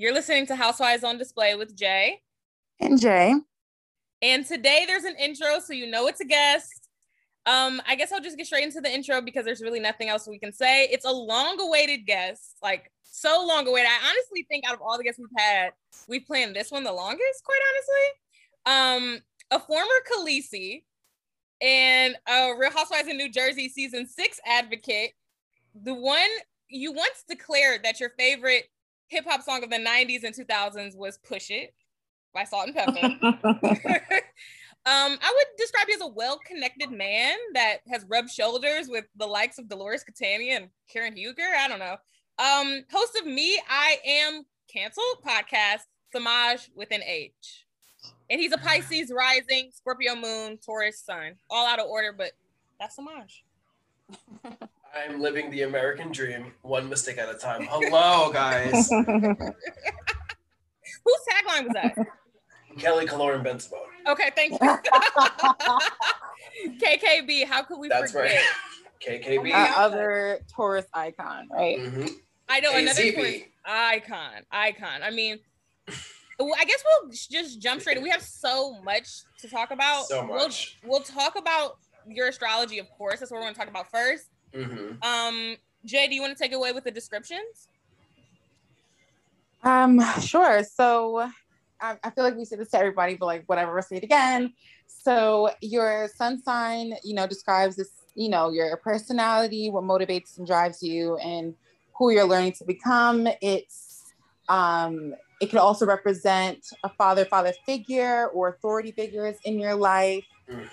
You're listening to Housewives on Display with Jay. And Jay. And today there's an intro, so you know it's a guest. Um, I guess I'll just get straight into the intro because there's really nothing else we can say. It's a long-awaited guest, like so long awaited. I honestly think out of all the guests we've had, we've planned this one the longest, quite honestly. Um, a former Khaleesi and a Real Housewives in New Jersey season six advocate, the one you once declared that your favorite hip hop song of the 90s and 2000s was Push It by Salt-N-Pepa. um, I would describe you as a well connected man that has rubbed shoulders with the likes of Dolores Catania and Karen Huger. I don't know. Um, host of Me, I Am Canceled podcast, Samaj with an H. And he's a Pisces rising, Scorpio moon, Taurus sun. All out of order, but that's Samaj. I'm living the American dream, one mistake at a time. Hello, guys. Whose tagline was that? Kelly Killoren Bensimon. Okay, thank you. KKB, how could we That's forget? right. KKB. Our other Taurus icon, right? Mhm. I know another AZB. Taurus icon, icon. I mean, I guess we'll just jump straight. in. We have so much to talk about. So much. We'll, we'll talk about your astrology, of course. That's what we're going to talk about first. Mhm. Um, Jay, do you want to take it away with the descriptions? Um, sure. So I, I feel like we say this to everybody, but like whatever, we'll say it again. So your sun sign, you know, describes this, you know, your personality, what motivates and drives you, and who you're learning to become. It's um, it can also represent a father, father figure or authority figures in your life. Mm.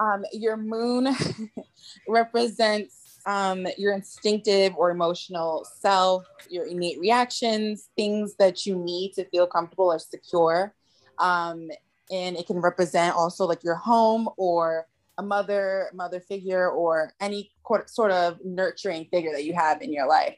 Um, your moon represents um, your instinctive or emotional self, your innate reactions, things that you need to feel comfortable or secure. Um, and it can represent also like your home or a mother, mother figure, or any sort of nurturing figure that you have in your life.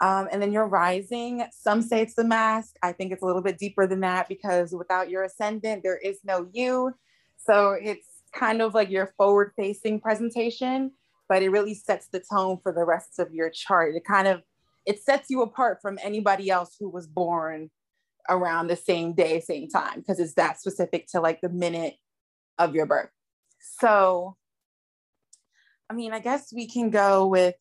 Um, and then your rising, some say it's the mask. I think it's a little bit deeper than that because without your ascendant, there is no you. So it's kind of like your forward facing presentation but it really sets the tone for the rest of your chart. It kind of it sets you apart from anybody else who was born around the same day, same time, because it's that specific to like the minute of your birth. So, I mean, I guess we can go with.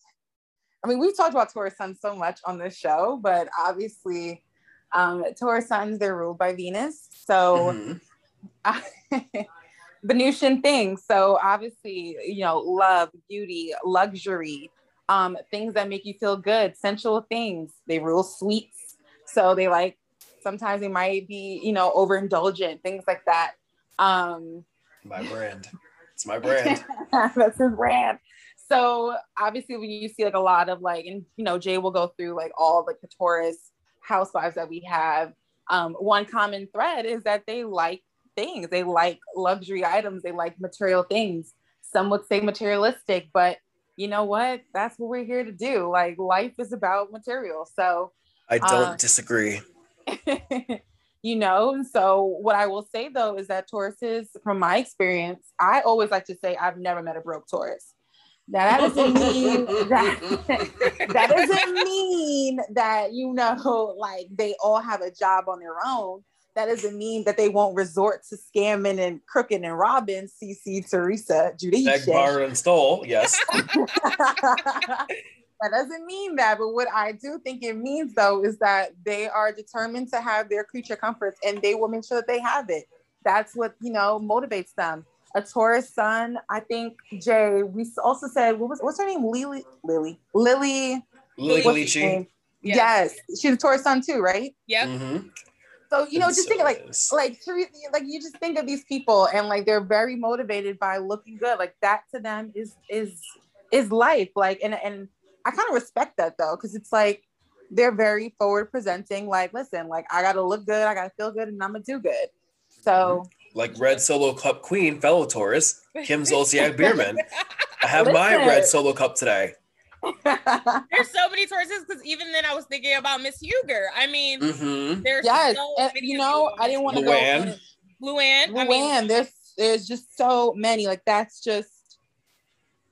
I mean, we've talked about Taurus Sun so much on this show, but obviously, um, Taurus Suns they're ruled by Venus, so. Mhm. Venusian things. So obviously, you know, love, beauty, luxury, um, things that make you feel good, sensual things. They rule sweets. So they like sometimes they might be, you know, overindulgent, things like that. Um My brand. It's my brand. that's his brand. So obviously when you see like a lot of like, and you know, Jay will go through like all like the Taurus housewives that we have. Um, one common thread is that they like things. They like luxury items. They like material things. Some would say materialistic, but you know what? That's what we're here to do. Like life is about material. So, I don't Uh, disagree. you know, so what I will say though is that Tauruses, from my experience, I always like to say I've never met a broke Taurus. Now that doesn't mean that that doesn't mean that you know like they all have a job on their own that doesn't mean that they won't resort to scamming and crooking and robbing cc teresa Beg, Giudice borrowed, and stole. Yes. that doesn't mean that but what i do think it means though is that they are determined to have their creature comforts and they will make sure that they have it that's what you know motivates them a taurus sun i think jay we also said what was what's her name lily lily lily Lily what's her Ghalichi. name? Yeah. Yes, she's a Taurus sun too, right? Yep. Mhm. So you know, And just so think like like like you just think of these people and like they're very motivated by looking good. Like that to them is is is life. Like and and I kind of respect that though, because it's like they're very forward presenting. Like, listen, like I gotta look good, I gotta feel good, and I'm gonna do good. So mm-hmm. like Red Solo Cup Queen, fellow Taurus, Kim Zolciak Biermann. I have my Red Solo Cup today. There's so many choices because even then I was thinking about Miss Huger. I mean, Mm-hmm. there's yes, so many you know, I didn't want to go. Luann. in- Luann. I mean, there's there's just so many. Like that's just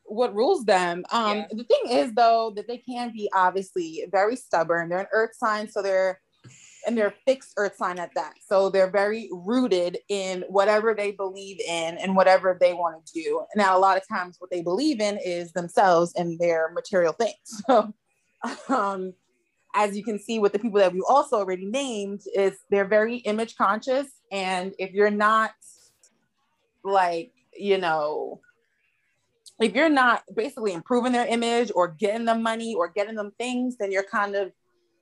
what rules them. Um, Yeah. the thing is though that they can be obviously very stubborn. They're an earth sign, so they're and they're fixed earth sign at that. So they're very rooted in whatever they believe in and whatever they want to do. Now, a lot of times, what they believe in is themselves and their material things. So, um, as you can see with the people that we also already named, is they're very image conscious, and if you're not like you know if you're not basically improving their image or getting them money or getting them things, then you're kind of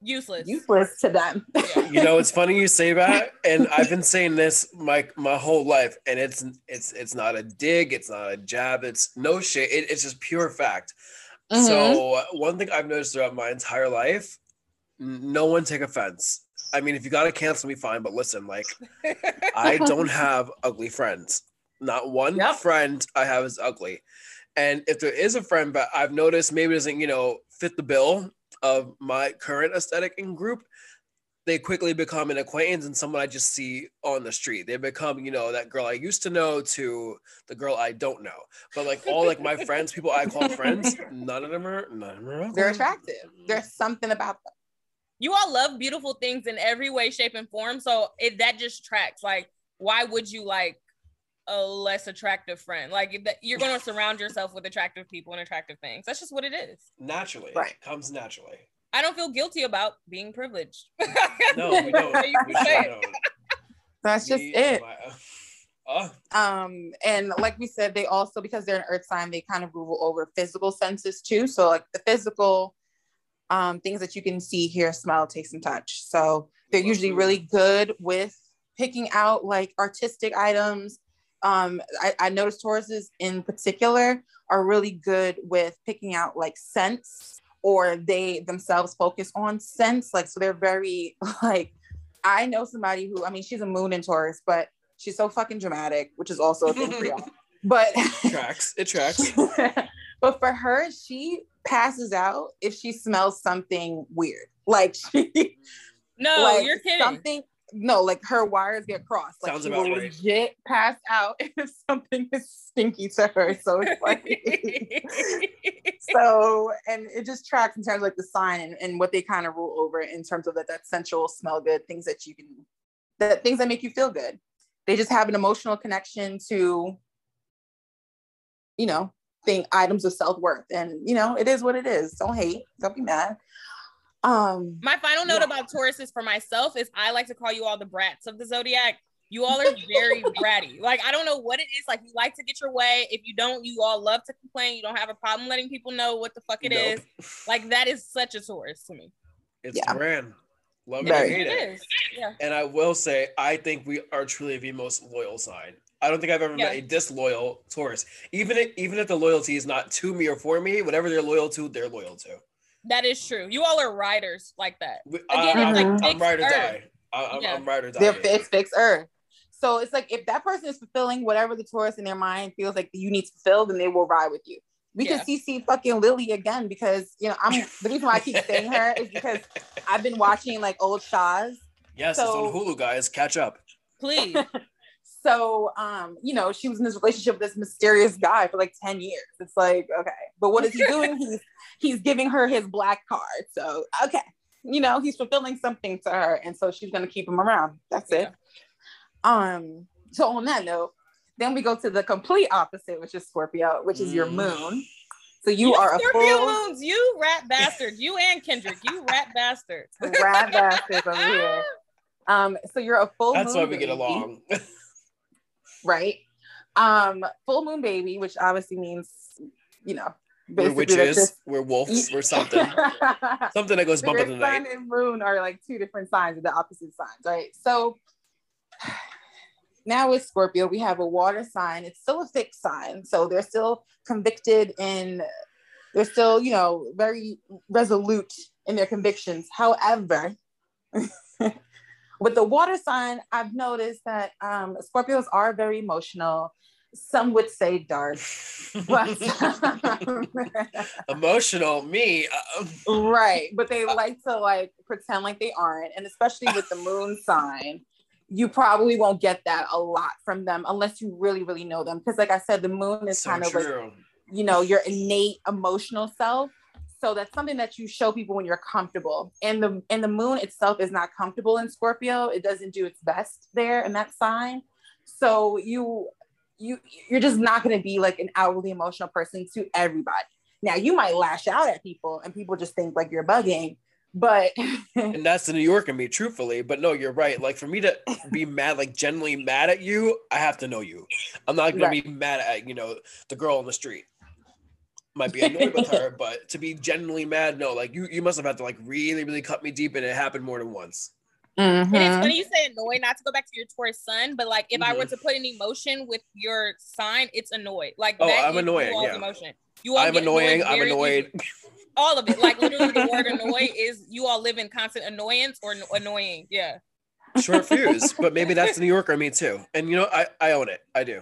useless. Useless to them. You know it's funny you say that and i've been saying this my my whole life and it's it's it's not a dig it's not a jab it's no shit it, it's just pure fact. Mm-hmm. so one thing i've noticed throughout my entire life no one take offense. I mean if you gotta cancel me fine but listen like i don't have ugly friends. Not one yep. friend i have is ugly. And if there is a friend but i've noticed maybe doesn't you know fit the bill of my current aesthetic and group, they quickly become an acquaintance and someone I just see on the street. They become, you know, that girl I used to know to the girl I don't know. But like all like my friends, people I call friends, none of them are none of them are They're attractive. There's something about them. You all love beautiful things in every way, shape, and form. So it that just tracks. Like, why would you like a less attractive friend. Like you're going to surround yourself with attractive people and attractive things. That's just what it is. Naturally, right? It comes naturally. I don't feel guilty about being privileged. no, we don't. we don't. That's just it. Uh, um, and like we said, they also because they're an earth sign, they kind of rule over physical senses too. So like the physical um things that you can see, hear, smell, taste, and touch. So they're usually really good with picking out like artistic items, um, I, I noticed Tauruses in particular are really good with picking out like scents or they themselves focus on scents. Like, so they're very like, I know somebody who, I mean, she's a moon in Taurus, but she's so fucking dramatic, which is also a thing for y'all. But it tracks, it tracks. but for her, she passes out if she smells something weird. Like she, no, like you're kidding. Something no, like her wires get crossed. Like Sounds she will right. legit pass out if something is stinky to her. So it's like so and it just tracks in terms of like the sign and, and what they kind of rule over in terms of that that sensual smell good, things that you can that things that make you feel good. They just have an emotional connection to, you know, thing items of self-worth. And you know, it is what it is. Don't hate, don't be mad. Um, my final note yeah. about Tauruses for myself is I like to call you all the brats of the zodiac. You all are very bratty. Like I don't know what it is. Like you like to get your way. If you don't, you all love to complain. You don't have a problem letting people know what the fuck it nope. is. Like that is such a Taurus to me. It's yeah. grand. Love it, hate it. it. Is. Yeah. And I will say, I think we are truly the most loyal sign. I don't think I've ever yeah. met a disloyal Taurus. Even if, even if the loyalty is not to me or for me, whatever they're loyal to, they're loyal to. That is true. You all are riders like that. Again, I, it's like mm-hmm. I'm ride or die. I, am yeah. I'm ride or die. They're fixed, fixed earth. So it's like if that person is fulfilling whatever the Taurus in their mind feels like you need to fulfill, then they will ride with you. We yeah. can CC fucking Lily again because you know I'm the reason why I keep saying her is because I've been watching like old Shahs. Yes, so, it's on Hulu, guys. Catch up. Please. So, um, you know, she was in this relationship with this mysterious guy for like 10 years. It's like, okay, but what is he doing? he's he's giving her his black card. So, okay, you know, he's fulfilling something to her, and so she's gonna keep him around. That's yeah. it. Um, so on that note, then we go to the complete opposite, which is Scorpio, which is your mm. moon. So you, you are a Scorpio full... moons, you rat bastard, you and Kendrick, you rat bastard, rat bastard over here. Um, so you're a full. Moon. That's why we get along. right? Um, full moon baby, which obviously means, you know, we're witches, just, we're wolves, we're something. something that goes bump in the night. Sun and moon are like two different signs of the opposite signs, right? So now with Scorpio, we have a water sign. It's still a fixed sign. So they're still convicted in, they're still, you know, very resolute in their convictions. However, with the water sign, I've noticed that um, Scorpios are very emotional. Some would say dark, but emotional. Me, uh, right? But they like to like pretend like they aren't, and especially with the moon sign, you probably won't get that a lot from them unless you really, really know them. Because, like I said, the moon is so kind of true. like you know your innate emotional self so that's something that you show people when you're comfortable. And the and the moon itself is not comfortable in Scorpio. It doesn't do its best there in that sign. So you you you're just not going to be like an outwardly emotional person to everybody. Now you might lash out at people and people just think like you're bugging, but and that's the New York in me, truthfully. But no, you're right. Like for me to be mad, like genuinely mad at you, I have to know you. I'm not gonna right. be mad at you know the girl on the street. Might be annoyed with her, but to be genuinely mad, no. Like you, you must have had to like really, really cut me deep, and it happened more than once. Mm-hmm. And it's funny you say annoyed, not to go back to your Taurus sun, but like if mm-hmm. I were mm-hmm. to put an emotion with your sign, it's annoyed. Like oh, I'm annoying. Yeah. Emotion. You all I'm annoying. I'm annoyed. all of it. Like literally, the word annoy is you all live in constant annoyance or annoying. Yeah. Short fuse, but maybe that's the New Yorker me too. And you know, I I own it. I do.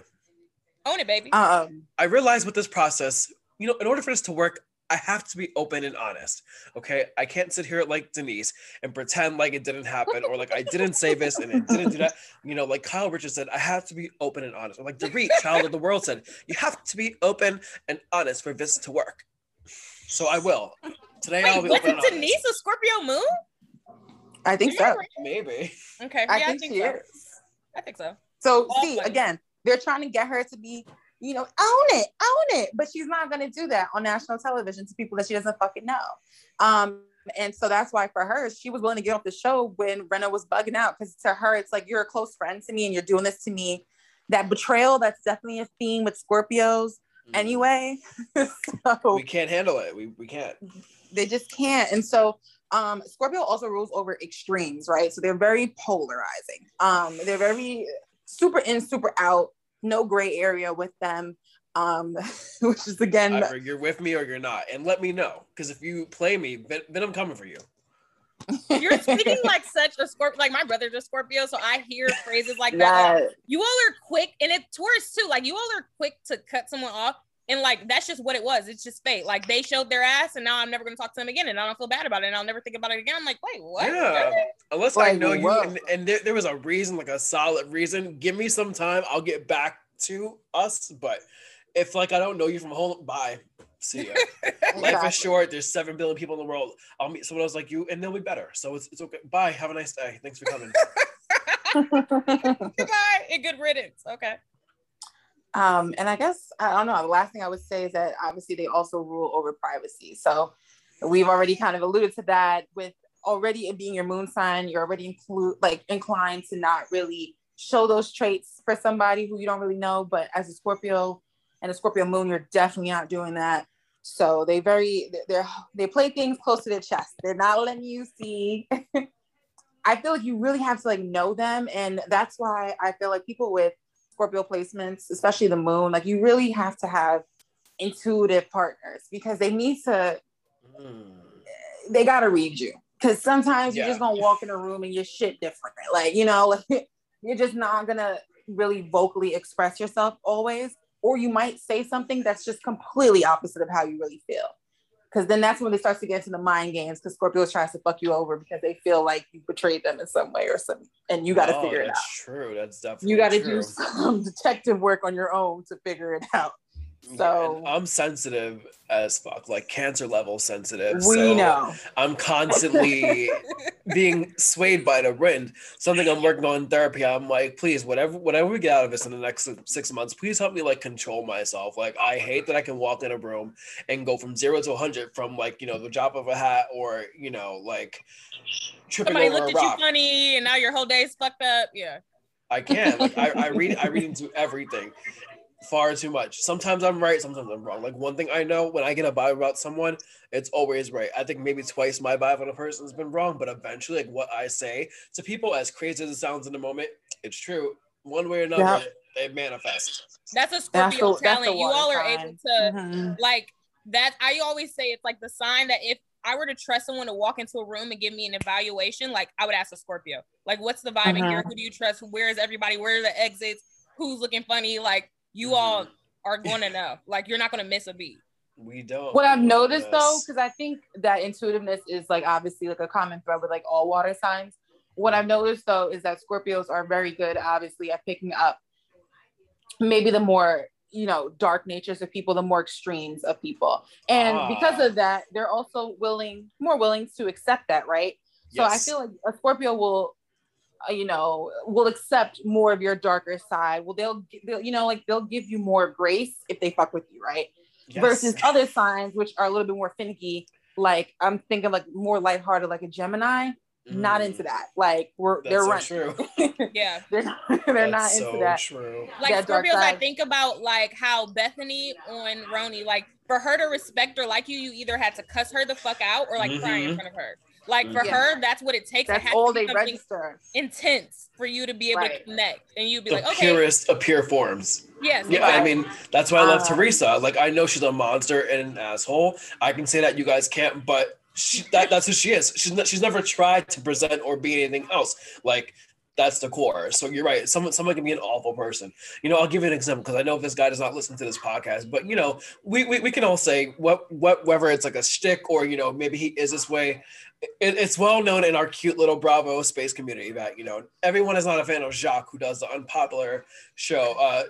Own it, baby. Um, I realize with this process, you know, in order for this to work, I have to be open and honest. Okay. I can't sit here like Denise and pretend like it didn't happen or like I didn't say this and it didn't do that. You know, like Kyle Richards said, I have to be open and honest. Or like Dorit, Child of the World said, you have to be open and honest for this to work. So I will. Today Wait, I'll be open. Was Denise a Scorpio moon? I think so. Maybe. Okay. I, yeah, think, I think so. Is. I think so. So All see, again, they're trying to get her to be, you know, own it, own it. But she's not gonna do that on national television to people that she doesn't fucking know. Um, and so that's why for her, she was willing to get off the show when Rinna was bugging out. Because to her, it's like you're a close friend to me and you're doing this to me. That betrayal, that's definitely a theme with Scorpios mm-hmm. anyway. so, we can't handle it. We, we can't. They just can't. And so um, Scorpio also rules over extremes, right? So they're very polarizing. Um, they're very super in, super out, no gray area with them. Um, which is again, Either you're with me or you're not, and let me know because if you play me, then, then I'm coming for you. You're speaking like such a Scorpio. Like my brother's a Scorpio, so I hear phrases like that. Like, you all are quick, and it's Taurus too. Like you all are quick to cut someone off, and like that's just what it was. It's just fate. Like they showed their ass, and now I'm never gonna talk to them again, and I don't feel bad about it, and I'll never think about it again. I'm like, wait, what? Yeah, unless like, I know you, and, and there, there was a reason, like a solid reason. Give me some time. I'll get back to us, but if like I don't know you from home, bye. See ya. Life is short. There's seven billion people in the world. I'll meet someone else like you, and they'll be better. So it's, it's okay. Bye. Have a nice day. Thanks for coming. Goodbye and good riddance. Okay. Um, and I guess I don't know. The last thing I would say is that obviously they also rule over privacy. So we've already kind of alluded to that with already it being your moon sign. You're already include like inclined to not really show those traits for somebody who you don't really know. But as a Scorpio and a Scorpio moon, you're definitely not doing that. So they very they're they play things close to their chest. They're not letting you see. I feel like you really have to like know them, and that's why I feel like people with Scorpio placements, especially the moon, like you really have to have intuitive partners because they need to. Mm. They gotta read you because sometimes yeah. you're just gonna walk in a room and you're shit different. Like you know, like you're just not gonna really vocally express yourself always or you might say something that's just completely opposite of how you really feel. Because then that's when it starts to get into the mind games. Because Scorpio tries to fuck you over because they feel like you betrayed them in some way or something, and you got to oh, figure it out. That's true. That's definitely you got to do some detective work on your own to figure it out. So yeah, I'm sensitive as fuck, like cancer level sensitive. We so know. I'm constantly being swayed by the wind. Something I'm working on in therapy. I'm like, please, whatever, whatever we get out of this in the next six months, please help me like control myself. Like I hate that I can walk in a room and go from zero to hundred from like you know the drop of a hat or you know like tripping Somebody over looked a rock. at you funny and now your whole day's fucked up. Yeah. I can. Like I, I read I read into everything far too much. Sometimes I'm right, sometimes I'm wrong. Like one thing I know when I get a vibe about someone, it's always right. I think maybe twice my vibe on a person's been wrong, but eventually, like what I say to people, as crazy as it sounds in the moment, it's true. One way or another, yep. it manifests. That's a Scorpio that's talent. you all are sign. able to mm-hmm. like that. I always say it's like the sign that if I were to trust someone to walk into a room and give me an evaluation, like I would ask a Scorpio, like, what's the vibe mm-hmm. in here? Who do you trust? Where is everybody? Where are the exits? Who's looking funny? Like, you mm-hmm. all are going to know. Like you're not going to miss a beat. We don't. What I've noticed though, because I think that intuitiveness is like obviously like a common thread with like all water signs. What I've noticed though is that Scorpios are very good, obviously, at picking up maybe the more you know dark natures of people the more extremes of people and Ah. because of that they're also willing more willing to accept that right so i feel like a scorpio will you know will accept more of your darker side well they'll, they'll you know like they'll give you more grace if they fuck with you right Yes. versus other signs which are a little bit more finicky like i'm thinking like more lighthearted like a gemini not Mm, into that like we're That's they're so running true. Yeah. they're not, they're not into so that true. Like That dark Scorpios, I think about like how Bethenny on RHONY, like for her to respect her like you, you either had to cuss her the fuck out or like cry in Mhm. front of her. Like for Yeah. her, that's what it takes. That's has all they register intense for you to be able Right. to connect. And you'd be The like, okay, purest of pure forms. yes, Yeah, I mean that's why I love Uh, Teresa. Like I know she's a monster and an asshole. I can say that you guys can't, but she, that that's who she is. She's ne- she's never tried to present or be anything else. Like that's the core. So you're right. Someone someone can be an awful person. You know, I'll give you an example because I know this guy does not listen to this podcast, but you know, we we, we can all say what what whether it's like a shtick or you know maybe he is this way. It, it's well known in our cute little Bravo space community that you know everyone is not a fan of Jacques who does the unpopular show, uh,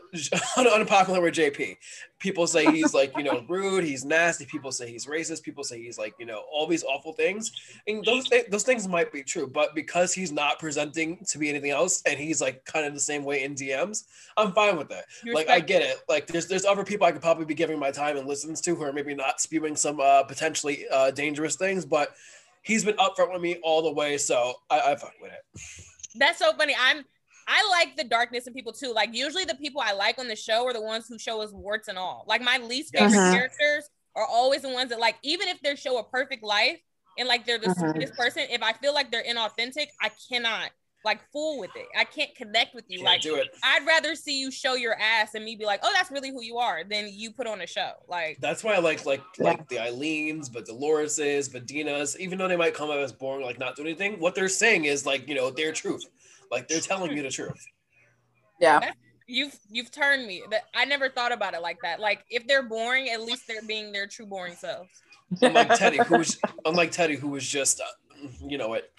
unpopular with JP. People say he's like, you know, rude, he's nasty. People say he's racist. People say he's like, you know, all these awful things. And those th- those things might be true, but because he's not presenting to be anything else, and he's like kind of the same way in DMs, I'm fine with that. Like I get it. Like there's there's other people I could probably be giving my time and listens to who are maybe not spewing some uh, potentially uh, dangerous things, but he's been upfront with me all the way, so I, I fuck with it. That's so funny. I'm I like the darkness in people too. Like usually the people I like on the show are the ones who show us warts and all. Like my least favorite Uh-huh. characters are always the ones that like even if they show a perfect life and like they're the Uh-huh. sweetest person, if I feel like they're inauthentic, I cannot like fool with it. I can't connect with you. Can't like do it. I'd rather see you show your ass and me be like, oh, that's really who you are, than you put on a show. Like That's why I like like Yeah. like the Eileens, but Doloreses, Dina's. even though they might come out as boring, like not do anything, what they're saying is like, you know, their truth. Like they're telling you the truth. yeah you've you've turned me. That I never thought about it like that. Like if they're boring, at least they're being their true boring selves. Unlike Teddy, who was unlike Teddy, who was just uh, you know what.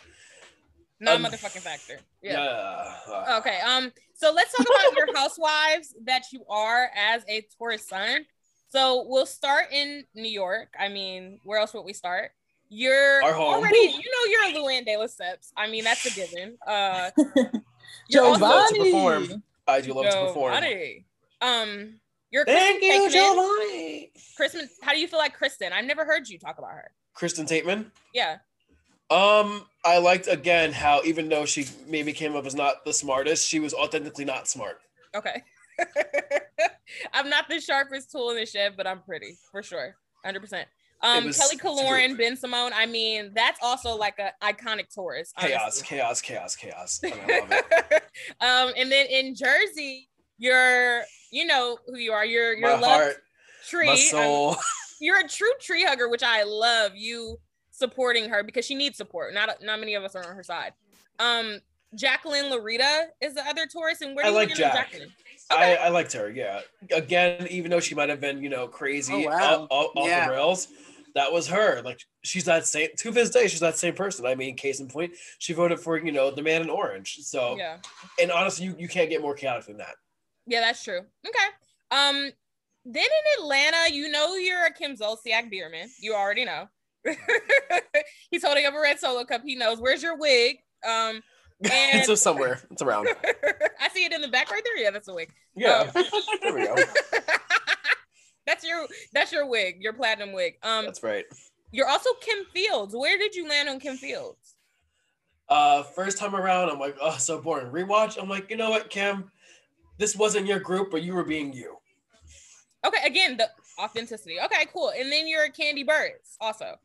Not Um, motherfucking factor. Yeah. Yeah. Okay. Um. So let's talk about your housewives that you are as a Taurus sun. So we'll start in New York. I mean, where else would we start? You're already, you know, you're a Luann de Lesseps. I mean, that's a given. Uh, you're love to also perform. I do love to perform. Giovanni. Um, you're Thank Kristen you, Taekman. Giovanni. Kristen, how do you feel like Kristen? I've never heard you talk about her. Kristen Taekman. Yeah. Um, I liked again how even though she maybe came up as not the smartest, she was authentically not smart. Okay. I'm not the sharpest tool in the shed, but I'm pretty for sure. 100%. Um, was- Kelly. Killoren, Ben Simone. I mean, that's also like a iconic Taurus. Chaos, chaos, chaos, chaos. And I love it. um, and then in Jersey, you're, you know who you are. You're, you're my love heart, tree. my Um, soul. you're a true tree hugger, which I love. You supporting her because she needs support. Not not many of us are on her side. Um, Jacqueline Laurita is the other Taurus, and where I do like you Jack. Jacqueline? I, I liked her, yeah. Again, even though she might have been, you know, crazy Oh, wow. off, off- off Yeah. the rails, that was her. Like she's that same to this day, she's that same person. I mean, case in point, she voted for, you know, the man in orange. So Yeah. and honestly, you, you can't get more chaotic than that. Yeah, that's true. Okay. Um, then in Atlanta, you know you're a Kim Zolciak Biermann. You already know. He's holding up a red solo cup. He knows. Where's your wig? Um, And- it's just somewhere. It's around. I see it in the back right there. Yeah, that's a wig. Yeah. there we go. that's your that's your wig, your platinum wig. Um, That's right. you're also Kim Fields. Where did you land on Kim Fields? Uh first time around, I'm like, oh, so boring. Rewatch, I'm like, you know what, Kim? This wasn't your group, but you were being you. Okay, again, the authenticity. Okay, cool. And then you're Kandi Burruss also.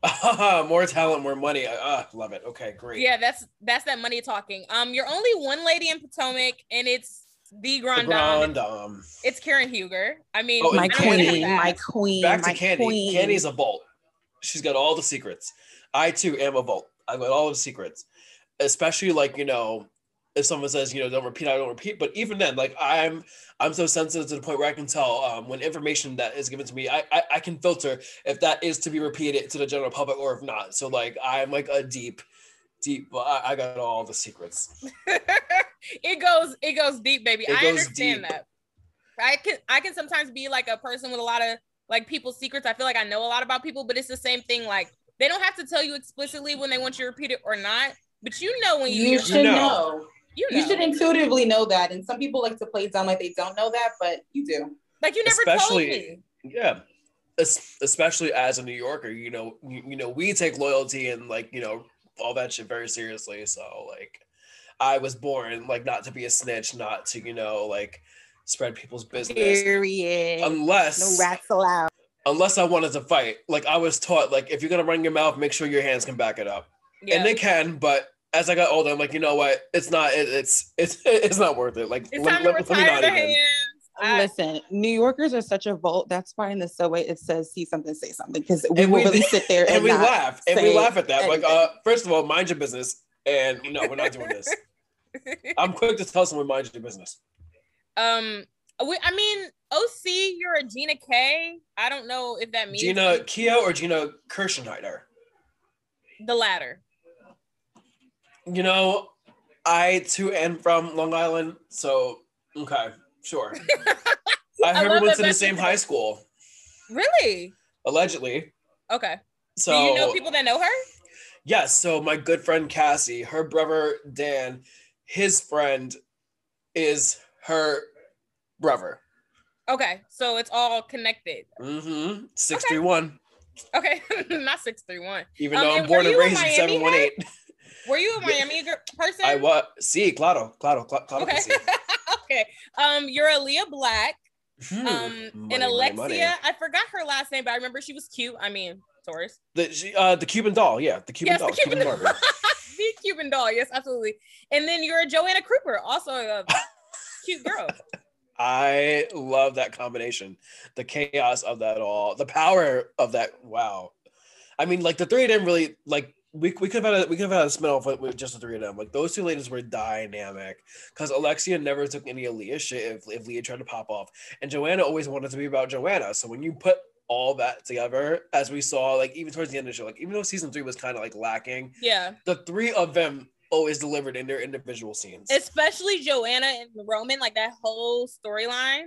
more talent, more money. I uh, love it. Okay, great. Yeah, that's that's that money talking. Um, you're only one lady in Potomac, and it's the The Grand Grand Dame. Dame. It's Karen Huger. I mean, Oh, and my I don't Kandi. know queen, my queen, Back to Kandi. queen. Kandi's a vault. She's got all the secrets. I too am a vault. I've got all the secrets. Especially like, you know, if someone says, you know, don't repeat, I don't repeat. But even then, like I'm I'm so sensitive to the point where I can tell um, when information that is given to me, I, I I can filter if that is to be repeated to the general public or if not. So like I'm like a deep, deep I, I got all the secrets. it goes it goes deep, baby. It I understand deep. that. I can I can sometimes be like a person with a lot of like people's secrets. I feel like I know a lot about people, but it's the same thing. Like they don't have to tell you explicitly when they want you to repeat it or not, but you know when you, You should know. know. You, You should intuitively know that. And some people like to play it down like they don't know that, but you do. like you never Especially- told me. Yeah. Es- Especially as a New Yorker, you know, you, you know, we take loyalty and like, you know, all that shit very seriously. So like I was born like not to be a snitch, not to, you know, like spread people's business. Period. Unless no rats allowed. unless I wanted to fight. Like I was taught, like if you're gonna run your mouth, make sure your hands can back it up. Yeah. And they can, but as I got older, I'm like, you know what? It's not. It, it's it's it's not worth it. Like it's let- time to let- let me retire not the even. hands. I- Listen, New Yorkers are such a volt. That's why in the subway it says "see something, say something" because we And we- really sit there and, and we laugh and we laugh at that. Like, uh, first of all, mind your business. And no, we're not doing this. I'm quick to tell someone mind your business. um, we, I mean, OC, you're a Gina K. I don't know if that means Jeana Keough or Gina Kirschenheiter. the latter. You know, I too am from Long Island, so okay, sure. I I heard we went to the same high school, Really? allegedly. Okay. So Do you know people that know her? Yes. So my good friend Cassie, her brother Dan, his friend is her brother. Okay, so it's all connected. Mm-hmm. Six three one. Okay, not six three one. Even Um, though I'm born and raised in seven one eight. Were you a Miami person? I was. See, claro, claro, claro. claro Okay. sí. okay. Um, you're Aaliyah Black. Hmm. Um, Money, and Alexia, money. I forgot her last name, but I remember she was cute. I mean, Taurus. The she- uh the Cuban doll, yeah, the Cuban yes, doll, the Cuban, Barbie. the Cuban doll. Yes, absolutely. And then you're a Joanna Krupa, also a cute girl. I love that combination. The chaos of that all, the power of that. Wow. I mean, like the three of them really like we, we could have had a we could have had a spin off with, with just the three of them. Like those two ladies were dynamic because Alexia never took any of Leah's shit if, if Leah tried to pop off. And Joanna always wanted to be about Joanna. So when you put all that together, as we saw, like even towards the end of the show, like even though season three was kind of like lacking, Yeah, the three of them always delivered in their individual scenes. especially Joanna and Roman, like that whole storyline.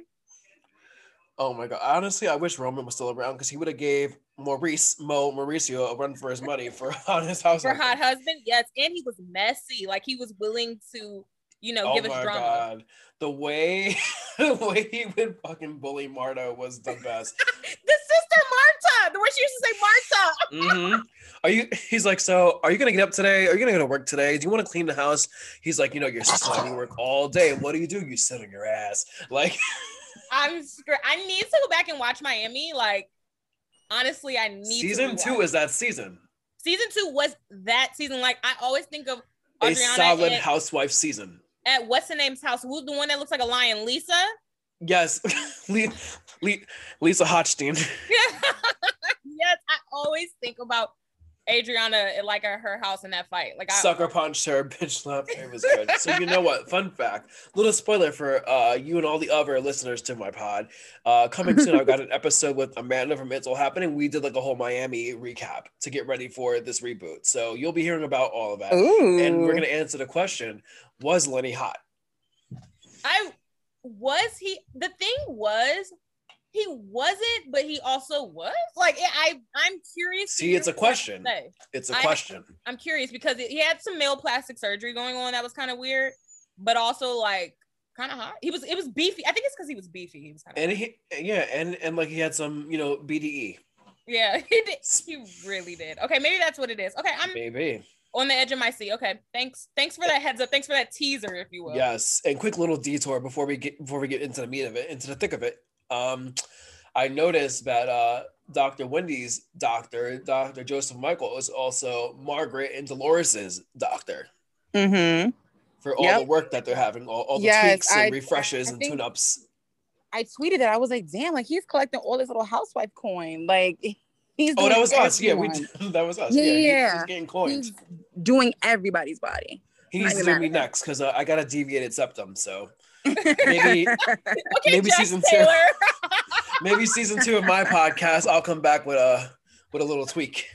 Oh my god! Honestly, I wish Roman was still around because he would have gave Maurice Mo Mauricio a run for his money for on his house. For hot husband, yes, and he was messy. Like he was willing to, you know, Oh give us my drama. god! The way the way he would fucking bully Marta was the best. The sister Marta, the way she used to say Marta. hmm Are you? He's like, so are you gonna get up today? Are you gonna go to work today? Do you want to clean the house? He's like, you know, your sister let me work all day. What do you do? You sit on your ass. Like, I'm scr- I need to go back and watch Miami. Like, honestly, I need season two is that season. season two was that season. Like, I always think of A Adriana solid at, housewife season. at what's the name's house? Who's the one that looks like a lion? Lisa. Yes, Lisa Hochstein. yes, I always think about Adriana at like at her house in that fight. Like, I, Sucker punched her, bitch slapped. It was good. So you know what? Fun fact, little spoiler for uh, you and all the other listeners to my pod. Uh, coming soon, I've got an episode with Amanda from It's All Happening. We did like a whole Miami recap to get ready for this reboot. So you'll be hearing about all of that. Ooh. And we're gonna answer the question: Was Lenny hot? I was he. The thing was. He wasn't, but he also was. Like I, I'm curious. See, it's a what he has to question. It's a I- question. I'm curious because he had some male plastic surgery going on that was kind of weird, but also like kind of hot. He was it was beefy. I think it's because he was beefy. He was kind of And he, yeah, and and like he had some, you know, BDE, yeah. He did. He really did. Okay, maybe that's what it is. Okay, I'm maybe. on the edge of my seat. Okay, thanks. Thanks for that heads up. Thanks for that teaser, if you will. Yes, and quick little detour before we get before we get into the meat of it, into the thick of it. Um, I noticed that uh, Dr. Wendy's doctor, Dr. Joseph Michael, is also Margaret and Dolores's doctor Mm-hmm. for all Yep. the work that they're having, all, all the Yes, tweaks and I- refreshes I and tune-ups. I tweeted that I was like, damn, like he's collecting all this little housewife coin. Like he's Oh, that was us. Yeah, we that was us. Yeah, Yeah, he- he's getting coins. He's doing everybody's body. He needs to do me next because uh, I got a deviated septum. So maybe Okay, Maybe Jeff season two. Maybe season two of my podcast, I'll come back with a with a little tweak.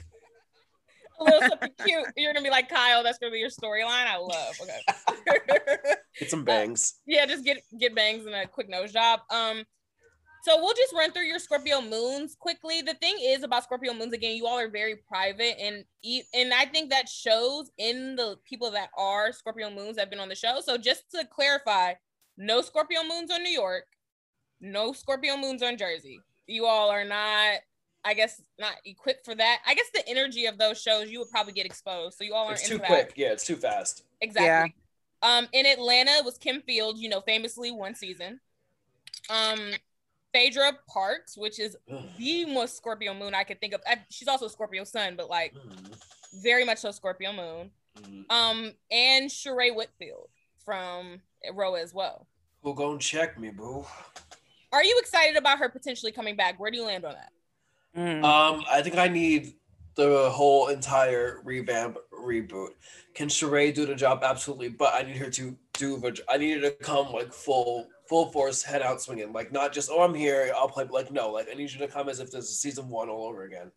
a little something cute. You're gonna be like Kyle. That's gonna be your storyline. I love. Okay. Get some bangs. yeah, just get get bangs and a quick nose job. Um, so we'll just run through your Scorpio moons quickly. The thing is about Scorpio moons again, you all are very private, and e- and I think that shows in the people that are Scorpio moons that have been on the show. So just to clarify, no Scorpio moons on New York, no Scorpio moons on Jersey. You all are not. I guess not equipped for that. I guess the energy of those shows you would probably get exposed. So you all aren't It's into too that. quick. Yeah, it's too fast. Exactly. Um, in Atlanta it was Kim Field, you know, famously one season. Um, Phaedra Parks, which is the most Scorpio moon I could think of. I, she's also Scorpio sun, but like very much so Scorpio moon. Mhm. Um, and Sheree Whitfield from RHOA as well. Who gonna check me, boo? Are you excited about her potentially coming back? Where do you land on that? Mm. Um, I think I need the whole entire revamp reboot. Can Sheree do the job? Absolutely, but I need her to do the. I need her to come like full full force, head out swinging. Like not just oh I'm here, I'll play. Like no, like I need you to come as if this is season one all over again.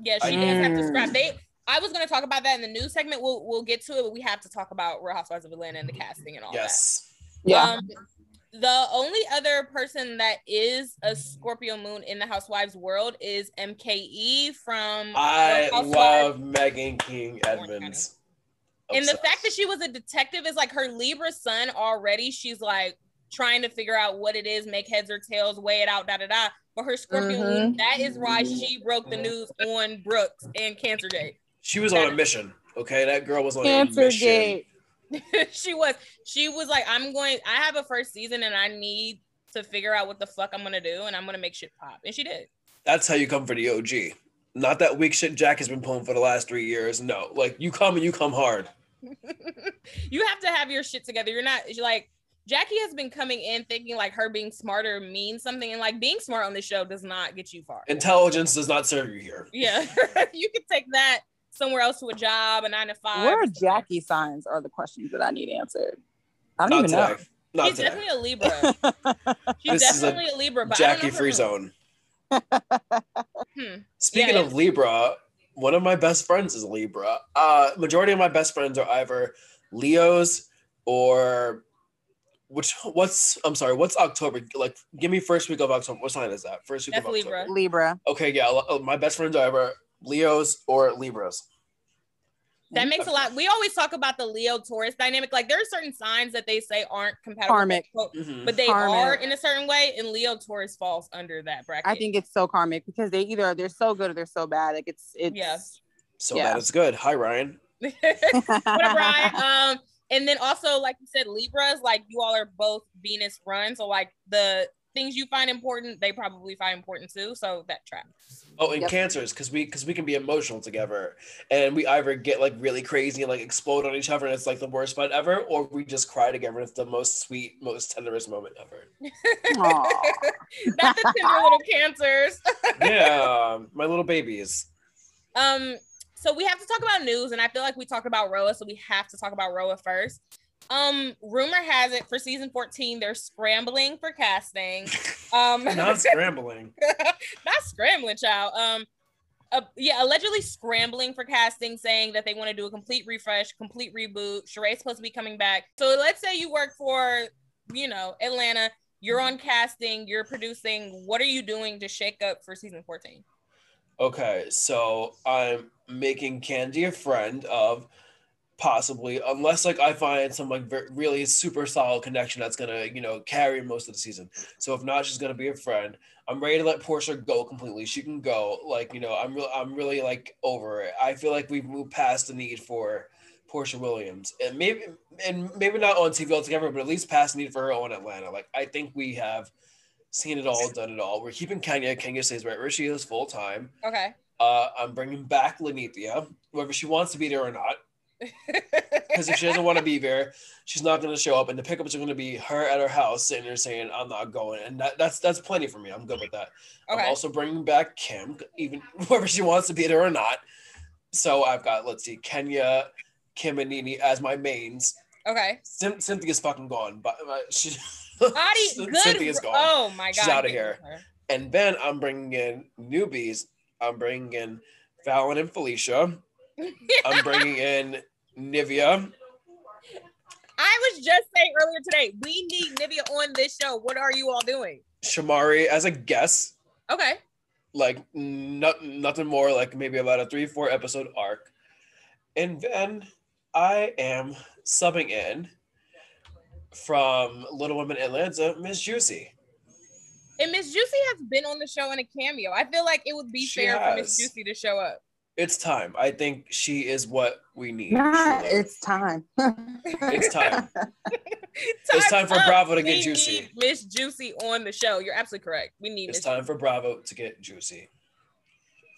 Yeah, she I- does have to scrap. Mm. They I was gonna talk about that in the news segment. We'll we'll get to it, but we have to talk about Real Housewives of Atlanta and the mm-hmm. casting and all that. Yes. yeah. Um, the only other person that is a Scorpio moon in the Housewives world is MKE from I love Meghan King Edmonds. and the fact that she was a detective is like her Libra sun already. She's like trying to figure out what it is, make heads or tails, weigh it out, da da da. But her Scorpio moon, mm-hmm. that is why she broke the mm-hmm. news on Brooks and Cancer Day. She was on a mission. Okay, that girl was on a mission. gate. she was she was like i'm going i have a first season and i need to figure out what the fuck i'm gonna do and i'm gonna make shit pop and she did That's how you come for the OG. Not that weak shit Jack has been pulling for the last three years. No, like you come and you come hard. you have to have your shit together you're not you're like jackie has been coming in thinking like her being smarter means something and like being smart on this show does not get you far Intelligence does not serve you here. yeah you can take that somewhere else to a job a nine to five Where are Jackie signs are the questions that I need answered. I don't Not even know. today. Not she's today. definitely a libra she's This is a definitely a, libra but I don't Jackie know free zone. Hmm. Speaking Yeah, of Libra, one of my best friends is Libra. Uh, majority of my best friends are either Leos or which what's I'm sorry, what's October? Like give me first week of October. What sign is that? First week That's of October. Libra. Libra. Okay, yeah. My best friends are either Leos or Libras. That makes a lot. We always talk about the Leo Taurus dynamic. Like there are certain signs that they say aren't compatible, Karmic. but- Mhm. but they Karmic. are in a certain way, and Leo Taurus falls under that bracket. I think it's so karmic because they either they're so good or they're so bad. Like it's it's Yeah. So Yeah. that is good. Hi Ryan. whatever. I, um, and then also, like you said, Libras, like you all are both Venus run, so like the things you find important, they probably find important too. So that tracks. Oh, and Yep. cancers, because we because we can be emotional together, and we either get like really crazy and like explode on each other, and it's like the worst fight ever, or we just cry together, and it's the most sweet, most tenderest moment ever. Aw. Not the tender little cancers. yeah, my little babies. Um, so we have to talk about news, and I feel like we talked about RHOA, so we have to talk about RHOA first. Um, rumor has it for season 14, they're scrambling for casting. Um, Not scrambling. not scrambling, child. Um, uh, yeah, allegedly scrambling for casting, saying that they want to do a complete refresh, complete reboot. Sheree's supposed to be coming back. So let's say you work for, you know, Atlanta. You're on casting. You're producing. What are you doing to shake up for season 14? Okay, so I'm making Kandi a friend of possibly, unless like I find some like really super solid connection that's gonna you know carry most of the season. So if not, she's gonna be a friend. I'm ready to let Porsha go completely. She can go. Like you know, I'm real. I'm really like over it. I feel like we've moved past the need for Porsha Williams, and maybe and maybe not on TV altogether, but at least past the need for her on Atlanta. Like I think we have seen it all, done it all. We're keeping Kenya. Kenya stays right where she is full time. Okay. Uh, I'm bringing back Lenithia, whether she wants to be there or not. Because if she doesn't want to be there, she's not going to show up, and the pickups are going to be her at her house sitting there saying, "I'm not going," and that, that's that's plenty for me. I'm good with that. I'm also bringing back Kim, even whether she wants to be there or not. So I've got let's see, Kenya, Kim, and NeNe as my mains. Okay. Cyn- Cynthia's fucking gone, but uh, she. Adi, good. Cynthia's gone. Oh my god. She's out of here. And then I'm bringing in newbies. I'm bringing in Fallon and Felicia. I'm bringing in Nivea. I was just saying earlier today, we need Nivea on this show. What are you all doing? Shamari as a guest, Okay. like not, nothing more, like maybe about a three, four episode arc. And then I am subbing in from Little Women Atlanta, Miss Juicy. And Miss Juicy has been on the show in a cameo. I feel like it would be She fair for Miss. Juicy to show up. It's time. I think she is what we need. Nah, it's time. It's time. It's time for. Bravo to get Juicy. Miss Juicy on the show. You're absolutely correct. We need It's Miss. time for Bravo to get Juicy.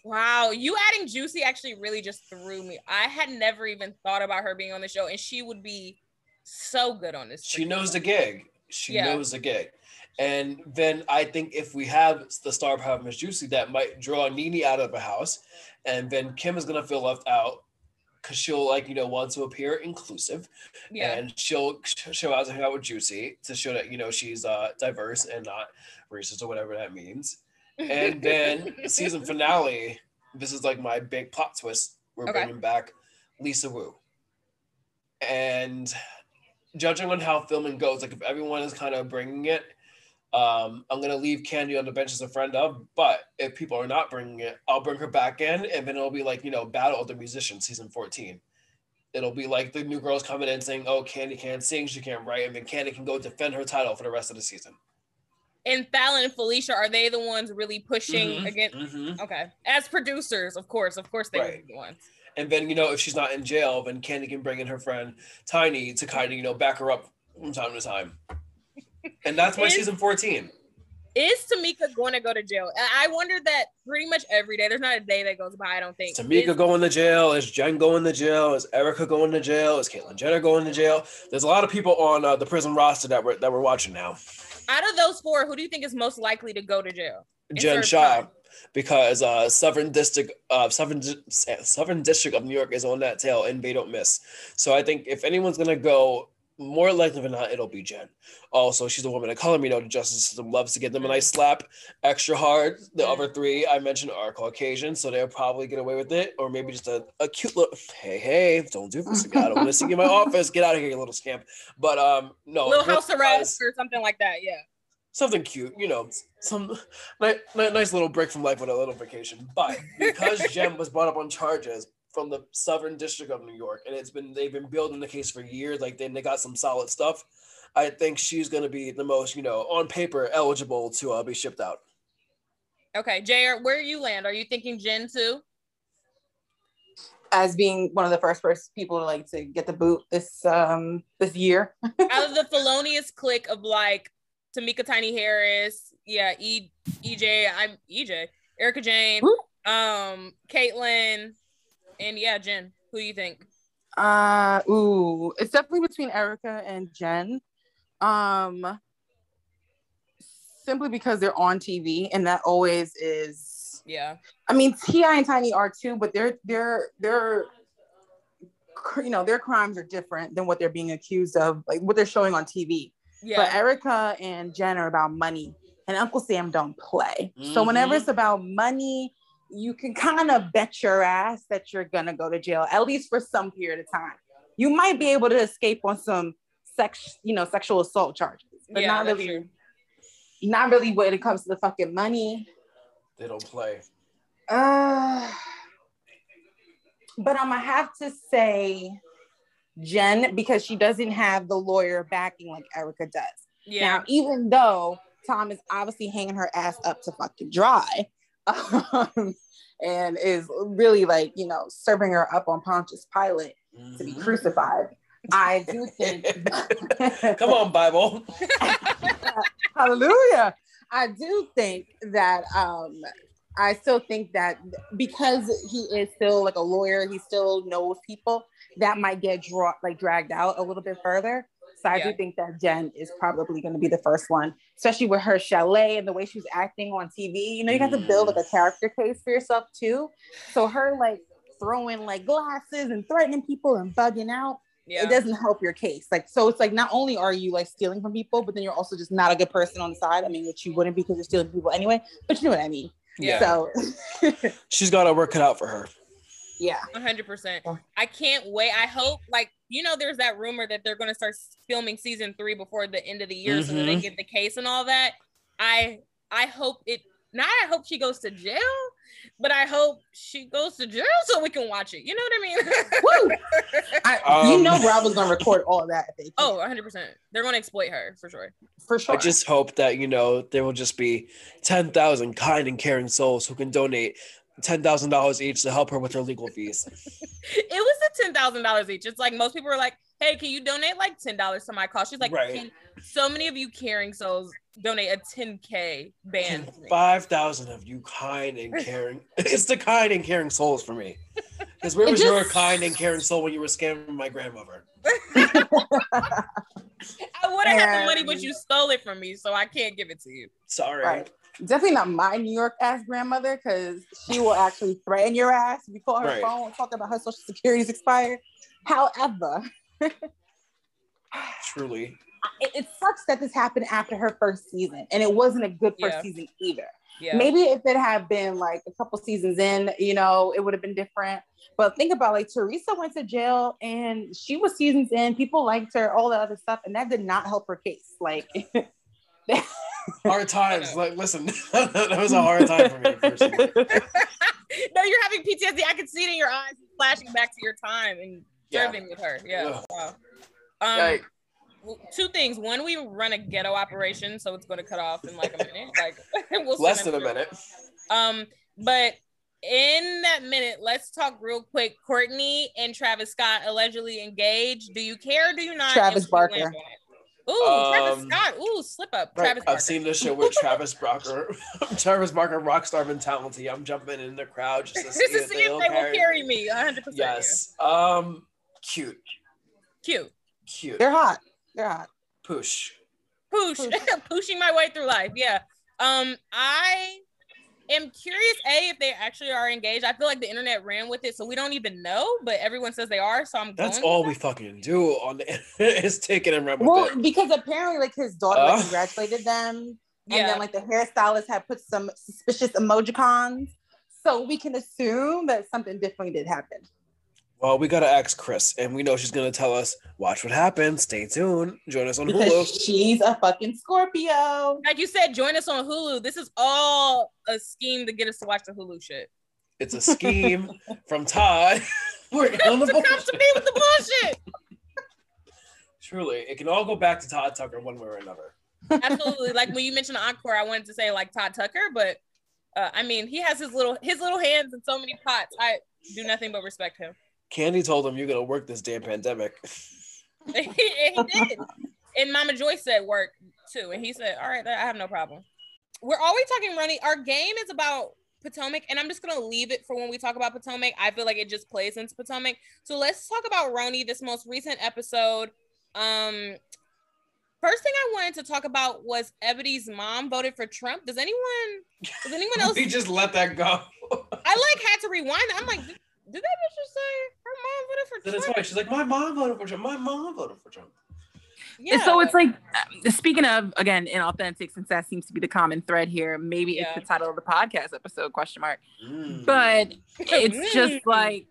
Wow, you adding Juicy actually really just threw me. I had never even thought about her being on the show, and she would be so good on this. She freaking knows the gig. She Yeah. knows the gig. And then I think if we have the star power of Miss Juicy, that might draw NeNe out of the house. And then Kim is gonna feel left out because she'll like, you know, want to appear inclusive. Yeah. And she'll she'll out to hang out with Juicy to show that, you know, she's uh diverse and not racist or whatever that means. And then season finale, this is like my big plot twist. We're Okay. bringing back Lisa Wu. And judging on how filming goes, like if everyone is kind of bringing it, um, I'm gonna leave Kandi on the bench as a friend of. But if people are not bringing it, I'll bring her back in, and then it'll be like you know, Battle of the Musicians, season 14. It'll be like the new girls coming in saying, "Oh, Kandi can't sing, she can't write," and then Kandi can go defend her title for the rest of the season. and Falynn and Felicia are they the ones really pushing Mhm, against? mhm. Okay, as producers, of course, of course they Right. the ones. And then, you know, if she's not in jail, then Kandi can bring in her friend Tiny to kind of, you know, back her up from time to time. And that's my Is- season 14. Is Tameka going to go to jail? I wonder that pretty much every day. There's not a day that goes by. I don't think. Tameka Is- going to jail? Is Jen going to jail? Is Erika going to jail? Is Caitlyn Jenner going to jail? There's a lot of people on uh, the prison roster that we're that we're watching now. out of those four, who do you think is most likely to go to jail? Jen Shah, time. because uh, Southern District, uh, Southern Southern District of New York is on that tail, and they don't miss. So I think if anyone's gonna go, more likely than not, it'll be Jen. Also, she's a woman of color. You know, the justice system loves to give them a nice slap, extra hard. The other three I mentioned are Caucasian, so they'll probably get away with it, or maybe just a, a cute little hey hey, don't do this again. I don't want to see you in my office. Get out of here, you little scamp. But um, no, Little house arrest or something like that. Yeah. something cute, you know, some ni- ni- nice little break from life with a little vacation. But because Jen was brought up on charges from the Southern District of New York, and it's been they've been building the case for years, like then they got some solid stuff. I think she's going to be the most, you know, on paper eligible to uh, be shipped out. Okay, Jr. Where you land? Are you thinking Jen too? As being one of the first first people to like to get the boot this um this year. Out of the felonious clique of like Tameka Tiny Harris, yeah, E EJ, I'm EJ, Erika Jayne, Woo. um, Caitlyn, and yeah, Jen. Who do you think? Uh ooh, it's definitely between Erika and Jen. Um simply because they're on TV and that always is Yeah. I mean T.I. and Tiny are too, but they're they're they're you know their crimes are different than what they're being accused of, like what they're showing on TV. Yeah. But Erika and Jen are about money, and Uncle Sam don't play. So whenever it's about money, you can kind of bet your ass that you're gonna go to jail at least for some period of time. You might be able to escape on some sex, you know, sexual assault charges, but Yeah, not really, true. not really when it comes to the fucking money. They don't play. Uh, but I'm gonna have to say Jen because she doesn't have the lawyer backing like Erika does. yeah. Now, even though Tom is obviously hanging her ass up to fucking dry, um, and is really like you know serving her up on Pontius Pilate to be Mhm. crucified, I do think. Come on, Bible. Hallelujah. I do think that um I still think that because he is still like a lawyer, he still knows people that might get draw like dragged out a little bit further. So I Yeah. do think that Jen is probably going to be the first one, especially with her chalet and the way she's acting on TV. You know, you got to build like a character case for yourself too. So her like throwing like glasses and threatening people and bugging out Yeah. it doesn't help your case. Like, so it's like not only are you like stealing from people, but then you're also just not a good person on the side. I mean, which you wouldn't because you're stealing people anyway, but you know what I mean. Yeah. So She's got her work cut out for her. Yeah. 100%. Yeah. I can't wait. I hope, like, you know, there's that rumor that they're going to start filming season three before the end of the year so that they get the case and all that. I I hope it, not I hope she goes to jail, but I hope she goes to jail so we can watch it. You know what I mean? Woo! I, you Um, know, Rob was gonna record all that. If they oh, 100%. They're going to exploit her for sure. for sure. I just hope that you know there will just be ten thousand kind and caring souls who can donate ten thousand dollars each to help her with her legal fees. It was the $10,000 each. It's like most people are like, hey, can you donate like $10 to my cost? She's like, Right. So many of you caring souls donate a 10K band. Five thousand of you kind and caring. It's the kind and caring souls for me. Because where It was your kind and caring soul when you were scamming my grandmother? I would have had the money, but you stole it from me, so I can't give it to you. Sorry. Right. Definitely not my New York ass grandmother because she will actually threaten your ass if you call her Right. phone talking about her social security's expired. However, Truly. it, it sucks that this happened after her first season and it wasn't a good first Yeah. season either. Yeah. Maybe if it had been like a couple seasons in, you know, it would have been different. But think about like Teresa went to jail and she was seasons in, people liked her, all that other stuff, and that did not help her case. Like Hard times. Like, listen, that was a hard time for me personally. no, you're having PTSD. I can see it in your eyes, flashing back to your time and Yeah. serving with her. Yeah. Wow. Um, Like, two things. One, we run a ghetto operation, so it's going to cut off in like a minute. Like we'll less than a them minute. Um, but in that minute, let's talk real quick. Kourtney and Travis Scott allegedly engaged. Do you care? Or do you not? Travis And what Barker. You went on it? Ooh, Travis Um, Scott. Ooh, slip up. right. Travis Barker. I've seen this show with Travis Barker. Travis Barker, rockstar mentality. I'm jumping in the crowd just to see, Just to if see they'll if they will carry carry me. me. 100%. Yes. Um, cute, Cute. cute. they're hot. They're hot. Push. Push. Push. Pushing my way through life. Yeah. Um, I am curious, A, if they actually are engaged. I feel like the internet ran with it, so we don't even know, but everyone says they are. So I'm That's going all with we fucking do on the internet is take it and run with Well, it. because apparently like his daughter like, Uh. congratulated them. that. And Yeah. then like the hairstylist had put some suspicious emojicons. So we can assume that something definitely did happen. Well, we gotta ask Kris, and we know she's gonna tell us. Watch what happens. Stay tuned. Join us on Because Hulu. she's a fucking Scorpio. like you said, join us on Hulu. This is all a scheme to get us to watch the Hulu shit. It's a scheme from Todd. We're on the to come to me with the bullshit. Truly, it can all go back to Todd Tucker one way or another. Absolutely. Like when you mentioned Encore, I wanted to say like Todd Tucker, but uh, I mean he has his little his little hands in so many pots. I do nothing but respect him. Kandi told him you're gonna work this damn pandemic. and he did. And Mama Joy said work too. And he said, All right, I have no problem. We're always talking running. Our game is about Potomac, and I'm just gonna leave it for when we talk about Potomac. I feel like it just plays into Potomac. So let's talk about RHONY, this most recent episode. Um first thing I wanted to talk about was Eboni's mom voted for Trump. Does anyone does anyone else we just let that go. I like had to rewind. I'm like, did, did that bitch just say her mom voted for Then Trump? it's why she's like, my mom voted for Trump. My mom voted for Trump. Yeah. So it's like, uh, speaking of again, inauthentic, since that seems to be the common thread here. Maybe Yeah. it's the title of the podcast episode? Question mark. Mm. But it's just like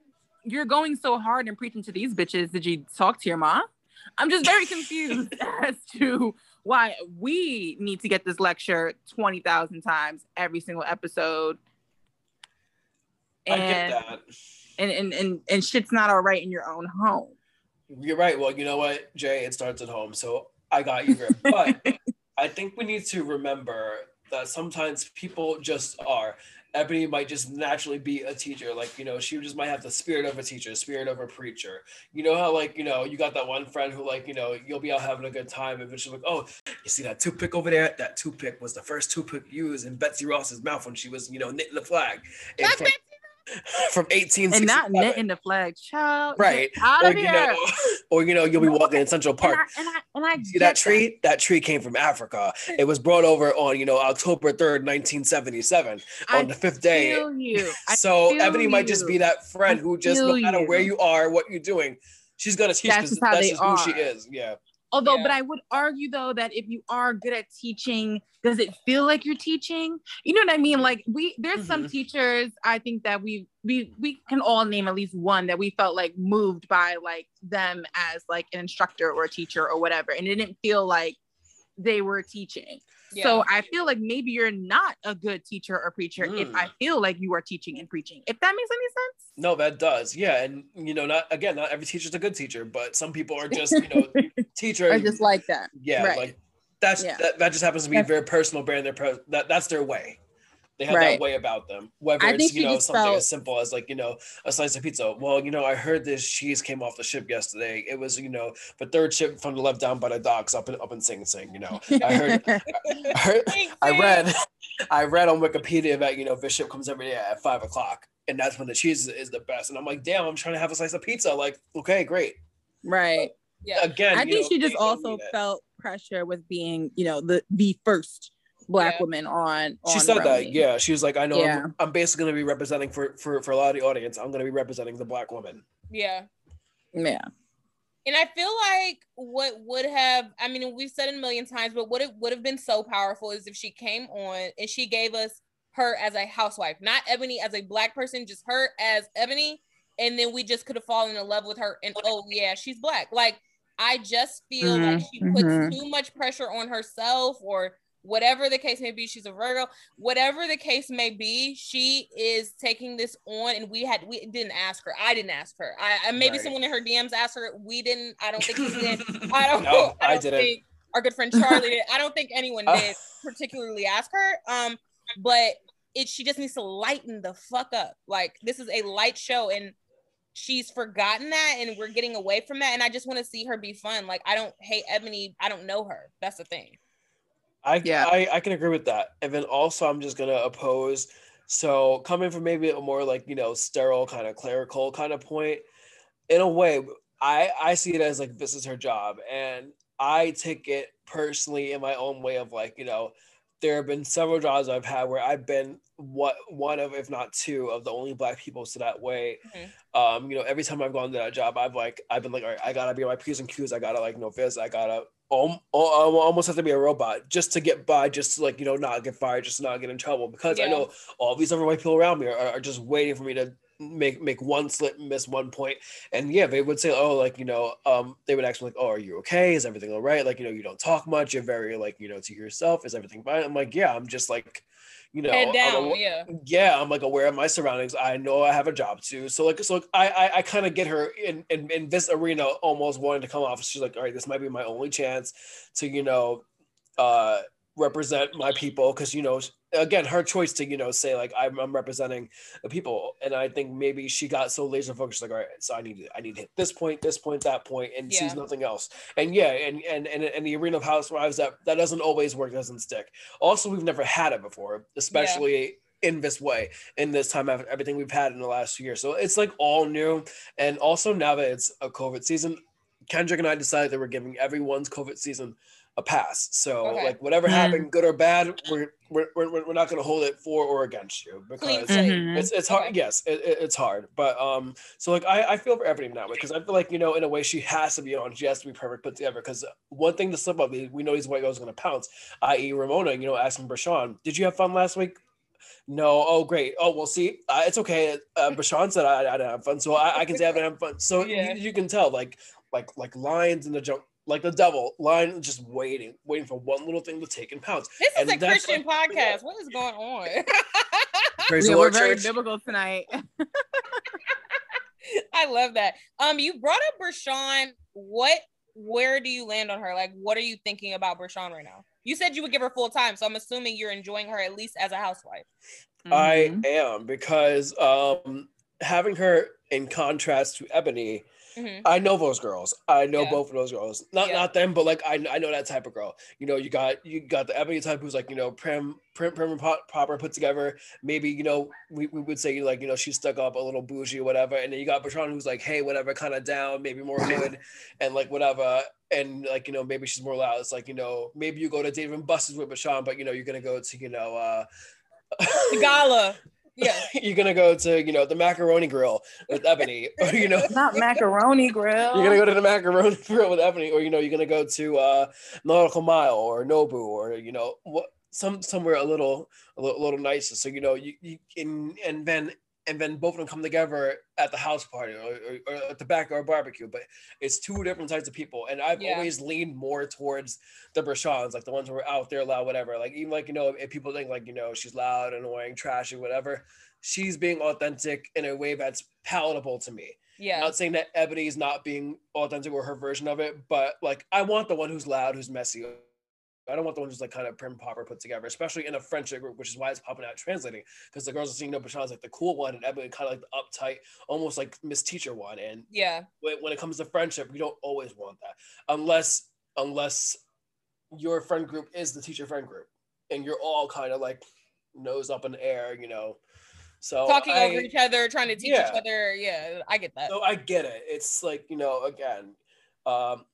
you're going so hard and preaching to these bitches. Did you talk to your mom? I'm just very confused as to why we need to get this lecture twenty thousand times every single episode. I get that. And and and and shit's not all right in your own home. You're right. Well, you know what, Jay? It starts at home. So I got you, Grip. But I think we need to remember that sometimes people just are. Eboni might just naturally be a teacher. Like, you know, she just might have the spirit of a teacher, spirit of a preacher. You know how, like, you know, you got that one friend who, like, you know, you'll be out having a good time. And then she's like, oh, you see that toothpick over there? That toothpick was the first toothpick used in Betsy Ross's mouth when she was, you know, knitting the flag. And Black from, from 1867. and not knitting the flag, child. Right. Or you, know, or, you know, you'll be walking in Central Park. And I, and I, and I See that tree? That tree came from Africa. It was brought over on, you know, October 3rd, 1977, I on the fifth day. you. So Eboni might just be that friend who just, no matter you. where you are, what you're doing, she's gonna teach That's because just how that's they just who she is. Yeah. Although, Yeah. but I would argue though that if you are good at teaching, does it feel like you're teaching? You know what I mean? Like we, there's some Mhm. teachers I think that we we we can all name at least one that we felt like moved by like them as like an instructor or a teacher or whatever, and it didn't feel like they were teaching. Yeah. So I feel like maybe you're not a good teacher or preacher if Mm. I feel like you are teaching and preaching. If that makes any sense. No, that does. Yeah, and you know, not again, not every teacher's a good teacher, but some people are just you know teacher. I just like that. yeah, right. like that's Yeah. that, that just happens to be That's- very personal brand. Their pro- that that's their way. They have Right. that way about them. Whether I it's you know something felt- as simple as like you know a slice of pizza. Well, you know, I heard this cheese came off the ship yesterday. It was you know the third ship from the left down by the docks up in up in Sing Sing. You know, I heard I heard I read I read on Wikipedia that you know this ship comes every day at five o'clock, and that's when the cheese is, is the best. And I'm like, damn, I'm trying to have a slice of pizza. Like, okay, great. right. Yeah. Again, I you think know, she just also felt pressure with being, you know, the the first black Yeah. woman on. She on said that, yeah. She was like, I know Yeah. I'm, I'm basically going to be representing for, for for a lot of the audience. I'm going to be representing the black woman. Yeah. Yeah. And I feel like what would have, I mean, we've said it a million times, but what it would have been so powerful is if she came on and she gave us her as a housewife, not Eboni as a black person, just her as Eboni. And then we just could have fallen in love with her. And oh, yeah, she's black. Like, I just feel like she puts Mhm. too much pressure on herself or whatever the case may be. She's a Virgo, whatever the case may be, she is taking this on. And we had, we didn't ask her. I didn't ask her. I, I maybe Right. someone in her DMs asked her. We didn't, I don't think she did. I don't No, know. I, don't didn't. think our good friend Charlie did. I don't think anyone did particularly ask her. Um, but it she just needs to lighten the fuck up. Like this is a light show and she's forgotten that and we're getting away from that. And I just want to see her be fun. Like I don't hate Eboni. I don't know her. That's the thing. I, Yeah. I I can agree with that. And then also I'm just gonna oppose. So coming from maybe a more like you know sterile kind of clerical kind of point, in a way, I I see it as like this is her job, and I take it personally in my own way of like you know, there have been several jobs I've had where I've been what one of if not two of the only black people to that way. Um, you know, every time I've gone to that job, I've like I've been like, all right, I gotta be on my p's and q's. I gotta like know this. I gotta almost have to be a robot just to get by, just to like you know not get fired, just not get in trouble. Because I know all these other white people around me are, are just waiting for me to make make one slip, miss one point, and yeah, they would say, oh, like you know, um, they would ask me like, oh, are you okay? Is everything all right? Like you know, you don't talk much. You're very like you know to yourself. Is everything fine? I'm like, yeah, I'm just like, you know, Head I'm down. yeah. yeah i'm like aware of my surroundings i know i have a job too so like so like, i i, I kind of get her in, in in this arena almost wanting to come off she's like all right this might be my only chance to you know uh represent my people because you know again her choice to you know say like I'm, I'm representing the people and i think maybe she got so laser focused like all right so i need to i need to hit this point this point that point and sees nothing else. And yeah and and and, and the arena of housewives that that doesn't always work doesn't stick. Also we've never had it before especially in this way in this time after everything we've had in the last few years so it's like all new. And also now that it's a covid season kendrick and i decided that we're giving everyone's covid season a pass so Okay. like whatever Mm. happened good or bad we're we're, we're, we're not going to hold it for or against you because slate. Mhm. it's it's hard Okay. yes it, it- it's hard but um so like i i feel for everything that way because i feel like you know in a way she has to be on she has to be perfect put together because one thing to slip up we we know these white girls are going to pounce i.e ramona you know asking Bershan, did you have fun last week no oh great oh well see uh, it's okay uh, Bershan said I, I didn't have fun so i, I can say i didn't have fun so Yeah. you, you can tell like like like lions in the junk like the devil lying just waiting waiting for one little thing to take and pounce This is And a that's Christian like- podcast. What is going on? praise Yeah, the we're very church biblical tonight. I love that. Um, you brought up Bershan. What where do you land on her? Like, what are you thinking about Bershan right now? You said you would give her full time, so I'm assuming you're enjoying her at least as a housewife. I Mhm. am because um having her in contrast to Eboni, Mhm. I know those girls. I know Yeah. both of those girls. Not Yeah. not them, but like I, I know that type of girl. You know, you got you got the Eboni type who's like you know prim prim prim and proper put together. Maybe you know we, we would say like you know she's stuck up a little bougie or whatever. And then you got Bershan who's like hey whatever kind of down maybe more good and like whatever. And like you know maybe she's more loud. It's like you know maybe you go to Dave and Buster's with Bershan, but you know you're gonna go to you know uh The gala. Yeah. you're gonna go to you know the macaroni grill with Eboni, or you know Not macaroni grill. you're gonna go to the macaroni grill with Eboni, or you know you're gonna go to uh Nautical Mile or Nobu, or you know what some somewhere a little a little, a little nicer. So you know you, you and and then and then both of them come together at the house party or, or, or at the backyard barbecue. But it's two different types of people, and I've Yeah. always leaned more towards the Bershans, like the ones who are out there loud, whatever. Like even like you know if people think like you know she's loud, annoying, trashy, whatever. She's being authentic in a way that's palatable to me. Yeah. Not saying that Eboni's not being authentic or her version of it, but like I want the one who's loud, who's messy. I don't want the one who's like kind of prim popper put together, especially in a friendship group, which is why it's popping out translating. Because the girls are seeing no Bershan's like the cool one, and Eboni kind of like the uptight, almost like Miss Teacher one. And Yeah. when, when it comes to friendship, you don't always want that, unless unless your friend group is the teacher friend group, and you're all kind of like nose up in the air, you know. So Talking I- over each other, trying to teach Yeah. each other. Yeah, I get that. so I get it. It's like you know, again, um,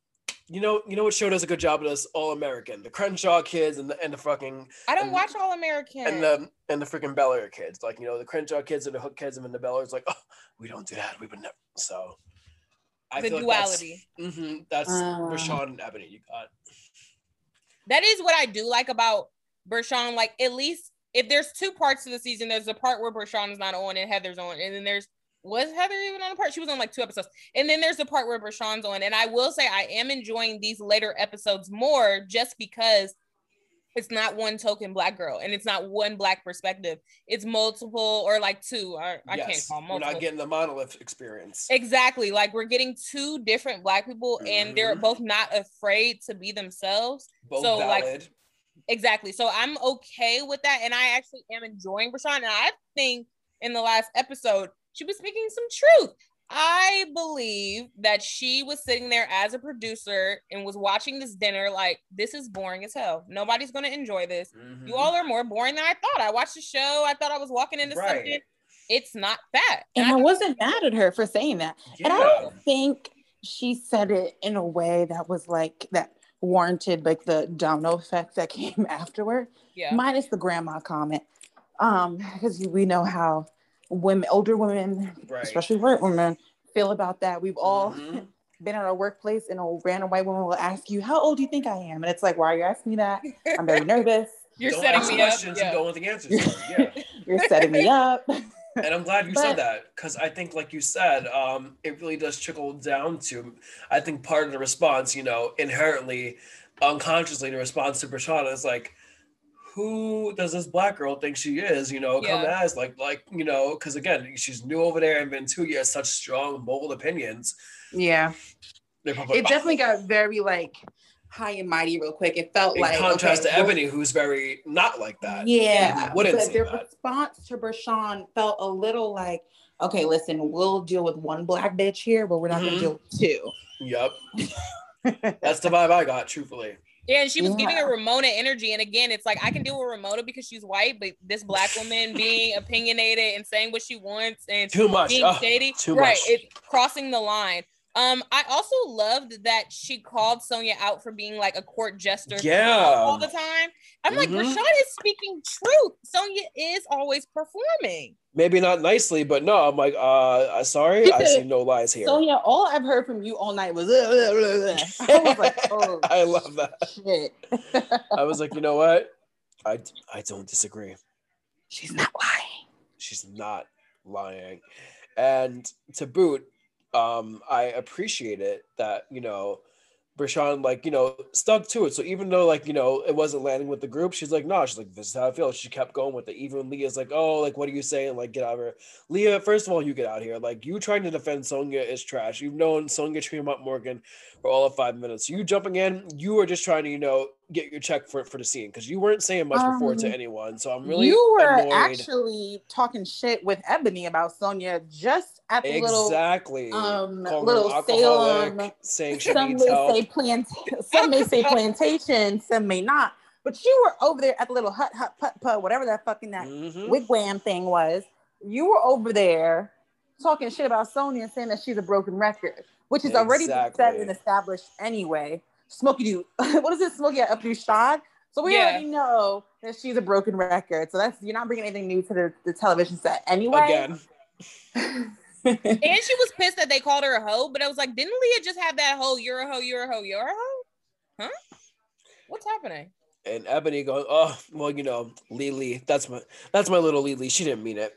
you know, you know what show does a good job of this? All American, the Crenshaw kids and the and the fucking I don't and- watch All American. and the and the freaking Bel Air kids. Like you know, the Crenshaw kids and the Hook kids, and the Bel Air's like, oh, we don't do that. We would never. So I the feel like that's- duality. mhm, that's Uh. Bershan and Eboni. You got that is what I do like about Bershan. Like at least if there's two parts to the season, there's the part where Bershan is not on and Heather's on, and then there's was Heather even on the part? She was on like two episodes, and then there's the part where Bershan's on. And I will say I am enjoying these later episodes more just because it's not one token black girl and it's not one black perspective. It's multiple or like two. I, I can't call them we're not getting the monolith experience. Exactly. Like we're getting two different black people and they're Mhm. both not afraid to be themselves. Both so, like, valid. Exactly. So I'm okay with that. And I actually am enjoying Bershan. And I think in the last episode, she was speaking some truth. I believe that she was sitting there as a producer and was watching this dinner like, this is boring as hell. Nobody's going to enjoy this. Mhm. You all are more boring than I thought. I watched the show. I thought I was walking into Right. something. It's not that. And I wasn't mad at her for saying that. And I don't think she said it in a way that was like that warranted like the domino effect that came afterward, yeah. minus the grandma comment. Um, because we know how women, older women, Right. especially white women, feel about that. We've all Mhm. been in our workplace and a random white woman will ask you, How old do you think I am? And it's like, Why are you asking me that? I'm very nervous. You're don't setting ask me up. questions Yeah. you don't want the answers. Yeah. You're setting me up. and I'm glad you But- said that because I think, like you said, um, it really does trickle down to. I think part of the response, you know, inherently, unconsciously, the response to Brashana is like, who does this black girl think she is? You know, come Yeah. as like, like you know, because again, she's new over there, and Ventuya has such strong, bold opinions. Yeah. It definitely got very like high and mighty real quick. It felt in like contrast okay, to Eboni, who's very not like that. Yeah, wouldn't but their that. response to Bershan felt a little like, okay, listen, we'll deal with one black bitch here, but we're not Mhm. gonna deal with two. Yep, that's the vibe I got. Truthfully, Yeah, and she was giving a Ramona energy. And again, it's like I can deal with Ramona because she's white, but this black woman being opinionated and saying what she wants and too much. being shady, too right? much. It's crossing the line. Um, I also loved that she called Sonja out for being like a court jester Yeah. all the time. I'm like, Mhm. Rashad is speaking truth. Sonja is always performing. Maybe not nicely, but no, I'm like, uh, uh, sorry, I see no lies here. So yeah, all I've heard from you all night was. I was like, oh, I love that. shit. I was like, you know what? I I don't disagree. She's not lying. She's not lying. And to boot, um, I appreciate it that, you know, Bershan, like, you know, stuck to it. So even though, like, you know, it wasn't landing with the group, she's like, no, she's like, this is how I feel. She kept going with it. Even Leah's like, oh, like, what are you saying? Like, get out of here. Leah, first of all, you get out here. Like, you trying to defend Sonja is trash. You've known Sonja Tremont Morgan for all of five minutes. You jumping in, you were just trying to, you know, get your check for, for the scene because you weren't saying much before to Um, anyone. So I'm really you were annoyed. actually talking shit with Eboni about Sonja just at the little exactly. um little alcoholic, Salem. saying Some may help. say plant, some may say plantation, some may not. But you were over there at the little hut, hut, put, put, whatever that fucking that Mhm. wigwam thing was. You were over there talking shit about Sonja saying that she's a broken record, which is already been said and established anyway. Smokey do what is it? Smokey up do shot. So we Yeah. already know that she's a broken record. So that's you're not bringing anything new to the, the television set anyway. Again. And she was pissed that they called her a hoe, but I was like, didn't Leah just have that hoe? You're a hoe, you're a hoe, you're a hoe? Huh? What's happening? And Eboni going, oh, well, you know, Lily, that's my that's my little Lily. She didn't mean it.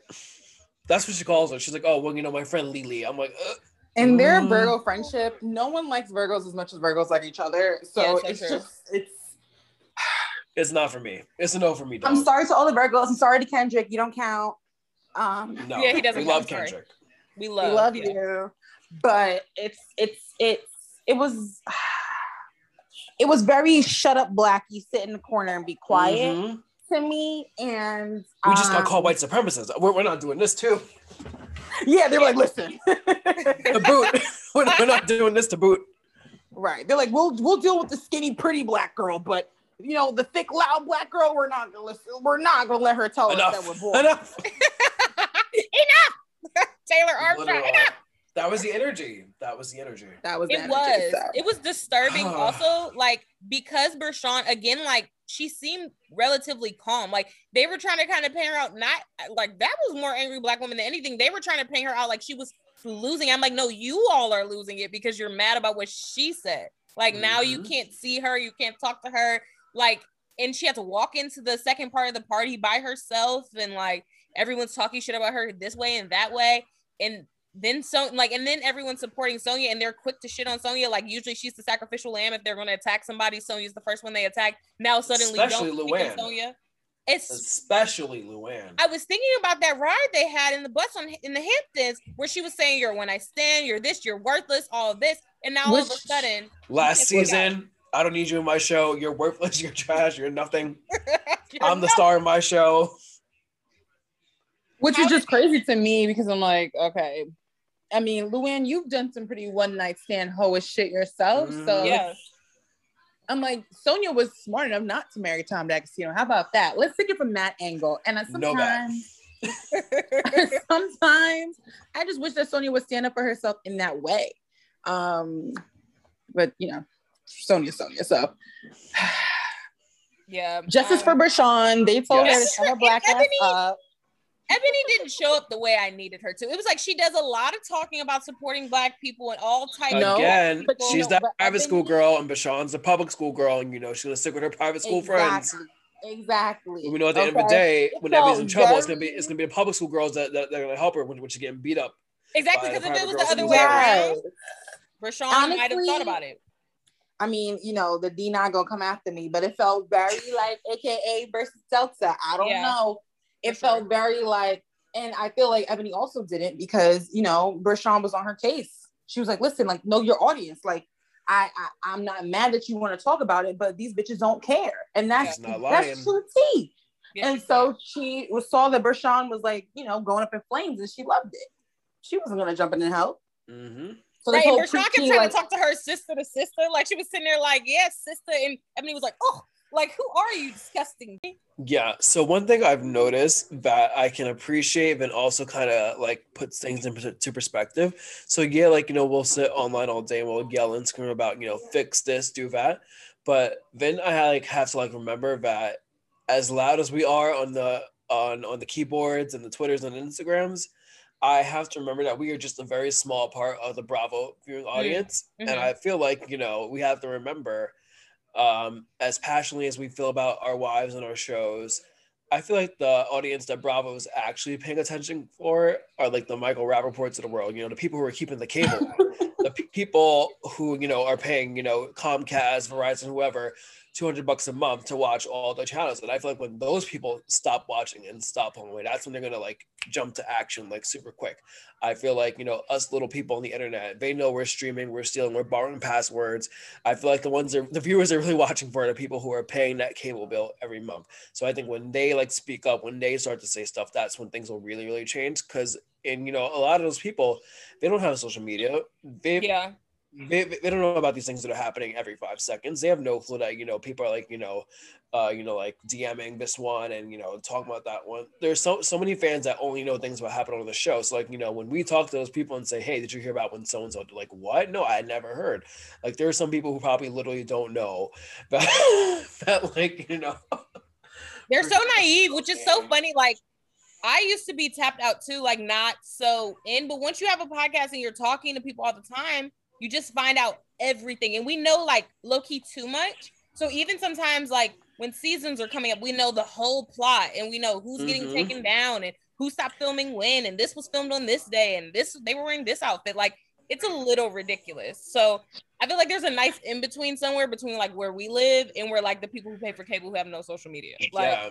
That's what she calls her. She's like, oh, well, you know, my friend Lily. I'm like, Ugh. In their Mm. Virgo friendship, no one likes Virgos as much as Virgos like each other. So Yeah, so it's just it's it's not for me. It's a no for me, dog. I'm sorry to all the Virgos. I'm sorry to Kendrick. You don't count. Um No, Yeah, he doesn't We love count, sorry. Kendrick. We love, we love, love yeah. you. But it's it's it's it was it was very shut up black. You sit in the corner and be quiet Mhm. to me. And We just got um, called white supremacists. We're, we're not doing this too. Yeah, they were like, listen. To boot. we're, not, doing this to boot. right. They're like, we'll we'll deal with the skinny, pretty black girl, but you know, the thick, loud black girl, we're not gonna listen. We're not gonna let her tell us that we're Enough. Enough. enough. Taylor Armstrong, Literal. enough. That was the energy. That was the energy. That was It energy, was. so. It was disturbing. also, like because Bershawn again, like she seemed relatively calm. Like they were trying to kind of paint her out. Not like that was more angry black woman than anything. They were trying to paint her out like she was losing. I'm like, no, you all are losing it because you're mad about what she said. Like now you Mhm. can't see her, you can't talk to her. Like, and she had to walk into the second part of the party by herself, and like everyone's talking shit about her this way and that way. And then so like and then everyone's supporting Sonja and they're quick to shit on Sonja. Like usually she's the sacrificial lamb if they're gonna attack somebody. Sonja's the first one they attack. Now suddenly Especially don't Luann. Sonja. It's Especially Luann. I was thinking about that ride they had in the bus on in the Hamptons where she was saying you're when I stand, you're this, you're worthless, all of this. And now all of a sudden Last can't season, I don't need you in my show. You're worthless. You're trash. You're nothing. you're I'm the not- star of my show. Which is just crazy to me because I'm like, okay. I mean, Luann, you've done some pretty one night stand hoish shit yourself. So Mhm. Yeah. I'm like, Sonja was smart enough not to marry Tom D'Agostino. How about that? Let's think it from that angle. And I No sometimes, sometimes I just wish that Sonja would stand up for herself in that way. Um, but you know, Sonja, Sonja. So yeah. justice for um, Bershan. They told her to shut her black ass up. Eboni didn't show up the way I needed her to. It was like she does a lot of talking about supporting black people and all types. No, Again, but she's that but private school girl, and Bershan's a public school girl, and you know she's gonna stick with her private school friends. Exactly. Exactly. We know at the end of the day, It when Eboni's in felt trouble, it's gonna be it's gonna be the public school girls that, that they're gonna help her when, when she's getting beat up. Exactly, because if it was the other in way Yes. around, Bershan might have thought about it. I mean, you know, the D not gonna come after me, but it felt very like AKA versus Delta. I don't Yeah, know. It for felt sure. very like, and I feel like Eboni also didn't because you know Bershan was on her case. She was like, "Listen, like, know your audience. Like, I, I I'm not mad that you want to talk about it, but these bitches don't care, and that's She's not lying. that's true tea. Yeah, and so she was saw that Bershan was like, you know, going up in flames, and she loved it. She wasn't gonna jump in and help. Mm-hmm. So Right, this and whole Bershan kept trying like, to talk to her sister to sister. Like she was sitting there like, yes, sister. And Eboni was like, oh, like who are you? Disgusting. Yeah. So one thing I've noticed that I can appreciate and also kind of like puts things into perspective. So yeah, like you know, we'll sit online all day and we'll yell and scream about you know fix this, do that. But then I like have to like remember that as loud as we are on the on on the keyboards and the Twitters and Instagrams, I have to remember that we are just a very small part of the Bravo viewing audience, Mhm. and I feel like you know we have to remember um, as passionately as we feel about our wives and our shows, I feel like the audience that Bravo is actually paying attention for are like the Michael Rappaports of the world, you know, the people who are keeping the cable, the pe- people who, you know, are paying, you know, Comcast, Verizon, whoever, 200 bucks a month to watch all the channels. And I feel like when those people stop watching and stop pulling away, that's when they're going to like jump to action like super quick. I feel like, you know, us little people on the internet, they know we're streaming, we're stealing, we're borrowing passwords. I feel like the ones that the viewers are really watching for are the people who are paying that cable bill every month. So I think when they like speak up, when they start to say stuff, that's when things will really, really change. Cause and you know, a lot of those people, they don't have social media. They Yeah. They, they don't know about these things that are happening every five seconds. They have no clue that you know people are like you know, uh, you know like DMing this one and you know talking about that one. There's so so many fans that only know things about happening on the show. So like you know when we talk to those people and say, hey, did you hear about when so and so? Like what? No, I never heard. Like there are some people who probably literally don't know that that like you know. They're so naive, which is so funny. Like I used to be tapped out too, like not so in. But once you have a podcast and you're talking to people all the time, you just find out everything. And we know like low key too much. So even sometimes like when seasons are coming up, we know the whole plot and we know who's getting Mhm. taken down and who stopped filming when and this was filmed on this day and this they were wearing this outfit. Like it's a little ridiculous. So I feel like there's a nice in between somewhere between like where we live and where like the people who pay for cable who have no social media. Like yeah.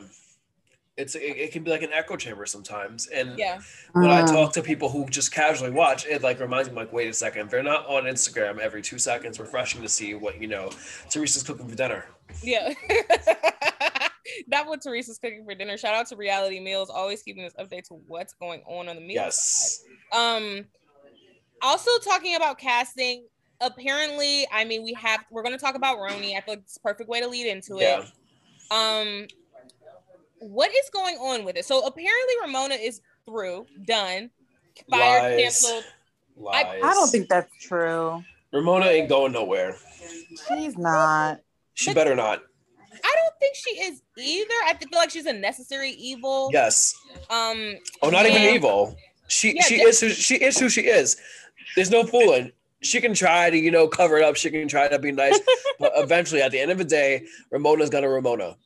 It's it, it can be like an echo chamber sometimes. And yeah. when I Mm. talk to people who just casually watch, it like reminds me like, wait a second, they're not on Instagram every two seconds refreshing to see what you know Teresa's cooking for dinner. Yeah. That's what Teresa's cooking for dinner. Shout out to Reality Meals, always keeping us updated to what's going on on the meal Yes. side. Um, also talking about casting. Apparently, I mean, we have we're going to talk about RHONY. I feel like it's a perfect way to lead into Yeah. it. Um, what is going on with it? So apparently, Ramona is through, done, fired, Lies. canceled. Lies. I don't think that's true. Ramona ain't going nowhere. She's not. She But- better not. I don't think she is either. I feel like she's a necessary evil. Yes. Um. Oh, not even evil. She Yeah, she just- is who she is who she is. There's no fooling. She can try to, you know, cover it up. She can try to be nice, but eventually, at the end of the day, Ramona's gonna Ramona,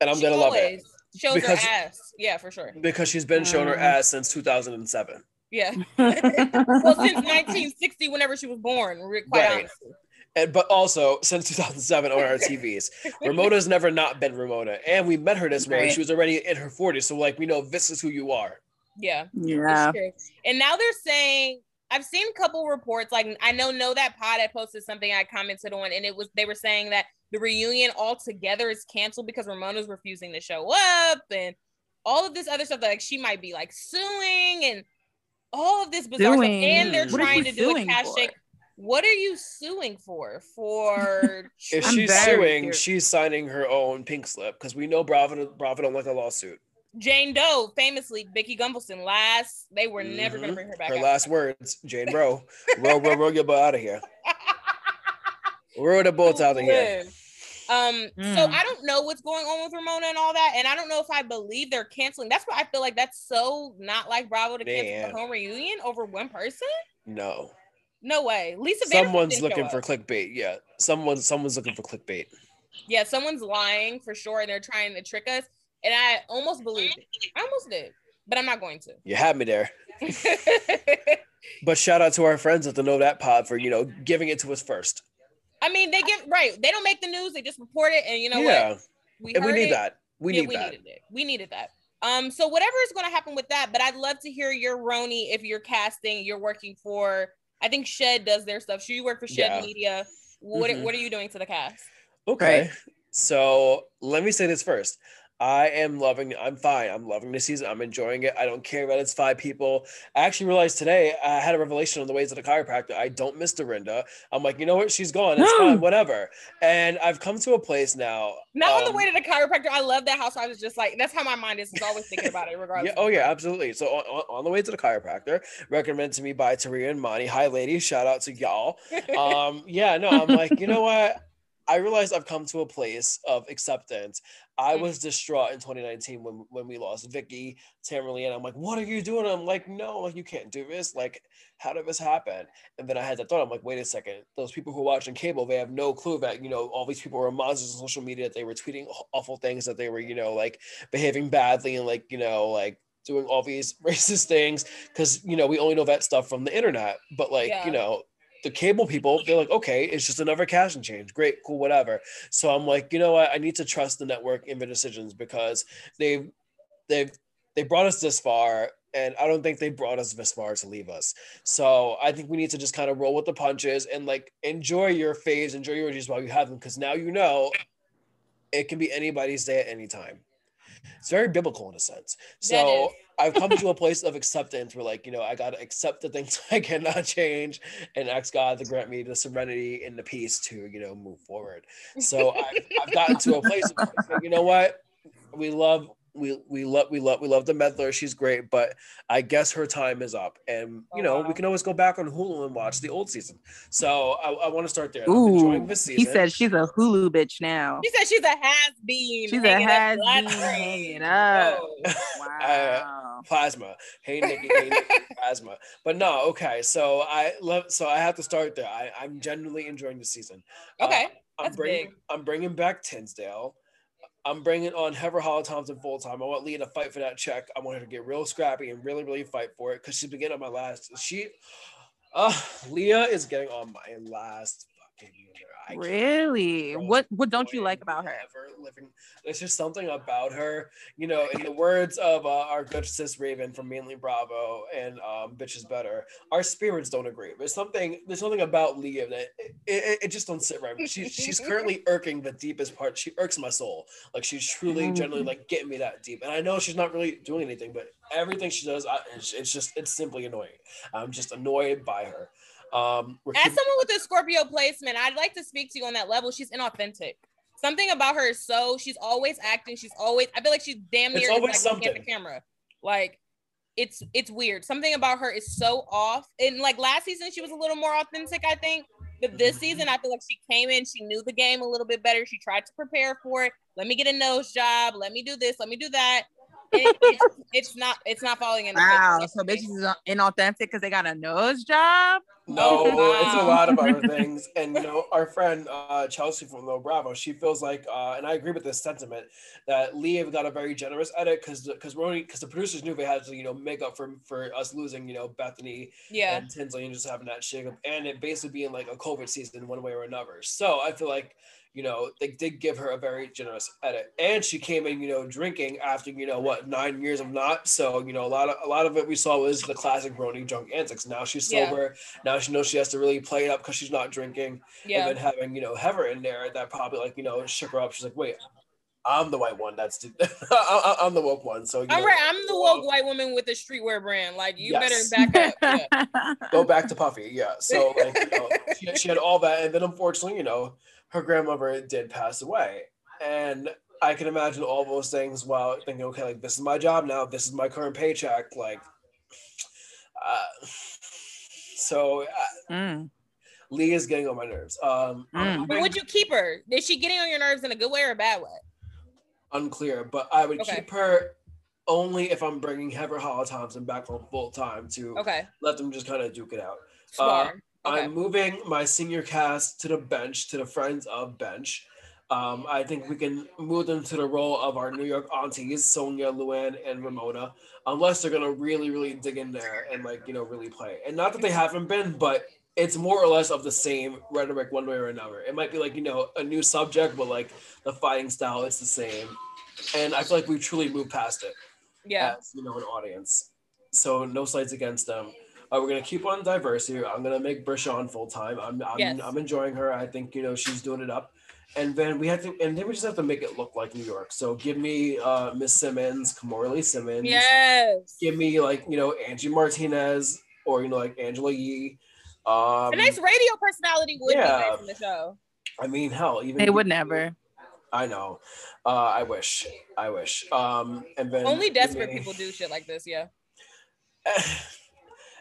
and I'm she gonna love it always Shows Because- her ass. Yeah, for sure. because she's been showing her Mm. ass since 2007. Yeah. well, since 1960, whenever she was born, re- quite Right. honestly. And but also since 2007 on our TVs, Ramona's never not been Ramona, and we met her this way. Right. She was already in her 40s, so like we know this is who you are. Yeah. Yeah. And now they're saying I've seen a couple reports. Like I know know that pod had posted something I commented on, and it was they were saying that the reunion altogether is canceled because Ramona's refusing to show up and all of this other stuff. That, like she might be like suing and all of this bizarre stuff. And they're What trying to do a suing cash for? shake. What are you suing for? For If I'm she's suing, curious. she's signing her own pink slip because we know Bravo Bravo don't like a lawsuit. Jane Doe, famously, Vicki Gunvalson. Last, they were never going to Mhm. bring her back. Her after last that. words, Jane Rowe, row, row, row your butt out of here. Row the boats out of here. Live. Um, so Mm. I don't know what's going on with Ramona and all that, and I don't know if I believe they're canceling. That's why I feel like that's so not like Bravo to cancel the home reunion over one person. No, No way. Lisa someone's looking for clickbait. Yeah, someone someone's looking for clickbait. Yeah, someone's lying for sure, and they're trying to trick us. And I almost believed it. I almost did, but I'm not going to. You had me there. But shout out to our friends at the Know That Pod for you know giving it to us first. I mean, they give right. They don't make the news; they just report it, and you know yeah, what? We and we heard need it. that. We Yeah, need we that. needed it. We needed that. Um, so whatever is going to happen with that, but I'd love to hear your RHONY if you're casting, you're working for. I think Shed does their stuff. Should you work for Shed Yeah. Media? What Mhm. What are you doing to the cast? Okay. So let me say this first. I am loving, I'm fine. I'm loving the season. I'm enjoying it. I don't care that it's five people. I actually realized today I had a revelation on the way to the chiropractor. I don't miss Dorinda. I'm like, you know what? She's gone. It's fine, whatever. And I've come to a place now. Not on the um, way to the chiropractor. I love that house. I was just like, that's how my mind is. It's always thinking about it, regardless. Yeah, oh yeah, absolutely. So on, on, on the way to the chiropractor, recommended to me by Taria and Monty. Hi, ladies. Shout out to y'all. um yeah no i'm like you know what i realized i've come to a place of acceptance. I Mm. was distraught in 2019 when when we lost vicky Tamerly, and i'm like what are you doing? I'm like no like you can't do this. Like how did this happen? And then i had that thought. I'm like wait a second. Those people who are watching cable they have no clue that you know all these people were monsters on social media that they were tweeting awful things that they were you know like behaving badly and like you know like doing all these racist things. Because you know we only know that stuff from the internet. But like Yeah. you know the cable people, they're like, okay, it's just another cash and change. Great, cool, whatever. So I'm like, you know what? I need to trust the network in their decisions because they've they've they brought us this far, and I don't think they brought us this far to leave us. So I think we need to just kind of roll with the punches and like enjoy your faves, enjoy your orgies while you have them, because now you know it can be anybody's day at any time. It's very biblical in a sense. So. I've come to a place of acceptance where, like, you know, I gotta accept the things I cannot change, and ask God to grant me the serenity and the peace to, you know, move forward. So I've, I've gotten to a place of, you know what, we love we we love we love we love the meddler. She's great, but I guess her time is up. And you Oh, know, wow. we can always go back on Hulu and watch the old season. So I, I want to start there. I'm Ooh, enjoying this season. he said she's a Hulu bitch now. She said she's a has been. She's a has been hanging up. Wow. plasma. Hey Nikki, hey Nikki, plasma. But no, okay. So I love. So I have to start there. I, I'm genuinely enjoying the season. Uh, Okay, I'm that's bringing. big. I'm bringing back Tinsley. I'm bringing on Heather Hollow Thomson full time. I want Leah to fight for that check. I want her to get real scrappy and really, really fight for it because she's been getting on my last. She, uh, Leah is getting on my last fucking nerve. I Really? What what don't you like about her? ever living. There's just something about her, you know. In the words of uh, our good sis Raven from Mainly Bravo and um, Bitches Better, our spirits don't agree. There's something. There's something about Leah that it, it, it just don't sit right. She, she's currently irking the deepest part. She irks my soul. Like she's truly, generally like getting me that deep. And I know she's not really doing anything, but everything she does, I, it's, it's just it's simply annoying. I'm just annoyed by her. Um, we're As someone with a Scorpio placement, I'd like to speak to you on that level. She's inauthentic. Something about her is so she's always acting. She's always. I feel like she's damn It's near always like looking at the something. camera. Like it's it's weird. Something about her is so off. And like last season, she was a little more authentic. I think. But this season, I feel like she came in. She knew the game a little bit better. She tried to prepare for it. Let me get a nose job. Let me do this. Let me do that. It- it's, it's not. It's not falling in. Wow. place. So bitches is inauthentic because they got a nose job. No, Oh, it's a lot of other things. And you know, our friend uh, Chelsea from Low Bravo, she feels like, uh, and I agree with this sentiment that Leah got a very generous edit because because we're because the producers knew they had to you know make up for for us losing you know Bethenny Yeah. and Tinsley and just having that shake up and it basically being like a COVID season one way or another. So I feel like you know they did give her a very generous edit, and she came in you know drinking after you know what nine years of not. So you know a lot of a lot of it we saw was the classic RHONY drunk antics. Now she's Yeah. sober. Now she knows she has to really play it up because she's not drinking. Yeah. And then having you know Heather in there that probably like you know shook her up. She's like, wait. I'm the white one. That's the, I, I- I'm the woke one. So you All know, right, I'm the woke white woman with a streetwear brand. Like you Yes. better back up. Yeah. go back to Puffy. Yeah. So like you know, she, she had all that, and then unfortunately, you know, her grandmother did pass away, and I can imagine all those things while thinking, okay, like this is my job now. This is my current paycheck. Like, uh, so uh, Mm. Lee is getting on my nerves. Um, Mm. But would you keep her? Is she getting on your nerves in a good way or a bad way? unclear, but I would Okay. keep her only if I'm bringing Heather Hollow Thomson back on full time to Okay. let them just kind of duke it out. Smart. Okay. I'm moving my senior cast to the bench, to the friends of bench. Um, I think we can move them to the role of our New York aunties, Sonja, Luann, and Ramona, unless they're gonna really, really dig in there and like you know really play. And not that they haven't been, but it's more or less of the same rhetoric one way or another. It might be like you know a new subject, but like the fighting style is the same. And I feel like we've truly moved past it yeah. as you know an audience. So no slights against them. Uh, we're gonna keep on diversity. I'm gonna make Bershan full time. I'm I'm, Yes. I'm enjoying her. I think you know she's doing it up. And then we have to, and then we just have to make it look like New York. So give me uh, Miss Simmons, Kimora Lee Simmons. Yes. Give me like you know Angie Martinez or you know like Angela Yee. Um, a nice radio personality would yeah. be nice in the show. I mean, hell, even They would never. I know. Uh, I wish. I wish. Um, and then Only desperate me- people do shit like this. Yeah.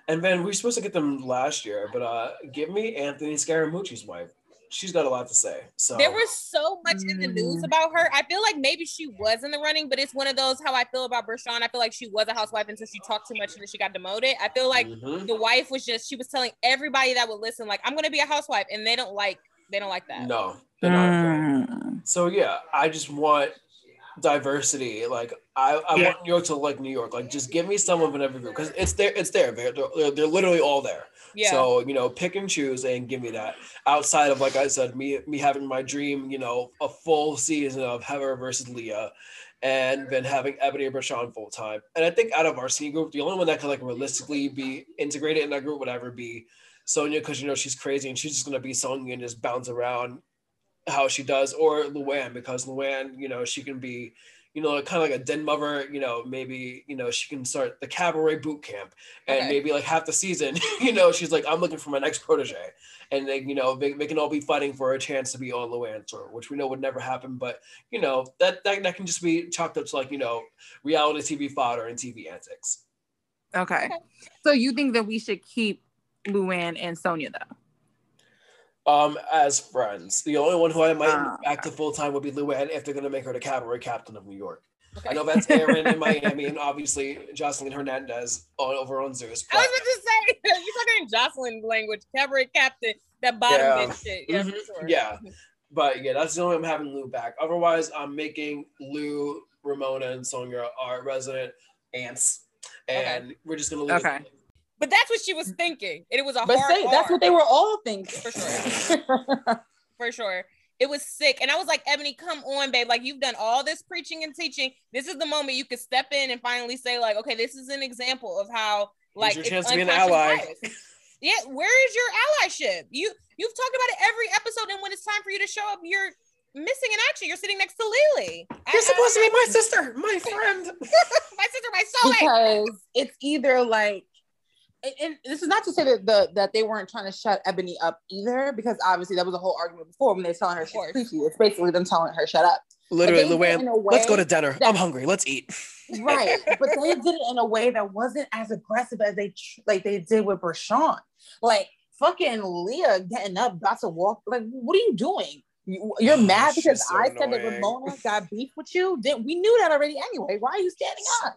and then we were supposed to get them last year, but uh, give me Anthony Scaramucci's wife. She's got a lot to say. So There was so much in the news Mm. about her. I feel like maybe she was in the running, but it's one of those how I feel about Bershan. I feel like she was a housewife until she talked too much and then she got demoted. I feel like Mhm. the wife was just she was telling everybody that would listen, like, I'm gonna be a housewife, and they don't like they don't like that. no, they're not. Mm. So yeah, I just want diversity. Like I, I Yeah. want New York to look like New York. Like just give me some of an every group because it's there. It's there. They're, they're, they're literally all there. Yeah. So you know, pick and choose and give me that. Outside of like I said, me me having my dream, you know, a full season of Heather versus Leah, and then having Eboni and Bershan full time. And I think out of our senior group, the only one that could like realistically be integrated in that group would ever be Sonja, because you know she's crazy and she's just gonna be Sonja and just bounce around how she does, or Luann because Luann, you know, she can be, you know, kind of like a den mother, you know, maybe, you know, she can start the cabaret boot camp and Okay. maybe like half the season, you know, she's like, I'm looking for my next protege. And they, you know, they, they can all be fighting for a chance to be on Luann's tour, which we know would never happen. But, you know, that, that, that can just be chalked up to like, you know, reality TV fodder and TV antics. Okay. Okay. So you think that we should keep Luann and Sonja though? Um, as friends, the only one who I might Ah, move back to full time would be Luann if they're gonna make her the cabaret captain of New York. Okay. I know that's Aaron in Miami, and obviously Joseline Hernandez on, over on Zeus. I was But about to say you're talking in Joseline language, cabaret captain, that bottom Yeah. bitch shit. Yeah, Mhm. for sure. Yeah. but yeah, that's the only way I'm having Lou back. Otherwise, I'm making Lou, Ramona, and Sonja our resident aunts, and we're just gonna leave. it- Okay. But that's what she was thinking. And it was a But hard say that's what they were all thinking. For sure. for sure. It was sick. And I was like, Eboni, come on, babe. Like you've done all this preaching and teaching. This is the moment you could step in and finally say, like, okay, this is an example of how like your it's chance to be an ally. Yeah, where is your allyship? You you've talked about it every episode, and when it's time for you to show up, you're missing in action. You're sitting next to Lily. You're supposed to be my sister, my friend. my sister, my soulmate. because it's either like and, and this is not to say that the that they weren't trying to shut Eboni up either, because obviously that was a whole argument before when they're telling her she's preachy. It's basically them telling her shut up. Literally, Luann, let's go to dinner. that- I'm hungry. Let's eat. Right. but they did it in a way that wasn't as aggressive as they like they did with Bershan. Like fucking Leah getting up, about to walk. Like, what are you doing? You- You're mad because so I said that annoying. Ramona got beef with you. Then we knew that already anyway. Why are you standing up?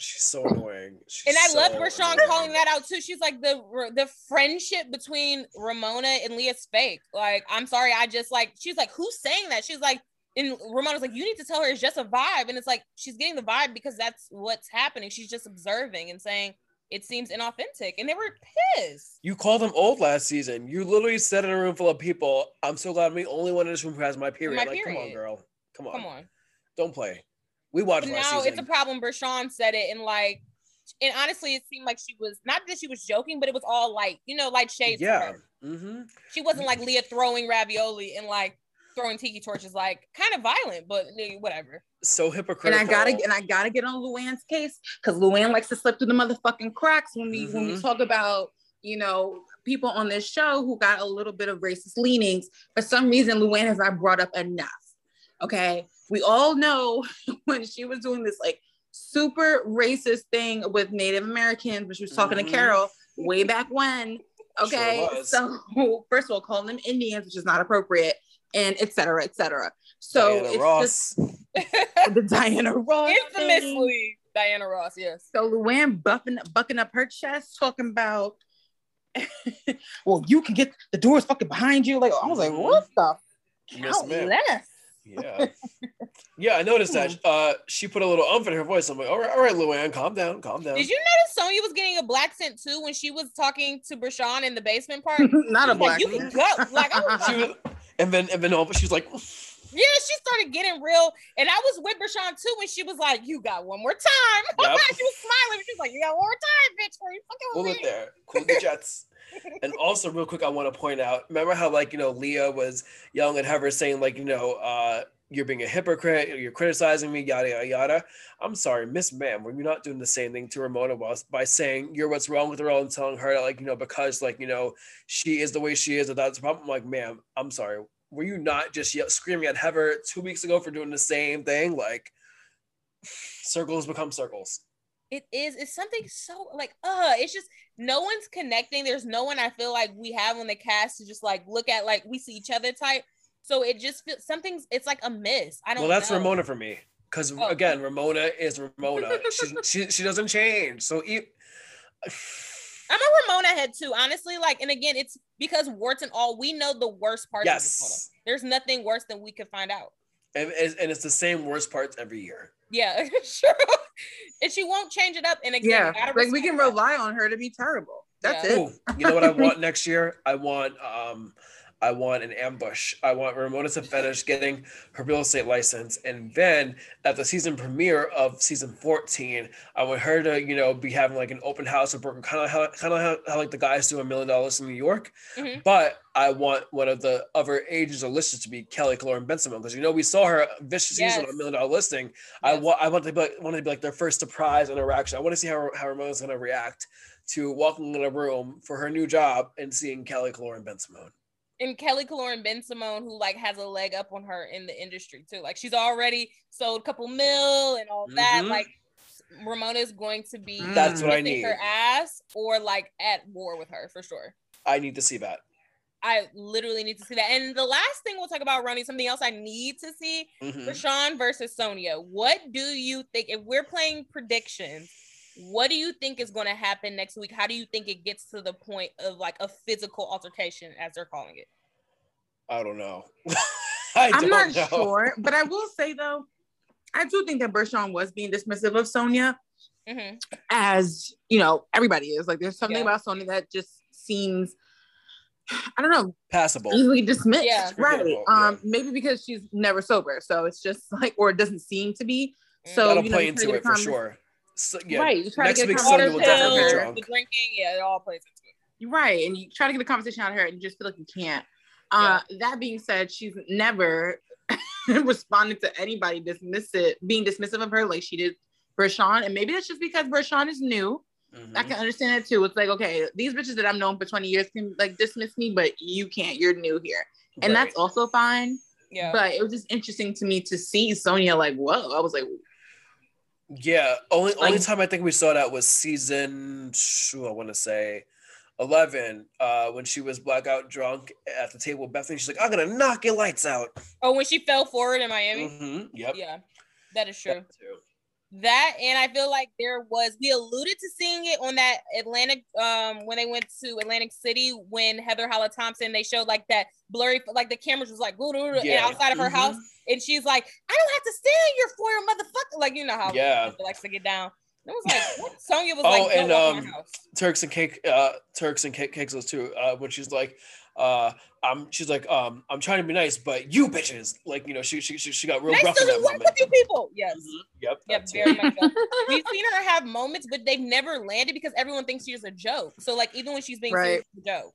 She's so annoying. She's And I so love Bershan calling that out too. She's like the the friendship between Ramona and Leah's fake. Like, I'm sorry, I just like she's like, who's saying that? She's like, and Ramona's like, you need to tell her it's just a vibe. And it's like she's getting the vibe because that's what's happening. She's just observing and saying it seems inauthentic. And they were pissed. You called them old last season. You literally said in a room full of people, I'm so glad I'm the only one in this room who has my period. My like, come on, girl. Come on. Come on. Don't play. We watched But now it's a problem. Bershan said it and like and honestly, it seemed like she was not that she was joking, but it was all like, you know, like shades. yeah. Mm-hmm. She wasn't like Leah throwing ravioli and like throwing tiki torches, like kind of violent, but whatever. So hypocritical. And hypocritical. I gotta and I gotta get on Luann's case because Luann likes to slip through the motherfucking cracks when we when we Mhm. talk about you know people on this show who got a little bit of racist leanings. For some reason, Luann has not brought up enough. Okay, we all know when she was doing this like super racist thing with Native Americans, when she was talking Mhm. to Carole way back when. Okay, Sure so first of all, calling them Indians, which is not appropriate, and etc. cetera, et cetera. So Diana it's Ross. just the Diana Ross. thing. Infamously, Diana Ross, yes. So Luann buffing, bucking up her chest, talking about, well, you can get the doors fucking behind you. Like I was like, Mhm. what the Yes, count ma'am. less? Yeah. Yeah, I noticed that. Uh, she put a little umph in her voice. I'm like, all right, all right, Luann, calm down, calm down. Did you notice Sonja was getting a black scent too when she was talking to Bershan in the basement part? Not a Like, black. you can go. Like, I was She was, and then and then all, she's like, Yeah, she started getting real. And I was with Bershan too when she was like, You got one more time. Yep. she was smiling. She was like, You got one more time, bitch. Where you fucking cool with it there, cool the jets. and also, real quick, I want to point out. Remember how like you know Leah was yelling at Heather, saying like you know uh, you're being a hypocrite, you're criticizing me, yada yada yada. I'm sorry, Miss Ma'am, were you not doing the same thing to Ramona was by saying you're what's wrong with her and telling her like you know because like you know she is the way she is, that that's the problem. I'm like, ma'am, I'm sorry. Were you not just yell- screaming at Heather two weeks ago for doing the same thing? Like circles become circles. It is. It's something so like, uh, it's just no one's connecting. There's no one I feel like we have on the cast to just like look at like we see each other type. So it just feels something's it's like a miss. I don't know. Well, that's know. Ramona for me. Because Oh. again, Ramona is Ramona. She's, she she doesn't change. So e- I'm a Ramona head too, honestly. Like, and again, it's because warts and all, we know the worst parts yes, There's nothing worse than we could find out. and and it's the same worst parts every year. Yeah, sure. and she won't change it up. And again, Yeah, you gotta like we can rely on her to be terrible. That's Yeah. it. Ooh, you know what I want next year? I want um I want an ambush. I want Ramona to finish getting her real estate license. And then at the season premiere of season 14, I want her to, you know, be having like an open house of Brooklyn, kind of how, kind of how, how, like the guys do a million dollars in New York. Mhm. But I want one of the other agents or listers to be Kelly Killoren Bensimon because you know we saw her vicious season on a million dollar listing. I want I want to be like, want to be like their first surprise interaction. I want to see how how Ramona's gonna react to walking in a room for her new job and seeing Kelly Killoren Bensimon. And Kelly Killoren Bensimon, who like has a leg up on her in the industry too. Like she's already sold a couple mil and all that. Mhm. Like Ramona is going to be Mm. That's what I need. her ass or like at war with her for sure. I need to see that. I literally need to see that. And the last thing we'll talk about, Ronnie, something else I need to see Mhm. Bershan versus Sonja. What do you think if we're playing predictions? What do you think is going to happen next week? How do you think it gets to the point of like a physical altercation, as they're calling it? I don't know. I I'm don't know. sure, but I will say though, I do think that Bershan was being dismissive of Sonja, hmm as you know, everybody is. Like, there's something Yeah. about Sonja that just seems, I don't know, Passable. easily dismissed. Yeah. Right. Forgettable, Um, yeah. maybe because she's never sober, so it's just like, or it doesn't seem to be. So That'll you know, play you try to into it for sure. So, yeah. Right. You try Next to get week, a Sonja will conversation definitely out of pills, her. drunk. the drinking, yeah, it all plays into it. Right. And you try to get a conversation out of her and you just feel like you can't. Uh, that being said, she's never responded to anybody dismissive, being dismissive of her like she did Bershan. And maybe that's just because Bershan is new. Mhm. I can understand that too. It's like, okay, these bitches that I've known for 20 years can like dismiss me, but you can't. You're new here. And Right. that's also fine. Yeah. But it was just interesting to me to see Sonja like, whoa. I was like, Yeah, only only Like- time I think we saw that was season two, I want to say eleven, uh, when she was blackout drunk at the table with Bethenny. She's like, "I'm gonna knock your lights out." oh, when she fell forward in Miami. hmm Yep. Yeah, that is true. That too. That and I feel like there was we alluded to seeing it on that Atlantic um when they went to Atlantic City when Heather Holla Thomson they showed like that blurry like the cameras was like Yeah. outside of her Mhm. house and she's like I don't have to stay in your foyer motherfucker like you know how Yeah. likes to get down. It was like what? Sonja was Oh, like don't and, um. Turks and cake, uh, Turks and cake, cakes too. Uh, when she's like, uh, I'm, she's like, um, I'm trying to be nice, but you bitches, like, you know, she she she, she got real Nice gruff to in that work moment. with you people. Yes. Mhm. Yep. Yep, very much so. We've seen her have moments, but they've never landed because everyone thinks she's a joke. So like even when she's being Right. serious, it's a joke.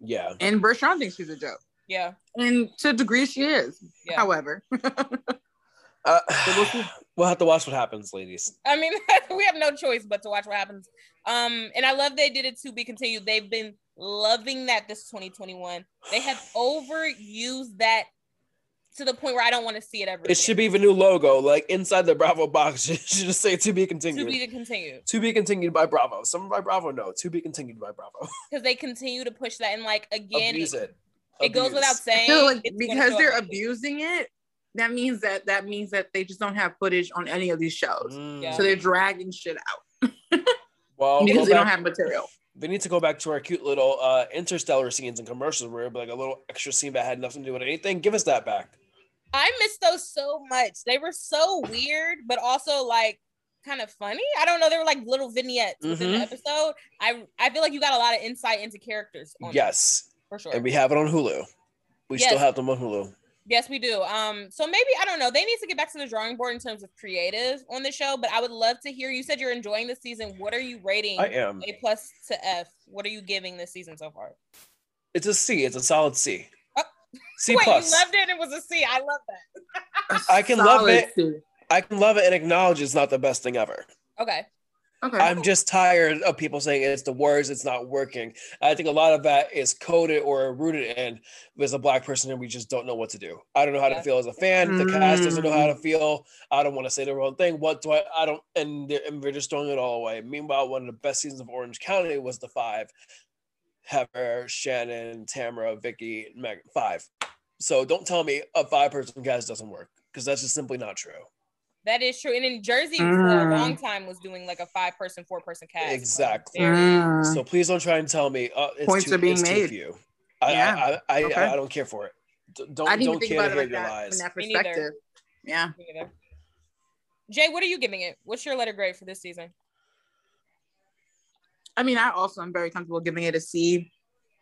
Yeah. and Bershan thinks she's a joke. Yeah. And to a degree she is. Yeah. However, Uh, we'll have to watch what happens, ladies. I mean, we have no choice but to watch what happens. Um, and I love they did it to be continued. They've been loving that this 2021. They have overused that to the point where I don't want to see it ever. It should be the new logo, like inside the Bravo box. It should just say "To be continued." to be to continue To be continued by Bravo. Some by Bravo, no. To be continued by Bravo. because they continue to push that. And like again, Abuse it, it. it goes without saying. feel like because they're up. abusing it, that means that that means that they just don't have footage on any of these shows. Mm. Yeah. So they're dragging shit out Well, because go they don't have material. They need to go back to our cute little uh, interstellar scenes and commercials where it'd be like a little extra scene that had nothing to do with anything. Give us that back. I miss those so much. They were so weird, but also like kind of funny. I don't know. They were like little vignettes within the episode. I I feel like you got a lot of insight into characters. Yes. for sure. And we have it on Hulu. We still have them on Hulu. Yes, we do. Um, so maybe I don't know. They need to get back to the drawing board in terms of creative on the show. But I would love to hear. You said you're enjoying the season. What are you rating I am. A plus to F? What are you giving this season so far? It's a C. It's a solid C. Oh. C Wait, plus. you loved it. It was a C. I love that. I can love it. C. I can love it and acknowledge it's not the best thing ever. Okay. Okay. I'm just tired of people saying it's the words, it's not working. I think a lot of that is coded or rooted in as a black person, and we just don't know what to do. I don't know how to feel as a fan. The cast doesn't know how to mm. feel. I don't want to say the wrong thing. What do I? I don't, and, they're- and we're just throwing it all away. Meanwhile, one of the best seasons of Orange County was the five: Heather, Shannon, Tamara, Vicki, Meg. Five. So don't tell me a five-person cast doesn't work because that's just simply not true. That is true. And in Jersey for a Mm. long time was doing like a five person, four person cast. Exactly. Mm. So please don't try and tell me uh, it's Points too, are being it's too made. few. I, Yeah. I, I, I, Okay. I, don't care for it. D- Don't I didn't don't think care about to it hear like your that lies. from that Me neither. perspective. Yeah. Me neither. Jay, what are you giving it? What's your letter grade for this season? I mean, I also am very comfortable giving it a C.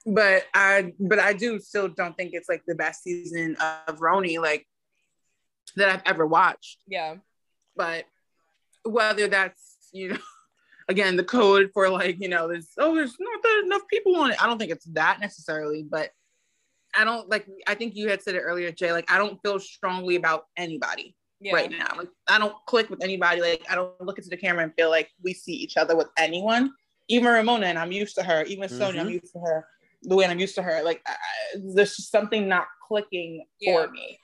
but I but I do still don't think it's like the best season of RHONY like that I've ever watched. Yeah. But whether that's you know again the code for like you know there's oh there's not that enough people on it. I don't think it's that necessarily, but I don't like I think you had said it earlier, Jay. Like I don't feel strongly about anybody Yeah. right now. Like I don't click with anybody. Like I don't look into the camera and feel like we see each other with anyone. Even Ramona, and I'm used to her. Even Sonia, I'm Mhm. used to her. The way I'm used to her. Like I, I- there's just something not clicking Yeah. for me.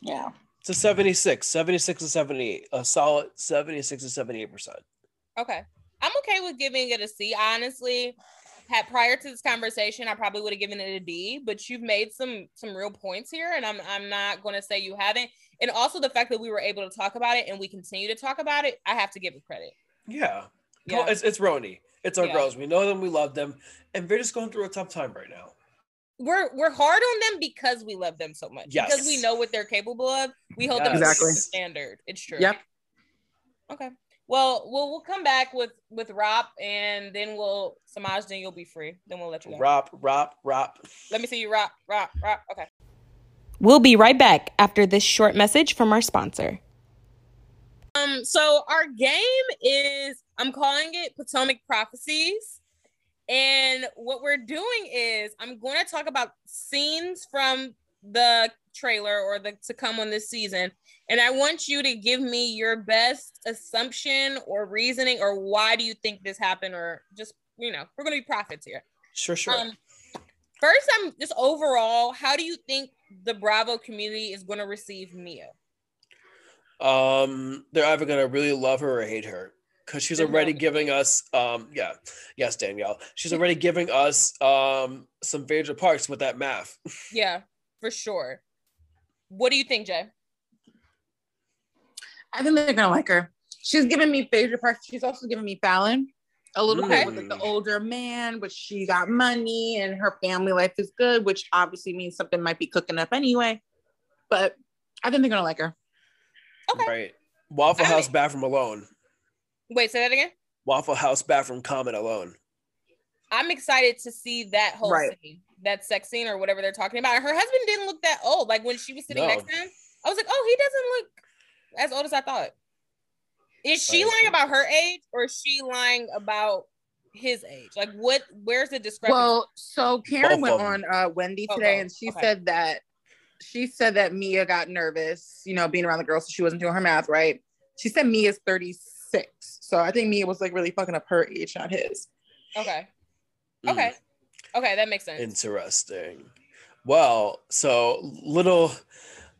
Yeah. It's a 76, 76 to 78, a solid 76 to 78%. Okay. I'm okay with giving it a C. Honestly, had prior to this conversation, I probably would have given it a D, but you've made some some real points here, and I'm I'm not gonna say you haven't. And also the fact that we were able to talk about it and we continue to talk about it, I have to give it credit. Yeah. Yeah. It's, it's RHONY. It's our Yeah. girls. We know them. We love them. And they're just going through a tough time right now. We're we're hard on them because we love them so much. Yes. Because we know what they're capable of. We hold them Yes. to a Exactly. standard. It's true. Yep. Okay. Well, we'll we'll come back with with RHOP and then we'll Samaj, then you'll be free. Then we'll let you go. Rop, rop, rop. Let me see you Rop, Rop, Rop. Okay. We'll be right back after this short message from our sponsor. Um, so our game is I'm calling it Potomac Prophecies. And what we're doing is I'm going to talk about scenes from the trailer or the to come on this season. And I want you to give me your best assumption or reasoning or why do you think this happened or just, you know, we're going to be prophets here. Sure, sure. Um, first, I'm just overall, how do you think the Bravo community is going to receive Mia? um, they're either gonna really love her or hate her. Because she's They're already giving us, um, yeah, yes, Danielle. She's already giving us um some Phaedra Parks with that math. Yeah, for sure. What do you think, Jay? I think they're gonna like her. She's giving me Phaedra Parks. She's also giving me Falynn. A little Okay. bit with like the older man, but she got money and her family life is good, which obviously means something might be cooking up anyway. But I think they're gonna like her. Okay. Right. Waffle I House mean- bathroom alone. Wait, say that again. Waffle House bathroom comment alone. I'm excited to see that whole Right. scene, that sex scene or whatever they're talking about. Her husband didn't look that old. Like when she was sitting No. next to him, I was like, oh, he doesn't look as old as I thought. Is she lying about her age or is she lying about his age? Like what where's the discrepancy? Well, so Karen Both went on uh, Wendy today, both. and she Okay. said that she said that Mia got nervous, you know, being around the girls, so she wasn't doing her math right. She said Mia's 36, so I think Mia was like really fucking up her age, not his. okay. Mm. Okay. Okay, that makes sense. Interesting. Well, so little,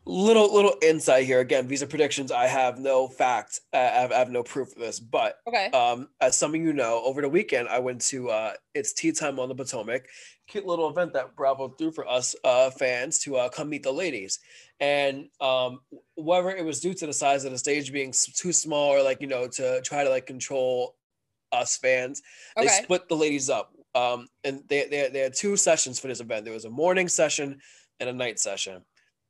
little, little insight here. Again, these are predictions. I have no fact. Uh, I, have, I have no proof of this. But Okay. um, as some of you know, over the weekend I went to uh, it's tea time on the Potomac, cute little event that Bravo threw for us uh, fans to uh, come meet the ladies. And um, whether it was due to the size of the stage being too small or like you know to try to like control us fans, they split the ladies up. Um, and they, they, they had two sessions for this event. There was a morning session and a night session.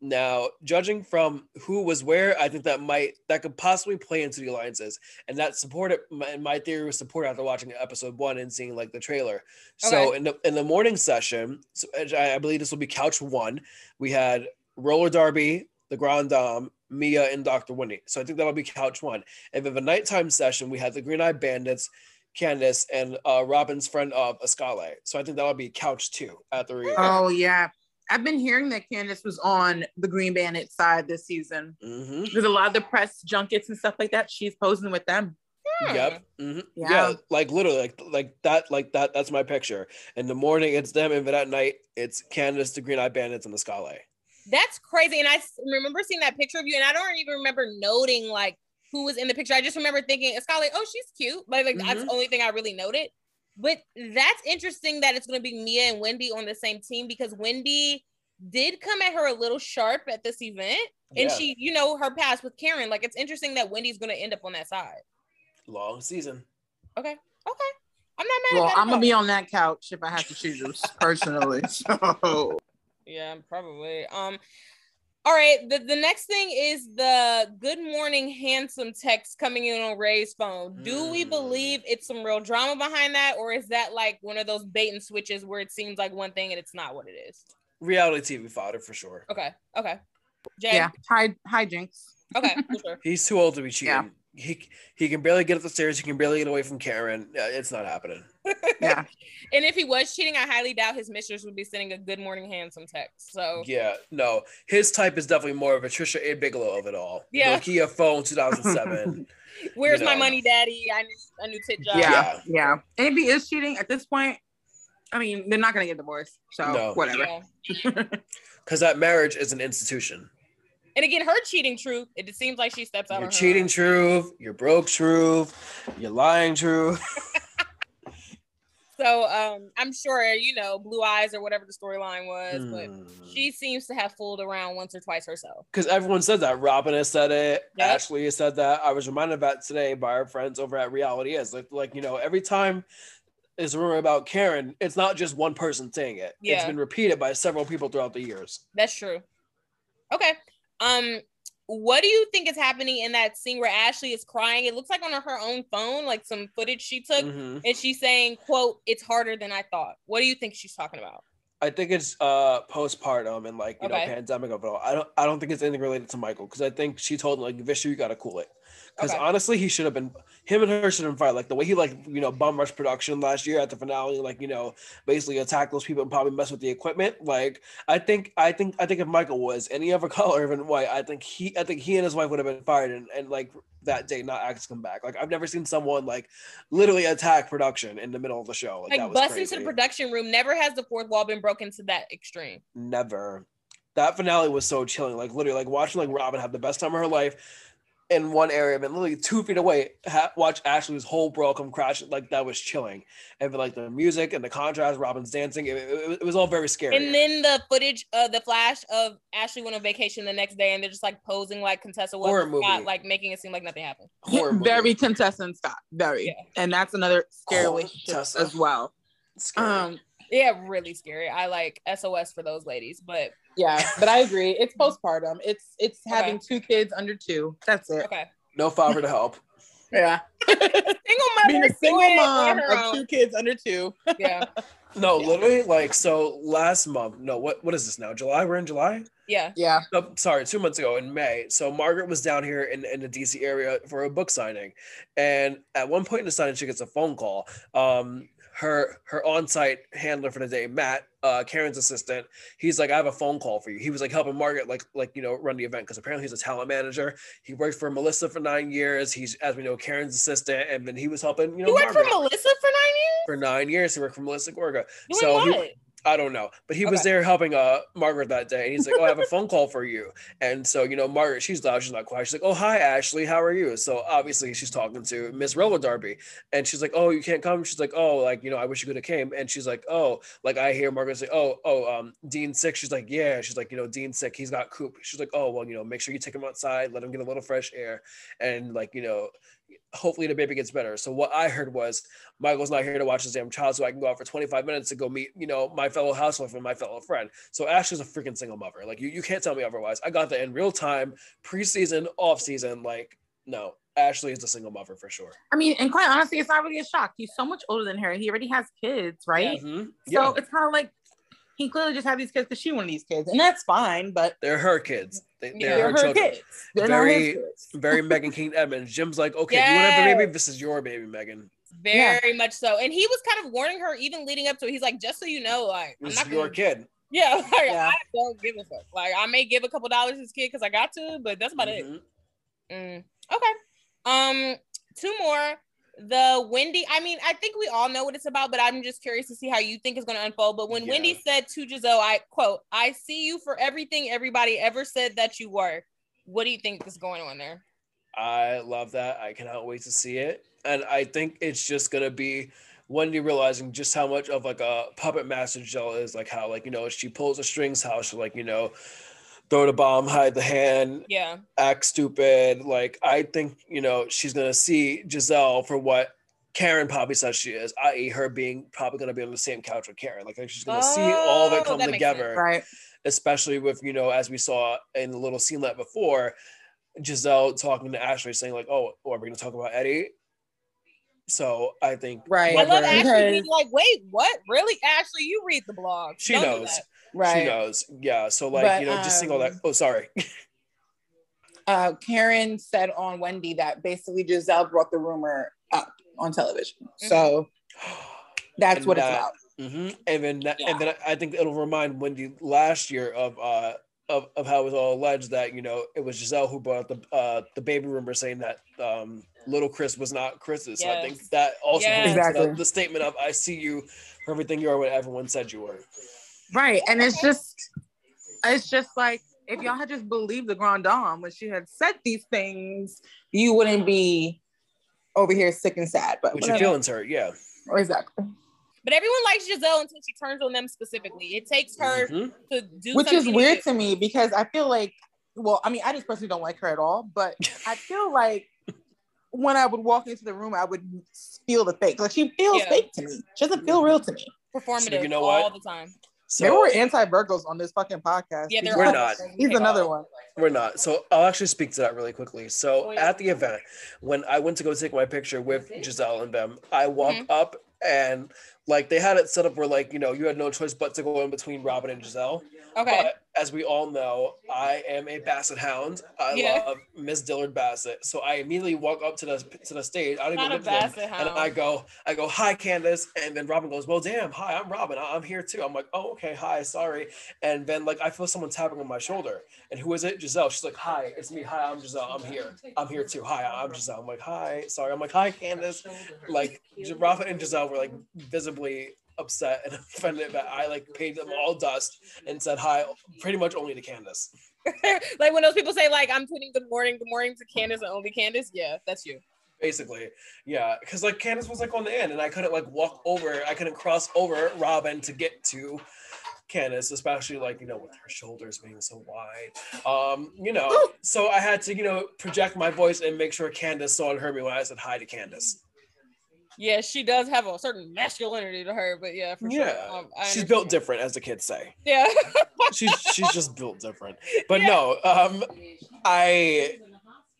Now, judging from who was where, I think that might that could possibly play into the alliances, and that supported. My, my theory was supported after watching episode one and seeing like the trailer. So in the in the morning session, so I, I believe this will be couch one. We had Roller Derby, the Grand Dame, Mia, and Dr. Wendy. So I think that'll be couch one. And then the nighttime session, we had the Green Eye Bandits, Candiace, and uh, Robyn's friend of Askale. So I think that'll be couch two at the reunion. Oh yeah, I've been hearing that Candiace was on the Green Bandit side this season. hmm There's a lot of the press junkets and stuff like that. She's posing with them. Hmm. Yep. hmm Yeah. Yeah. Like literally, like like that, like that. That's my picture. In the morning, it's them, and then at night, it's Candiace, the Green Eye Bandits, and the Scale. That's crazy. And I remember seeing that picture of you, and I don't even remember noting like who was in the picture. I just remember thinking, Scully, oh, she's cute. But like that's Mhm. the only thing I really noted. But that's interesting that it's gonna be Mia and Wendy on the same team because Wendy did come at her a little sharp at this event. And Yeah. she, you know, her past with Karen. Like it's interesting that Wendy's gonna end up on that side. Long season. Okay. Okay. I'm not mad Well, at that. I'm gonna be on that couch if I have to choose personally. So Yeah, probably. Um, All right. The, the next thing is the good morning handsome text coming in on Ray's phone. Do we Mm. believe it's some real drama behind that, or is that like one of those bait and switches where it seems like one thing and it's not what it is? Reality TV fodder for sure. Okay. Okay. Jay. Yeah. Hi, hi, Jinx. Okay. For sure. He's too old to be cheating. Yeah. He he can barely get up the stairs. He can barely get away from Karen. It's not happening. Yeah. And if he was cheating, I highly doubt his mistress would be sending a good morning handsome text. So Yeah, no. His type is definitely more of a Trisha A. Bigelow of it all. Yeah. Nokia phone 2007. where's you my money, daddy? I need a new tit job. yeah. Yeah. Yeah. And if he is cheating at this point, I mean, they're not gonna get divorced. So No. whatever. Yeah. Because that marriage is an institution. And again, her cheating truth, it just seems like she steps out her cheating own. truth. You're broke truth. You're lying truth. So um, I'm sure you know Blue Eyes or whatever the storyline was, but Hmm. she seems to have fooled around once or twice herself. Because everyone said that. Robyn has said it. Yep. Ashley has said that. I was reminded of that today by our friends over at Reality Is. Like, like you know, every time is a rumor about Karen, it's not just one person saying it. Yeah. It's been repeated by several people throughout the years. That's true. Okay. Um, what do you think is happening in that scene where Ashley is crying? It looks like on her own phone, like some footage she took, Mhm. and she's saying, "quote It's harder than I thought." What do you think she's talking about? I think it's uh postpartum and like you Okay. know pandemic of it all. I don't I don't think it's anything related to Michael because I think she told him like Vishu you gotta cool it. Because Okay. honestly, he should have been him and her should have been fired. Like the way he like you know bum rush production last year at the finale, like you know basically attack those people and probably mess with the equipment. Like I think I think I think if Michael was any other color even white, I think he I think he and his wife would have been fired and, and like that day not to come back. Like I've never seen someone like literally attack production in the middle of the show. Like, Like that was bust into the production room. Never has the fourth wall been broken to that extreme. never. That finale was so chilling. Like literally, like watching like Robyn have the best time of her life in one area, and literally two feet away, ha- watch Ashley's whole bro come crashing. Like that was chilling. And like the music and the contrast, Robyn's dancing, it, it- it was all very scary. And then the footage of the flash of Ashley went on vacation the next day, and they're just like posing like Contessa was Horror Scott, movie. like making it seem like nothing happened. Horror movie. Very contestant Scott. Very. Yeah. And that's another scary Oh, as well. Scary. Um, Yeah, really scary. I like SOS for those ladies, but yeah, but I agree. It's postpartum. It's it's having two kids under two. That's it. okay. no father to help. Yeah. Single mother, Being a single mom of two kids under two. Yeah, No, literally, like so last month. No, what what is this now? July? We're in July. yeah. Yeah. no, sorry, two months ago in May. So Margaret was down here in, in the DC area for a book signing. And at one point in the signing, she gets a phone call. Um, her her on-site handler for the day, Matt, uh, Karen's assistant, he's like, I have a phone call for you. He was like helping Margaret like like you know run the event because apparently he's a talent manager. He worked for Melissa for nine years. He's as we know Karen's assistant, and then he was helping you know You worked for Melissa for nine years. for nine years. He worked for Melissa Gorga. Doing so he- what? I don't know, but he was there helping uh Margaret that day, and he's like, "Oh, I have a phone call for you." And so you know, Margaret, she's loud, she's not quiet. She's like, "Oh, hi, Ashley, how are you?" So obviously, she's talking to Miss Rolla Darby, and she's like, "Oh, you can't come." She's like, "Oh, like you know, I wish you could have came." And she's like, "Oh, like I hear Margaret say, oh, oh, um, Dean's sick." She's like, "Yeah." She's like, "You know, Dean's sick. He's got coop." She's like, "Oh, well, you know, make sure you take him outside, let him get a little fresh air, and like you know." Hopefully the baby gets better. So what I heard was Michael's not here to watch his damn child, so I can go out for 25 minutes to go meet, you know, my fellow housewife and my fellow friend. So Ashley's a freaking single mother. Like you, you can't tell me otherwise. I got that in real time, preseason, off season. Like, no, Ashley is a single mother for sure. I mean, and quite honestly, it's not really a shock. He's so much older than her. He already has kids, right? Mhm. So Yeah, it's kind of like he clearly just had these kids because she wanted these kids, and that's fine. But they're her kids. They, they're, they're her, her children. kids. They're Very- kids. Very Meghan King Edmonds. Jim's like, okay, you want to have a baby? This is your baby, Meghan. Very much so. And he was kind of warning her even leading up to it. He's like, just so you know, like I'm This not is your gonna, kid. Yeah, like, Yeah. I don't give a fuck. Like I may give a couple dollars to this kid because I got to, but that's about it. Mhm. Mm, okay. Um, two more. The Wendy, I mean, I think we all know what it's about, but I'm just curious to see how you think it's going to unfold. But when Yeah. Wendy said to Gizelle, I quote, I see you for everything everybody ever said that you were. What do you think is going on there? I love that. I cannot wait to see it. And I think it's just gonna be Wendy realizing just how much of like a puppet master Gizelle is, like how like you know she pulls the strings, how she like you know throw the bomb, hide the hand, Yeah. act stupid. Like I think you know she's gonna see Gizelle for what Karen probably says she is, i.e., her being probably going to be on the same couch with Karen. Like, she's going to see oh, all of it Oh, come that makes together, Right. especially with, you know, as we saw in the little scene that before, Gizelle talking to Ashley saying, like, oh, oh, are we going to talk about Eddie? So I think Right. I love Ashley being like, wait, what? Really? Ashley, you read the blog. She Don't do knows. That. Right. She knows. Yeah. So, like, But, you know, just seeing all that. um, Oh, sorry. uh, Karen said on Wendy that basically Gizelle brought the rumor up on television. So that's And what it's that- about. hmm And then, that- Yeah. and then I think it'll remind Wendy last year of uh of, of how it was all alleged that you know it was Gizelle who brought the uh the baby rumor saying that um little Chris was not Chris's. So I think that also Yes. Exactly. the, the statement of I see you for everything you are, what everyone said you were. Right. And it's just it's just like if y'all had just believed the Grand Dame when she had said these things, You wouldn't be over here sick and sad, but Which your whatever. feelings hurt, yeah. exactly. But everyone likes Gizelle until she turns on them specifically. It takes her Mhm. to do Which is weird new. to me because I feel like, well, I mean, I just personally don't like her at all, but I feel like when I would walk into the room, I would feel the fake. Like she feels Yeah. fake to me. She doesn't feel real to me. performative So you know all what? the time. So there were anti Virgos on this fucking podcast. Yeah, He's We're all not. He's another one. We're not. So I'll actually speak to that really quickly. So Oh, yeah. at the event, when I went to go take my picture with Gizelle and them, I walked Mm-hmm. up and like they had it set up where like you know you had no choice but to go in between Robyn and Gizelle. Okay. But as we all know, I am a Basset hound. I Yeah. love Miss Dillard Bassett. So I immediately walk up to the to the stage. I don't Not even look at them, Basset and. I go, I go, hi Candiace, and then Robyn goes, well, damn, hi, I'm Robyn. I- I'm here too. I'm like, oh, okay, hi, sorry. And then like I feel someone tapping on my shoulder, and who is it? Gizelle. She's like, hi, it's me. Hi, I'm Gizelle. I'm here. I'm here too. Hi, I'm Gizelle. I'm like, hi, sorry. I'm like, hi, Candiace. Like Robyn and Gizelle were like visibly upset and offended that I like paid them all dust and said hi, pretty much only to Candiace. like when those people say like I'm tweeting good morning, good morning to Candiace and only Candiace. Yeah, that's you. Basically, yeah, because like Candiace was like on the end, and I couldn't like walk over, I couldn't cross over Robyn to get to Candiace, especially like you know with her shoulders being so wide. Um, you know, so I had to you know project my voice and make sure Candiace saw and heard me when I said hi to Candiace. Yeah, she does have a certain masculinity to her, but yeah, for Yeah, sure. Um, she's built different, as the kids say. Yeah. she's she's just built different. But Yeah. no, um, I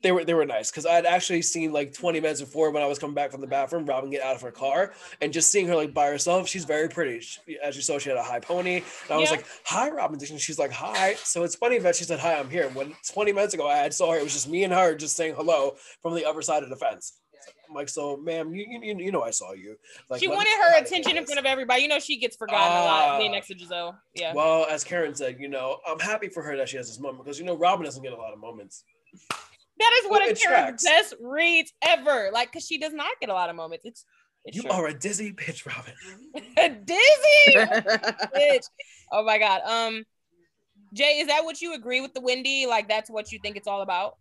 they were they were nice because I had actually seen like 20 minutes before when I was coming back from the bathroom, Robyn get out of her car and just seeing her like by herself. She's very pretty. She, as you saw, she had a high pony. And I was Yeah. like, "Hi, Robyn." And she's like, "Hi." So it's funny that she said, "Hi, I'm here." When 20 minutes ago I had saw her, it was just me and her just saying hello from the other side of the fence. I'm like, so, ma'am, you you, you know I saw you. Like, she wanted her attention in front of everybody. You know, she gets forgotten a lot being next to Gizelle. Yeah. Well, as Karen said, you know, I'm happy for her that she has this moment because you know Robyn doesn't get a lot of moments. that is one Well, of it Karen's tracks. best reads ever. Like, cause she does not get a lot of moments. It's, it's You true. are a dizzy bitch, Robyn. A dizzy. bitch. Oh my god. Um, Jay, is that what you agree with the Wendy? Like, that's what you think it's all about?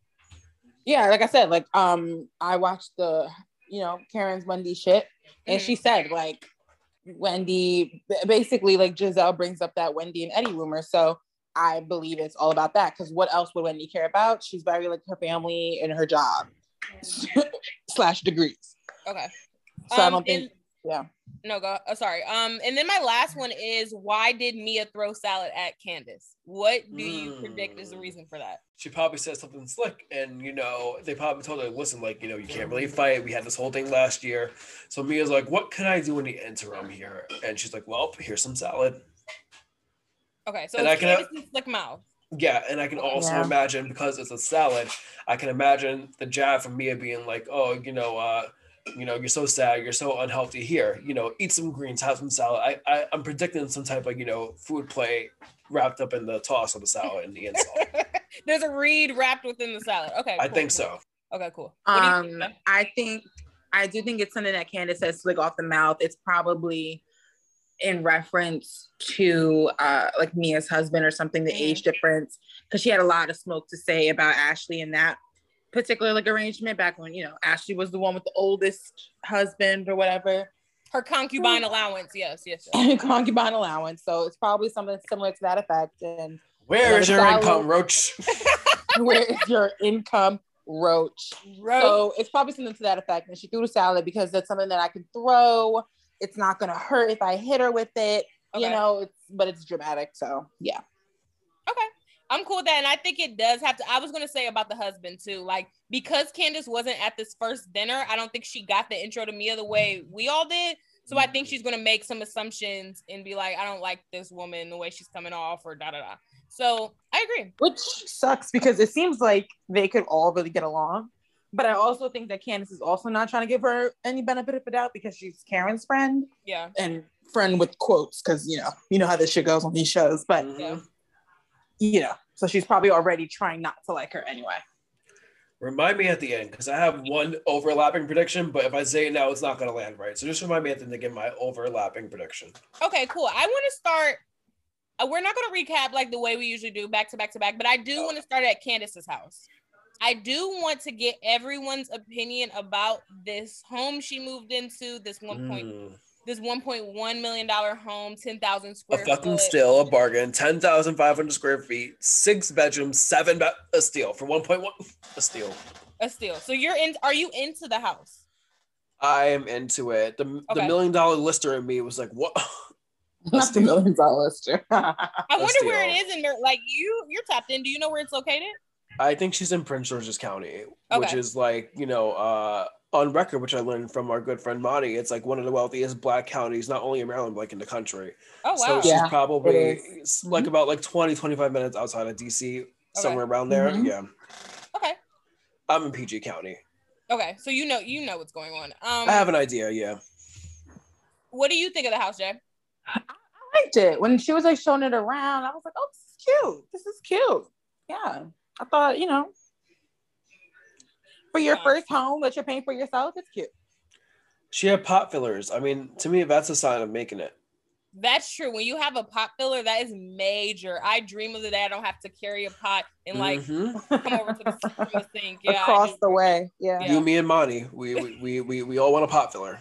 Yeah, like I said, like um, I watched the you know Karen's Wendy shit, and Mhm. she said like Wendy basically like Gizelle brings up that Wendy and Eddie rumor, so I believe it's all about that. Because what else would Wendy care about? She's very like her family and her job slash degrees. Okay. So I Um, don't think and- yeah. No, go. Oh, sorry. Um, and then my last one is why did Mia throw salad at Candiace? What do you predict is the Mm. reason for that? She probably said something slick, and you know they probably told her, "Listen, like you know you can't really fight. We had this whole thing last year." So Mia's like, "What can I do in the interim here?" And she's like, "Well, here's some salad." Okay, so And it's I can- Candiace's slick mouth. Yeah, and I can also Yeah. imagine because it's a salad, I can imagine the jab from Mia being like, "Oh, you know, uh, you know, you're so sad, you're so unhealthy. Here, you know, eat some greens, have some salad." I, I I'm predicting some type of you know food play wrapped up in the toss of the salad and the insult. There's a reed wrapped within the salad. Okay, I cool, think cool. so. Okay, cool. What do you think, Um, I think I do think it's something that Candiace says slick off the mouth. It's probably in reference to uh like Mia's husband or something, the age difference, because she had a lot of smoke to say about Ashley in that particular like arrangement back when you know Ashley was the one with the oldest husband or whatever. her concubine allowance. Yes, yes. yes. concubine allowance. So it's probably something similar to that effect. And Where is your salad. income, Roach? where is your income? roach. Roach. So it's probably something to that effect. And she threw the salad because that's something that I can throw. It's not gonna hurt if I hit her with it. You know, it's but it's dramatic. So yeah. I'm cool with that. And I think it does have to. I was going to say about the husband too. Like, because Candiace wasn't at this first dinner, I don't think she got the intro to Mia the way we all did. So I think mm-hmm. she's going to make some assumptions and be like, I don't like this woman, the way she's coming off, or da da da. So I agree. Which sucks because it seems like they could all really get along. But I also think that Candiace is also not trying to give her any benefit of the doubt because she's Karen's friend Yeah. and friend with quotes because you know you know how this shit goes on these shows. But Yeah. You know, so she's probably already trying not to like her anyway. Remind me at the end because I have one overlapping prediction, but if I say it now, it's not going to land right. So just remind me at the end to give my overlapping prediction. Okay, cool. I want to start. Uh, we're not going to recap like the way we usually do, back to back to back, but I do want to start at Candiace's house. I do want to get everyone's opinion about this home she moved into. This one point, Mm. This one point one million dollar home, ten thousand square. A square. fucking foot. steal, a bargain, 10,500 square feet, six bedrooms, seven, ba- a steal for 1.1, a steal. A steal. So you're in. Are you into the house? I am into it. The, the million dollar lister in me was like, what? Not the million dollar lister. I wonder where it is in Mar- like you. You're tapped in. Do you know where it's located? I think she's in Prince George's County, which is like, you know, uh, on record, which I learned from our good friend Monty, it's like one of the wealthiest black counties, not only in Maryland, but like in the country. Oh wow. So wow. she's Yeah, probably it s- like about like 20, 25 minutes outside of DC, somewhere around there. Mhm. Yeah. Okay. I'm in PG County. Okay. So you know you know what's going on. Um. I have an idea. Yeah. what do you think of the house, Jay? I liked it when she was like showing it around. I was like, oh, this is cute. This is cute. Yeah. I thought, you know, for your first home that you're paying for yourself, it's cute. She had pot fillers. I mean, to me, that's a sign of making it. That's true. When you have a pot filler, that is major. I dream of the day I don't have to carry a pot and like Mhm. come over to the, from the sink. Yeah, Across the way. Yeah. Yeah. You, me, and Monty, we, we, we, we, we all want a pot filler.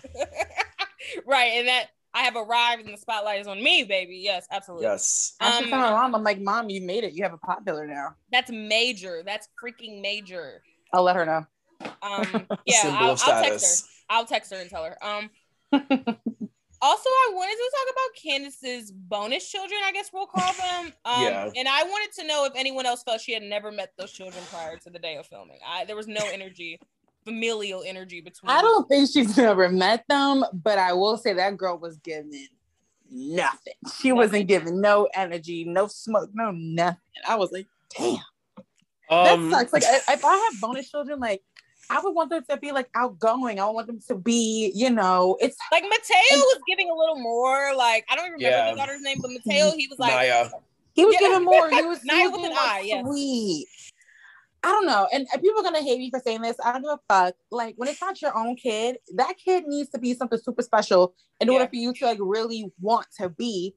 right, and that I have arrived and the spotlight is on me, baby. Yes, absolutely. Yes. I should Um, tell my mom, I'm like, Mom, you made it. You have a pot filler now. That's major. That's freaking major. I'll let her know. Um, yeah, I'll, I'll text her. I'll text her and tell her. Um, also, I wanted to talk about Candiace's bonus children. I guess we'll call them. Um, Yeah. And I wanted to know if anyone else felt she had never met those children prior to the day of filming. I, there was no energy, familial energy between. I don't think she's never met them, but I will say that girl was giving nothing. She wasn't giving no energy, no smoke, no nothing. I was like, damn, that Um, sucks. Like, if if I have bonus children, like, I would want them to be like outgoing. I want them to be, you know, it's Like Mateo was giving a little more. Like I don't even remember Yeah. the daughter's name, but Mateo, he was like, Naya. he was Yeah. giving more. He was, he Naya with being an more I, yes. sweet. I don't know. And and people are gonna hate me for saying this. I don't give a fuck. Like when it's not your own kid, that kid needs to be something super special in order for you to like really want to be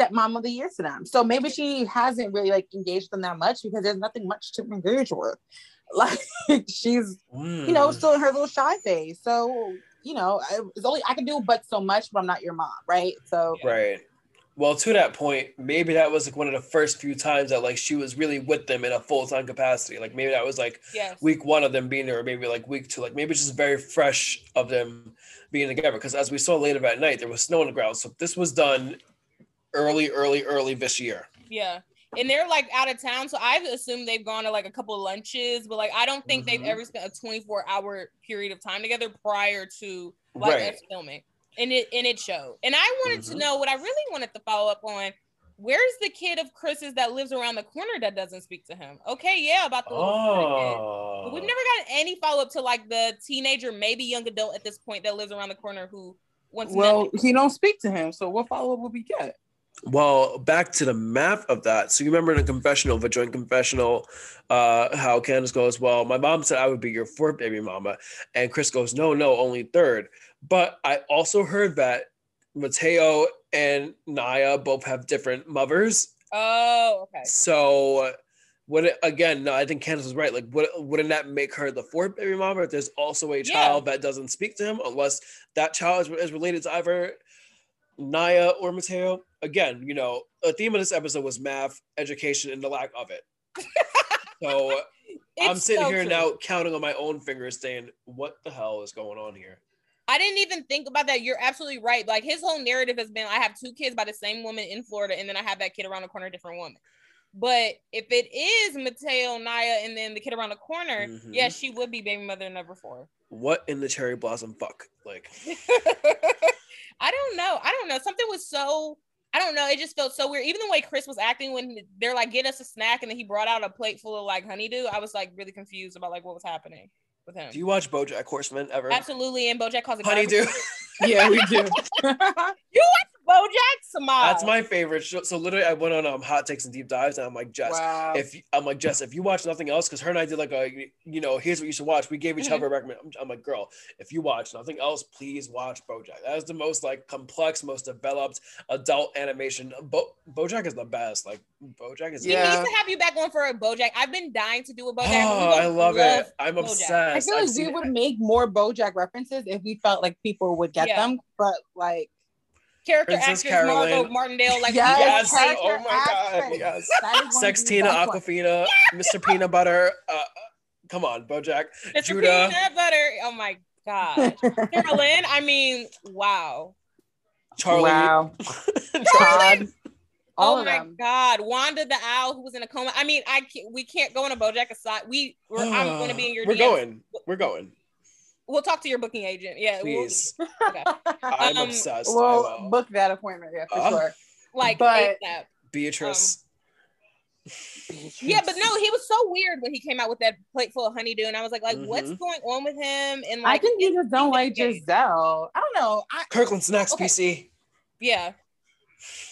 stepmom of the year to them. So maybe she hasn't really like engaged them that much because there's nothing much to engage with. Like she's you know Mm. still in her little shy phase. So you know, I, it's only I can do but so much, but I'm not your mom, right? So Right. Well, to that point, maybe that was like one of the first few times that like she was really with them in a full time capacity. Like maybe that was like yes, week one of them being there, or maybe like week two. Like maybe just very fresh of them being together. Because as we saw later that night, there was snow on the ground. So this was done early, early, early this year. yeah. And they're like out of town, so I've assumed they've gone to like a couple of lunches, but like I don't think they've Mhm. ever spent a 24 hour period of time together prior to like Right. us filming. And it and it showed. And I wanted to Mhm. know what I really wanted to follow up on. Where's the kid of Chris's that lives around the corner that doesn't speak to him? Okay, yeah, about the little kid. Oh. But we've never gotten any follow up to like the teenager, maybe young adult at this point that lives around the corner who wants well, nothing. he don't speak to him. So what follow up will we get? Well, back to the math of that. So you remember in a confessional, the joint confessional, uh, how Candiace goes, Well, my mom said I would be your fourth baby mama. And Chris goes, No, no, only third. But I also heard that Mateo and Naya both have different mothers. Oh, okay. So would it again, no, I think Candiace was right. Like, would, wouldn't that make her the fourth baby mama if there's also a Yeah. child that doesn't speak to him, unless that child is, is related to either Naya or Mateo? Again, you know, a theme of this episode was math, education, and the lack of it. so I'm sitting so here true. now counting on my own fingers, saying, "What the hell is going on here?" I didn't even think about that. You're absolutely right. Like his whole narrative has been I have two kids by the same woman in Florida, and then I have that kid around the corner, different woman. But if it is Mateo, Naya, and then the kid around the corner, Mhm. yes, she would be baby mother number four. What in the cherry blossom fuck? Like, I don't know. I don't know. Something was so I don't know. It just felt so weird. Even the way Chris was acting when they're like, get us a snack, and then he brought out a plate full of like honeydew. I was like really confused about like what was happening with him. do you watch BoJack Horseman ever? Absolutely, and BoJack calls it Honeydew. garbage. Yeah, we do. BoJack Samad. That's my favorite show. So literally, I went on um hot takes and deep dives, and I'm like, Jess, wow. if I'm like Jess, if you watch nothing else, because her and I did like a, you know, here's what you should watch. We gave each other a recommend. I'm, I'm like, girl, if you watch nothing else, please watch BoJack. That is the most like complex, most developed adult animation. Bo- BoJack is the best. Like BoJack is. Yeah. We Yeah. need to have you back on for a BoJack. I've been dying to do a BoJack. Oh, I both love it. I'm BoJack. obsessed. I feel I've like seen we it. would make more BoJack references if we felt like people would get Yeah. them. But like, Character Princess actress Margo Martindale, like Yes, Yes. character Oh my god. Yes. that is going Sextina, the best one. Aquafina, Mr. Peanut Butter. Uh, come on, BoJack. Mr. Judah. Peanut Butter. Oh my god, Carolyn. I mean, wow. Charlie. Wow. Charlie. Todd. All oh my them. god, Wanda the owl who was in a coma. I mean, I can't, we can't go on a BoJack aside. We we're, I'm going to be in your. We're DMs. going. We're going. We'll talk to your booking agent. Yeah, we'll- Please. okay. I'm Um, obsessed. I will book that appointment, yeah, for Uh, sure. like But- ASAP. Beatrice. Yeah, but no, he was so weird when he came out with that plate full of honeydew, and I was like, like, what's Mhm. going on with him? And like, I like, think you just don't like Okay. Gizelle. I don't know. I, Kirkland snacks, Okay. PC. yeah,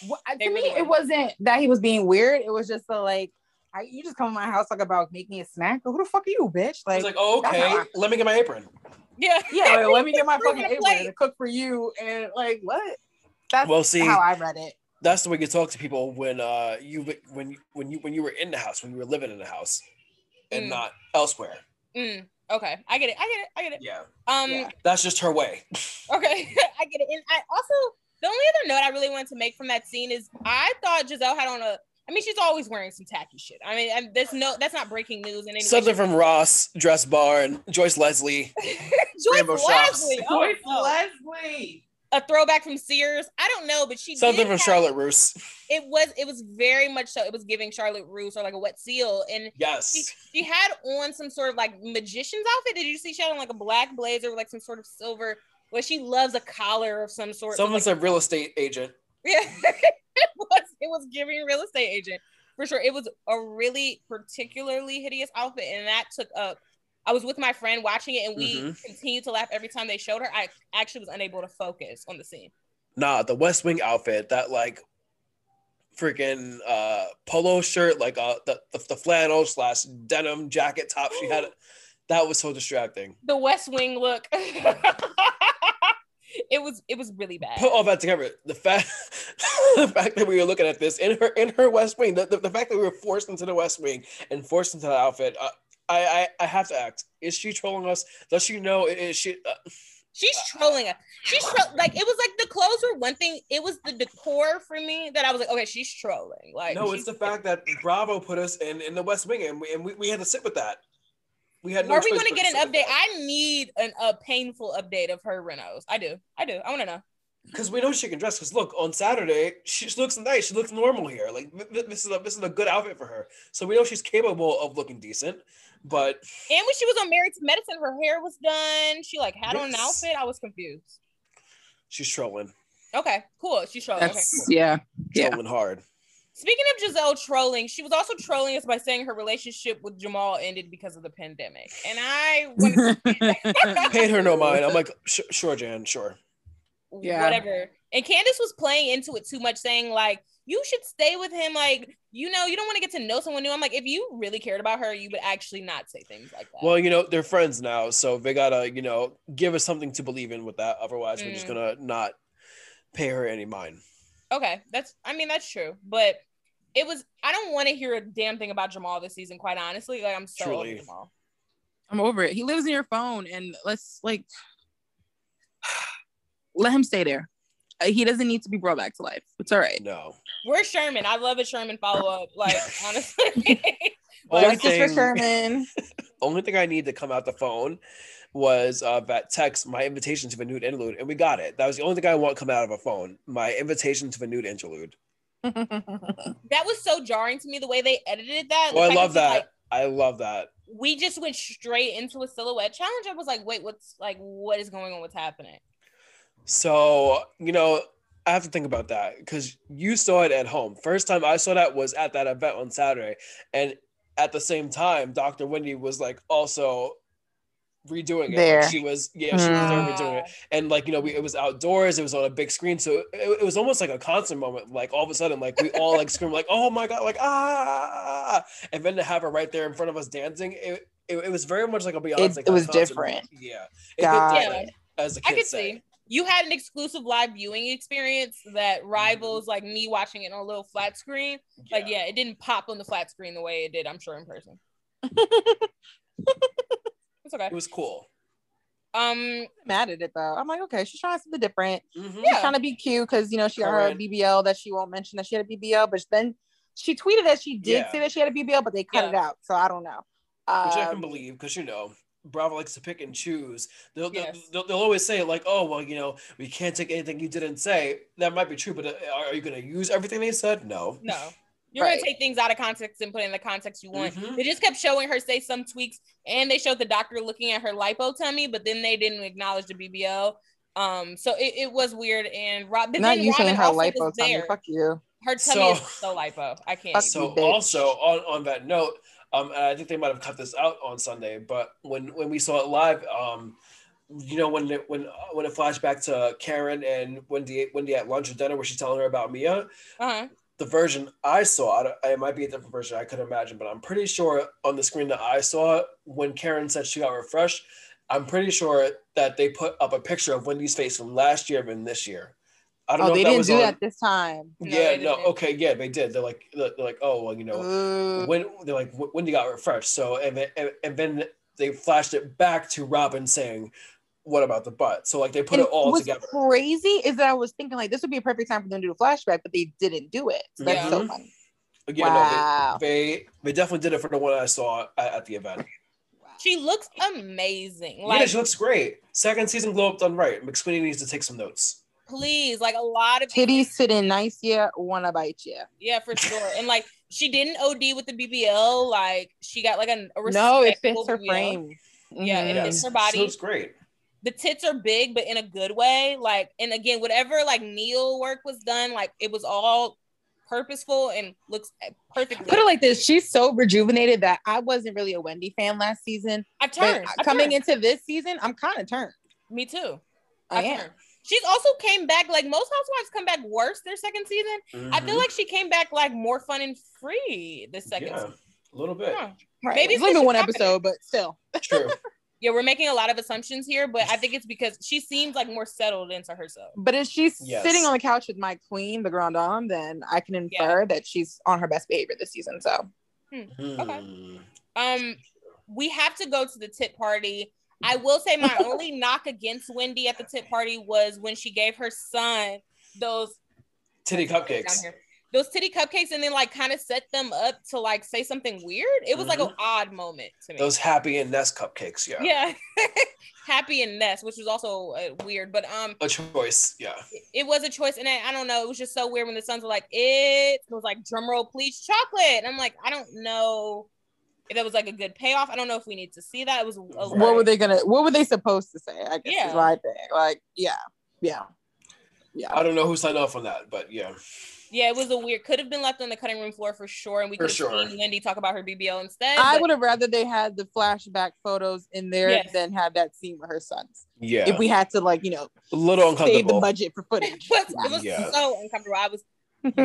wh- I- They to me, really it wasn't that he was being weird. It was just the like, I, you just come to my house talk about make me a snack. Who the fuck are you, bitch? I Like, was like, oh, okay, I- let me get my apron. Yeah, yeah, like, let me get my fucking a apron plate. to cook for you, and like, what? That's Well, see, how I read it. that's the way you talk to people when uh you when when you when you were in the house when you were living in the house and Mm. not elsewhere. Mm, okay, I get it, I get it, I get it. Yeah, Um, Yeah. that's just her way. okay, I get it. And I also the only other note I really wanted to make from that scene is I thought Gizelle had on a. I mean, she's always wearing some tacky shit. I mean, and there's no that's not breaking news in any way. Something from Ross, Dress Barn, Joyce Leslie. Joyce Rainbow Leslie. Oh, Joyce no. Leslie. a throwback from Sears. I don't know, but she Something did from have- Charlotte Russe. It was it was very much so. It was giving Charlotte Russe or like a wet seal, and Yes. she had on some sort of like magician's outfit. Did you see she had on like a black blazer with like some sort of silver? Well, she loves a collar of some sort. Someone like, said real estate agent. yeah, it was it was giving real estate agent for sure. It was a really particularly hideous outfit, and that took up. I was with my friend watching it, and we Mhm. continued to laugh every time they showed her. I actually was unable to focus on the scene. Nah, the West Wing outfit, that like freaking uh polo shirt, like uh the, the, the flannel slash denim jacket top she had. That was so distracting. The West Wing look. it was it was really bad. Put all that together. The fact the fact that we were looking at this in her in her West Wing, the, the, the fact that we were forced into the West Wing and forced into that outfit, uh, I, I I have to act. Is she trolling us? Does she know? Is she? Uh, She's trolling us. She's tro- like it was like the clothes were one thing. It was the decor for me that I was like, okay, she's trolling. Like no, it's the fact that Bravo put us in in the West Wing, and we and we, we had to sit with that. We had no. Are we going to get an update? that. I need an, a painful update of her Renos. I do. I do. I want to know. Because we know she can dress. Because look, on Saturday she, she looks nice. She looks normal here. Like th- th- this is a this is a good outfit for her. So we know she's capable of looking decent. But And when she was on Married to Medicine, her hair was done. She like had on an outfit. I was confused. she's trolling, Okay, cool. She's trolling. Okay, cool. yeah. Yeah. trolling hard. Speaking of Gizelle trolling, she was also trolling us by saying her relationship with Jamal ended because of the pandemic. And I wanted Paid her no mind. I'm like, sure, Jan, sure. Yeah. whatever. And Candiace was playing into it too much, saying like, "You should stay with him." Like, you know, you don't want to get to know someone new. I'm like, if you really cared about her, you would actually not say things like that. Well, you know, they're friends now, so they gotta, you know, give us something to believe in with that. Otherwise, we're just Mm. gonna not pay her any mind. okay, that's. I mean, that's true, but. It was. I don't want to hear a damn thing about Jamal this season. Quite honestly, like I'm so Truly. over Jamal. I'm over it. He lives in your phone, and let's like let him stay there. Uh, He doesn't need to be brought back to life. It's all right. No. We're Sherman? I love a Sherman follow up. Like honestly, Only Justice for thing- Sherman. Only thing I need to come out the phone was uh, that text my invitation to the nude interlude, and we got it. That was the only thing I want come out of a phone. My invitation to the nude interlude. That was so jarring to me the way they edited that. Oh, I love that. like, I love that. we just went straight into a silhouette challenge. I was like, wait, what's like, what is going on? What's happening? So, you know, I have to think about that because you saw it at home. First time I saw that was at that event on Saturday. And at the same time, Dr. Wendy was like also redoing it. There. She was, yeah, she was there redoing it. And like, you know, we, it was outdoors, it was on a big screen. So it, it was almost like a concert moment. Like all of a sudden, like we all like scream, like, oh my God, like, ah. And then to have her right there in front of us dancing, it, it, it was very much like a Beyonce. it was concert. different. Yeah. It hit Got different, as the I could say. see. You had an exclusive live viewing experience that rivals like me watching it on a little flat screen. Like, yeah, it didn't pop on the flat screen the way it did, I'm sure, in person. it's okay. It was cool. Um, mad at it though. I'm like, okay, she's trying something different. Mhm. She's trying to be cute because you know she got her BBL that she won't mention that she had a BBL, but then she tweeted that she did Yeah. say that she had a BBL, but they cut Yeah. it out. So I don't know. which I Um, can believe because you know Bravo likes to pick and choose. They'll, they'll- Yes. they'll, they'll always say like, "Oh, well, you know, we can't take anything you didn't say." That might be true, but uh, are you going to use everything they said? No. no. You're Right. gonna take things out of context and put it in the context you want. Mhm. They just kept showing her say some tweaks, and they showed the doctor looking at her lipo tummy, but then they didn't acknowledge the BBL. Um, so it, it was weird. And Rob, but not then you Robyn saying her lipo tummy. there. Fuck you. Her tummy So- is so lipo. I can't. Fuck even. So bitch. also on on that note, um, and I think they might have cut this out on Sunday, but when when we saw it live, um, you know when it, when uh, when it flashed back to Karen and Wendy Wendy at lunch or dinner where she's telling her about Mia, Uh-huh. The version I saw, it might be a different version I could imagine, but I'm pretty sure on the screen that I saw when Karen said she got refreshed, I'm pretty sure that they put up a picture of Wendy's face from last year and this year. I don't Oh, know they if that didn't was do on. that this time. Yeah, they no, okay, yeah, they did. They're like, they're like, oh, well, you know, Ooh. when they're like, "Wh- Wendy got refreshed. So and and, and then they flashed it back to Robyn saying, "What about the butt?" So like they put And it all what's together. crazy is that I was thinking like this would be a perfect time for them to do a flashback, but they didn't do it. So that's so Mhm. funny. Yeah, Wow. no, they, they they definitely did it for the one I saw at, at the event. She looks amazing. yeah, she looks great. Second season glow up done right. McSweeney needs to take some notes. please, like a lot of Titties sitting nice, yeah, wanna bite you. Yeah, for sure. And like she didn't OD with the BBL. Like she got like a, a No, it fits her BBL. frame. Yeah, it Mhm. fits her body. She looks great. The tits are big, but in a good way. Like, and again, whatever like Neil work was done, like it was all purposeful and looks perfectly. Put it like this: she's so rejuvenated that I wasn't really a Wendy fan last season. I But turned. I coming turned. into this season, I'm kind of turned. Me too. I, I am. turned. She's also came back like most housewives come back worse their second season. I feel Mhm. like she came back like more fun and free this second yeah, season. a little bit. Huh. Right. Maybe it's it's only been one confident. episode, but still. True. Yeah, we're making a lot of assumptions here, but I think it's because she seems like more settled into herself. But if she's Yes. sitting on the couch with my queen, the Grand Dame, then I can infer that she's on her best behavior this season. So Hmm. Um, we have to go to the tip party. I will say my only knock against Wendy at the tip party was when she gave her son those Titty down cupcakes. Here, those titty cupcakes, and then like kind of set them up to like say something weird. It was like an odd moment to me. Those happy and nest cupcakes. Yeah. yeah, happy and nest, which was also uh, weird, but um, A choice. Yeah. it was a choice, and I, I don't know. It was just so weird when the sons were like, "It," it was like drum roll, please, chocolate. And I'm like, I don't know if that was like a good payoff. I don't know if we need to see that. It was a What what were they gonna? What were they supposed to say? I guess Yeah. is my thing. Like, yeah, yeah, yeah. I don't know who signed off on that, but yeah. Yeah, it was a weird. Could have been left on the cutting room floor for sure, and we could have sure. seen Wendy talk about her BBL instead. I but- would have rather they had the flashback photos in there Yes. than have that scene with her sons. Yeah. If we had to, like, you know, a little save the budget for it footage. was, Yeah. it was Yeah. so uncomfortable. I was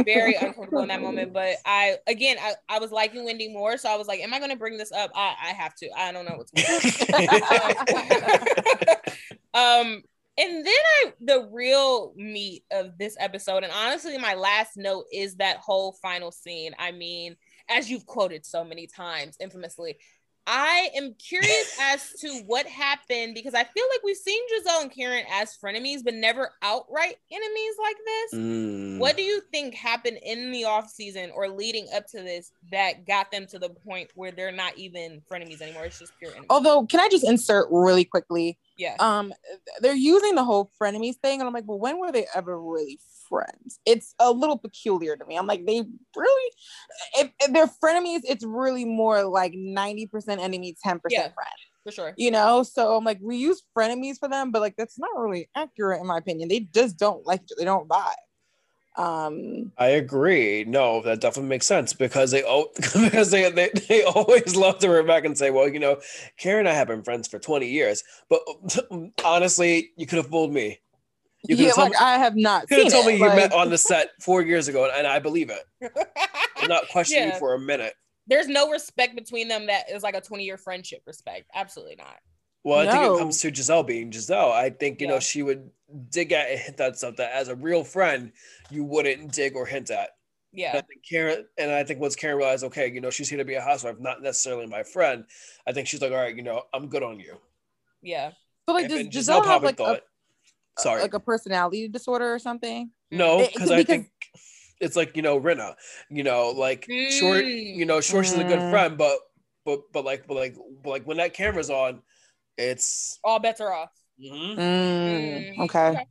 very uncomfortable in that moment. But I, again, I, I was liking Wendy more, so I was like, "Am I going to bring this up? I, I have to. I don't know what's going on." um, and then I, the real meat of this episode, and honestly, my last note is that whole final scene. I mean, as you've quoted so many times, infamously, I am curious as to what happened because I feel like we've seen Gizelle and Karen as frenemies, but never outright enemies like this. Mm. What do you think happened in the off season or leading up to this that got them to the point where they're not even frenemies anymore? It's just pure enemies. Although, can I just insert really quickly? yeah. Um, they're using the whole frenemies thing, and I'm like, well, when were they ever really friends? It's a little peculiar to me. I'm like, they really, if, if they're frenemies, it's really more like 90% enemy, 10% Yeah. friend. for sure. You know, so I'm like, we use frenemies for them, but like that's not really accurate in my opinion. They just don't like each. They don't vibe. Um, I agree. No, that definitely makes sense because they oh because they, they they always love to run back and say, well, you know, Karen and I have been friends for 20 years, but honestly, you could have fooled me. You yeah, like me, I have not could have seen told it, me you like- met on the set four years ago, and I believe it. I'm not questioning Yeah. you for a minute. There's no respect between them that is like a 20 year friendship respect. Absolutely not. Well, I think it comes to Gizelle being Gizelle. I think you Yeah. know she would dig at and hint at stuff that as a real friend you wouldn't dig or hint at. And I Yeah. think Karen and I think once Karen realized, okay, you know, she's here to be a housewife, not necessarily my friend. I think she's like, all right, you know, I'm good on you. Yeah. But like, And does then Gizelle have like a, sorry, like a personality disorder or something? no, It- because I think it's like you know, Rinna, you know, like short, Mm. you know, short is a good Mm. friend, but but but like but like but like when that camera's on, it's All bets are off. Mhm. Mm, Mm, okay.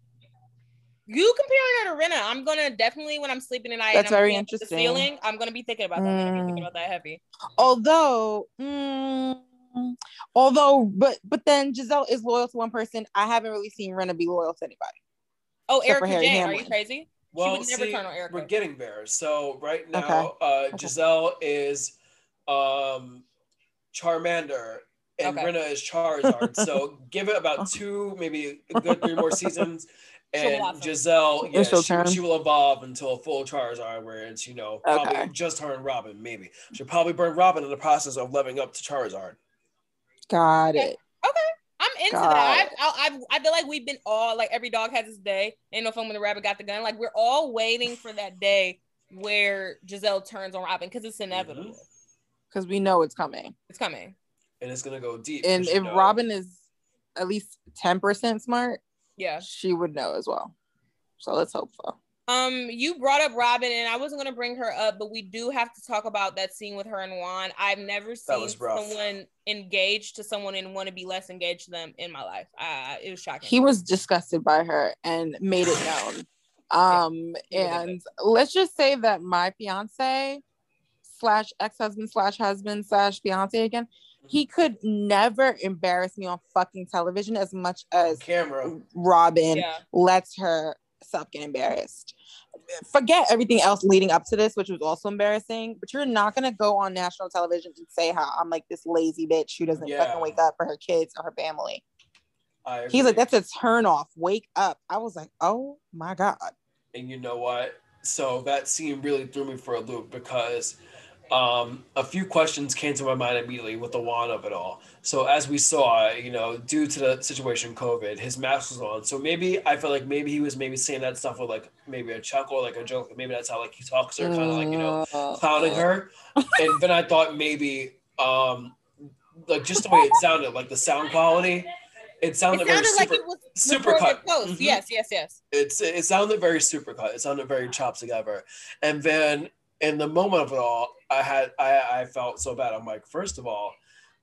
You comparing her to Rinna, I'm gonna definitely when I'm sleeping tonight. That's and I'm very looking up at The interesting. ceiling, I'm gonna be thinking about that. I'm gonna be Mm. thinking about that heavy. Although, mm, although, but but then Gizelle is loyal to one person. I haven't really seen Rinna be loyal to anybody. Oh, Except for Erika Harry Jane, are you crazy? Well, would never see, turn on Erika. we're getting there. So right now, uh, Okay. Gizelle is um, Charmander, and Okay. Rinna is Charizard. so give it about two, maybe a good three more seasons, and. Gizelle, yeah, she'll she, she will evolve until a full Charizard, where it's you know probably Okay. just her and Robyn. Maybe she'll probably burn Robyn in the process of leveling up to Charizard. Got it. Okay. I'm into God. that. I, I, I, I feel like we've been all like every dog has its day. Ain't no fun when the rabbit got the gun. Like we're all waiting for that day where Gizelle turns on Robyn because it's inevitable. Mhm. Because we know it's coming. It's coming. And it's gonna go deep. And if know- Robyn is at least 10% smart, Yeah. she would know as well. So let's hope so. Um, you brought up Robyn, and I wasn't gonna bring her up, but we do have to talk about that scene with her and Juan. I've never seen someone engaged to someone and want to be less engaged to them in my life. Uh, it was shocking. He was disgusted by her and made it known. Um, he and let's just say that my fiance slash ex-husband slash husband slash fiance again, he could never embarrass me on fucking television as much as camera. Robyn yeah. lets herself get embarrassed. Forget everything else leading up to this, which was also embarrassing. But you're not gonna go on national television and say how I'm like this lazy bitch who doesn't Yeah. fucking wake up for her kids or her family. He's like, that's a turn off. Wake up. I was like, oh my god. And you know what? So that scene really threw me for a loop because um, a few questions came to my mind immediately with the wand of it all. So as we saw, you know, due to the situation COVID, his mask was on. So maybe I felt like maybe he was maybe saying that stuff with like maybe a chuckle, like a joke. Maybe that's how like he talks her, kind of like you know clowning her. And then I thought maybe um, like just the way it sounded, like the sound quality. It It sounded, very like super, it was super cut. close. Mhm Yes, yes, yes. it's it sounded very supercut. It sounded very chopped together. And then in the moment of it all, I had I I felt so bad. I'm like, first of all,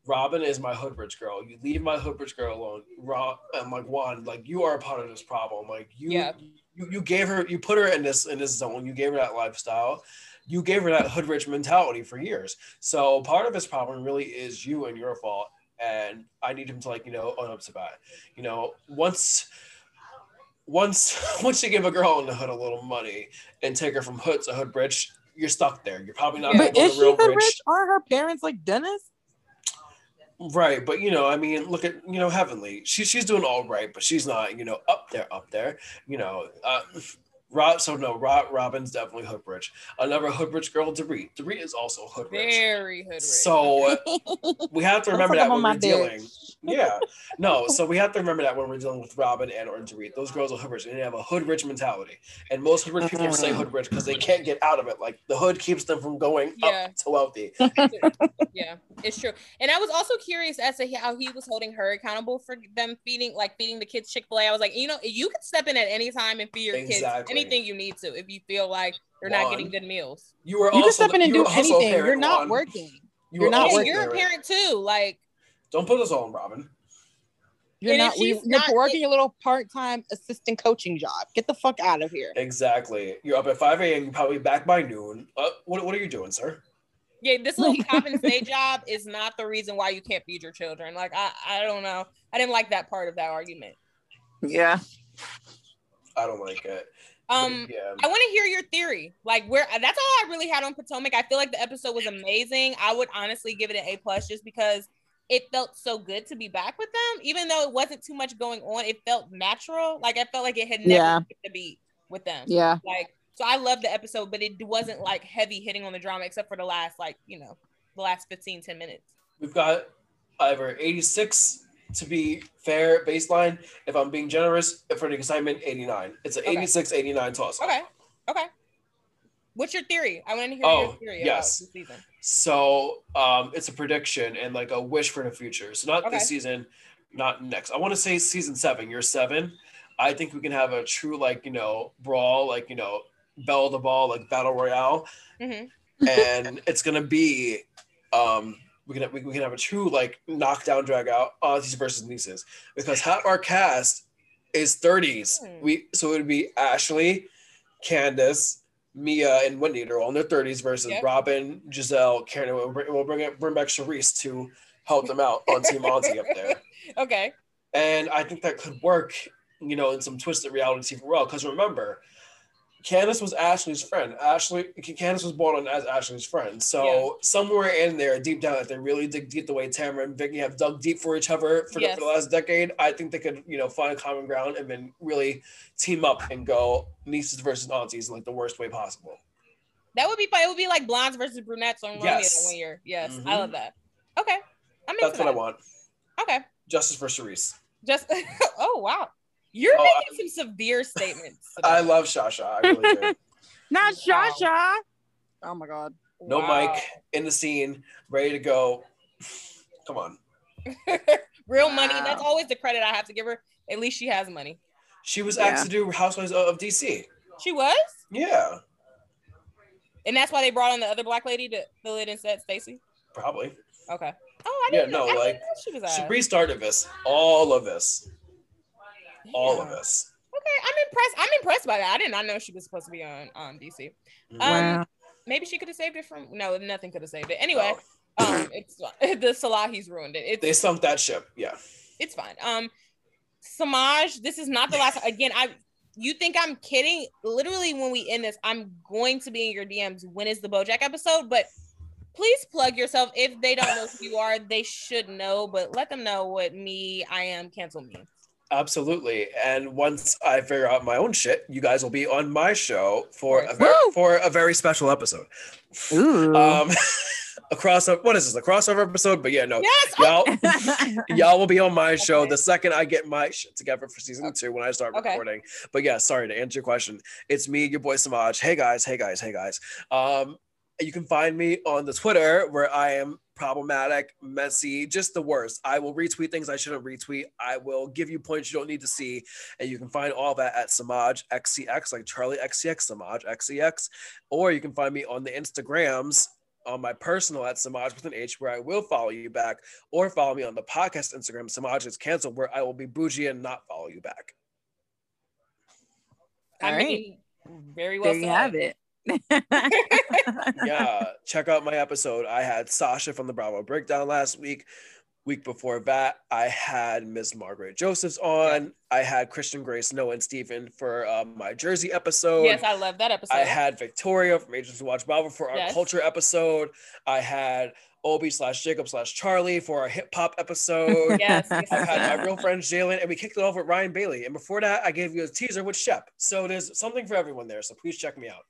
Robyn is my hood rich girl. You leave my hood rich girl alone. Rob, I'm like Juan, like you are a part of this problem. Like you, Yeah. you you gave her, you put her in this in this zone. You gave her that lifestyle. You gave her that hood rich mentality for years. So part of this problem really is you and your fault. And I need him to like you know own up to that. You know once once once you give a girl in the hood a little money and take her from hood to hood rich, you're stuck there. You're probably not Yeah. But is she real hood rich. rich? Are her parents like Dennis? Right, but you know, I mean, look at you know, Heavenly. She she's doing all right, but she's not, you know, up there, up there. You know, uh, Rob, so no, Rob, Robyn's definitely hood rich. Another hood rich girl, Dorit. Dorit is also hood rich. Very hood rich. So we have to remember that when we're my dealing. Yeah, no. So we have to remember that when we're dealing with Robyn and or Dorit, those girls are hood rich and they have a hood rich mentality. And most hood rich people say Mhm. hood rich because they can't get out of it. Like the hood keeps them from going Yeah. up to wealthy. yeah, it's true. And I was also curious as to how he was holding her accountable for them feeding, like feeding the kids Chick Fil A. I was like, you know, you can step in at any time and feed your kids Exactly. Anything you need to if you feel like you're not getting good meals. You were You can also step in and do were also a anything. You're not Juan. working. You You're not Yeah, working. you're a parent too. Like, Don't put us all on Robyn. You're And not. we- she's You're not- working a little part-time assistant coaching job. Get the fuck out of here. Exactly. You're up at 5 a.m. You're probably back by noon. Uh, what, what are you doing, sir? yeah, this little cop and job is not the reason why you can't feed your children. Like, I, I don't know. I didn't like that part of that argument. Yeah. I don't like it. Um, yeah. I want to hear your theory. Like where that's all I really had on Potomac. I feel like the episode was amazing. I would honestly give it an A plus just because it felt so good to be back with them, even though it wasn't too much going on. It felt natural. Like I felt like it had never Yeah. skipped a beat with them. Yeah. Like so, I love the episode, but it wasn't like heavy hitting on the drama except for the last like you know the last 15, 10 minutes. We've got either 86 to be fair baseline. If I'm being generous, for the excitement, 89. It's an Okay. 86 89 toss. Okay, okay. What's your theory? I want to hear Oh, your theory yes. about this season. So um, it's a prediction and like a wish for the future. So not Okay. this season, not next. I want to say season seven, year seven. I think we can have a true like you know brawl, like you know bell of the ball, like battle royale, Mhm. and it's gonna be um we can we, we can have a true like knockdown drag out aunties versus nieces because half our cast is 30s. Hmm. We so it would be Ashley, Candiace, Mia, and Wendy. They're all in their 30s versus Yep. Robyn, Gizelle, Karen. We'll bring, we'll bring it bring back Charrisse to help them out on Team Auntie up there. Okay. And I think that could work, you know, in some twisted reality TV world. Because remember, Candiace was Ashley's friend. Ashley, Candiace was born on as Ashley's friend. So Yeah. somewhere in there, deep down, if they really dig deep the way Tamra and Vicki have dug deep for each other for, the, for the last decade, I think they could, you know, find common ground and then really team up and go nieces versus aunties in like the worst way possible. That would be fun. It would be like blondes versus brunettes on Romeo Yes. one year. Yes, Mhm. I love that. Okay, I'm into That's what. I want. Okay, Justice for Charrisse. just oh wow, you're Oh, making some severe statements. I love Shasha. I really do. Not Wow. Shasha. Oh my god. No Wow. mic in the scene, ready to go. Come on. Real money. That's always the credit I have to give her. At least she has money. She was Yeah. asked to do Housewives of DC. She was, Yeah, and that's why they brought on the other black lady to fill it instead, Stacy. probably. Okay. Oh, I Yeah, didn't know. no, I didn't like, know she was. asked. She started this, all of this, all of us. Okay, I'm impressed. I'm impressed by that. I did not know she was supposed to be on on DC. Um, Wow. maybe she could have saved it from. No, nothing could have saved it. Anyway, No. um, it's the Salahi's ruined it. It's They sunk that ship. Yeah. it's fine. Um, Samaj, this is not the last. Again, I. You think I'm kidding? Literally, when we end this, I'm going to be in your DMs. When is the BoJack episode? But please plug yourself. If they don't know who you are, they should know. But let them know what me, I am, cancel means. Absolutely. And once I figure out my own shit, you guys will be on my show for a very, Woo! for a very special episode. Ooh. Um, a crossover. What is this? A crossover episode? But yeah, no. Yes. Y'all, y'all will be on my show Okay. the second I get my shit together for season two when I start Okay. recording. But yeah, sorry to answer your question. It's me, your boy Samaj. Hey guys, hey guys, hey guys. Um, you can find me on the Twitter where I am problematic, messy, just the worst. I will retweet things I shouldn't retweet. I will give you points you don't need to see, and you can find all that at Samaj XCX, like Charli XCX, Samaj XCX, or you can find me on the Instagrams on my personal at Samaj with an H, where I will follow you back, or follow me on the podcast Instagram, Samaj is canceled, where I will be bougie and not follow you back. I All right. mean, very well there you have it. Yeah, check out my episode. I had Sasha from the Bravo Breakdown last week. Week before that, I had Miss Margaret Josephs on. I had Christian Grace, Noah, and Stephen for um, my Jersey episode. Yes, I love that episode. I had Victoria from Agents Who Watch Marvel for our Yes. culture episode. I had Obi slash Jacob slash Charlie for our hip hop episode. Yes, yes, I've had my real friend Jalen, and we kicked it off with Ryan Bailey. And before that, I gave you a teaser with Shep. So there's something for everyone there. So please check me out.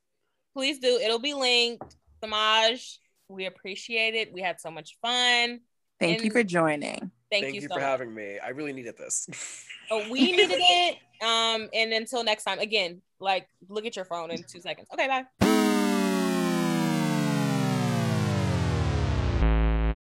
Please do. It'll be linked. Samaj, we appreciate it. We had so much fun. Thank you for joining. Thank, Thank you, you, so for much. having me. I really needed this. Oh, we needed it. Um, and until next time, again, like look at your phone in two seconds. Okay, bye.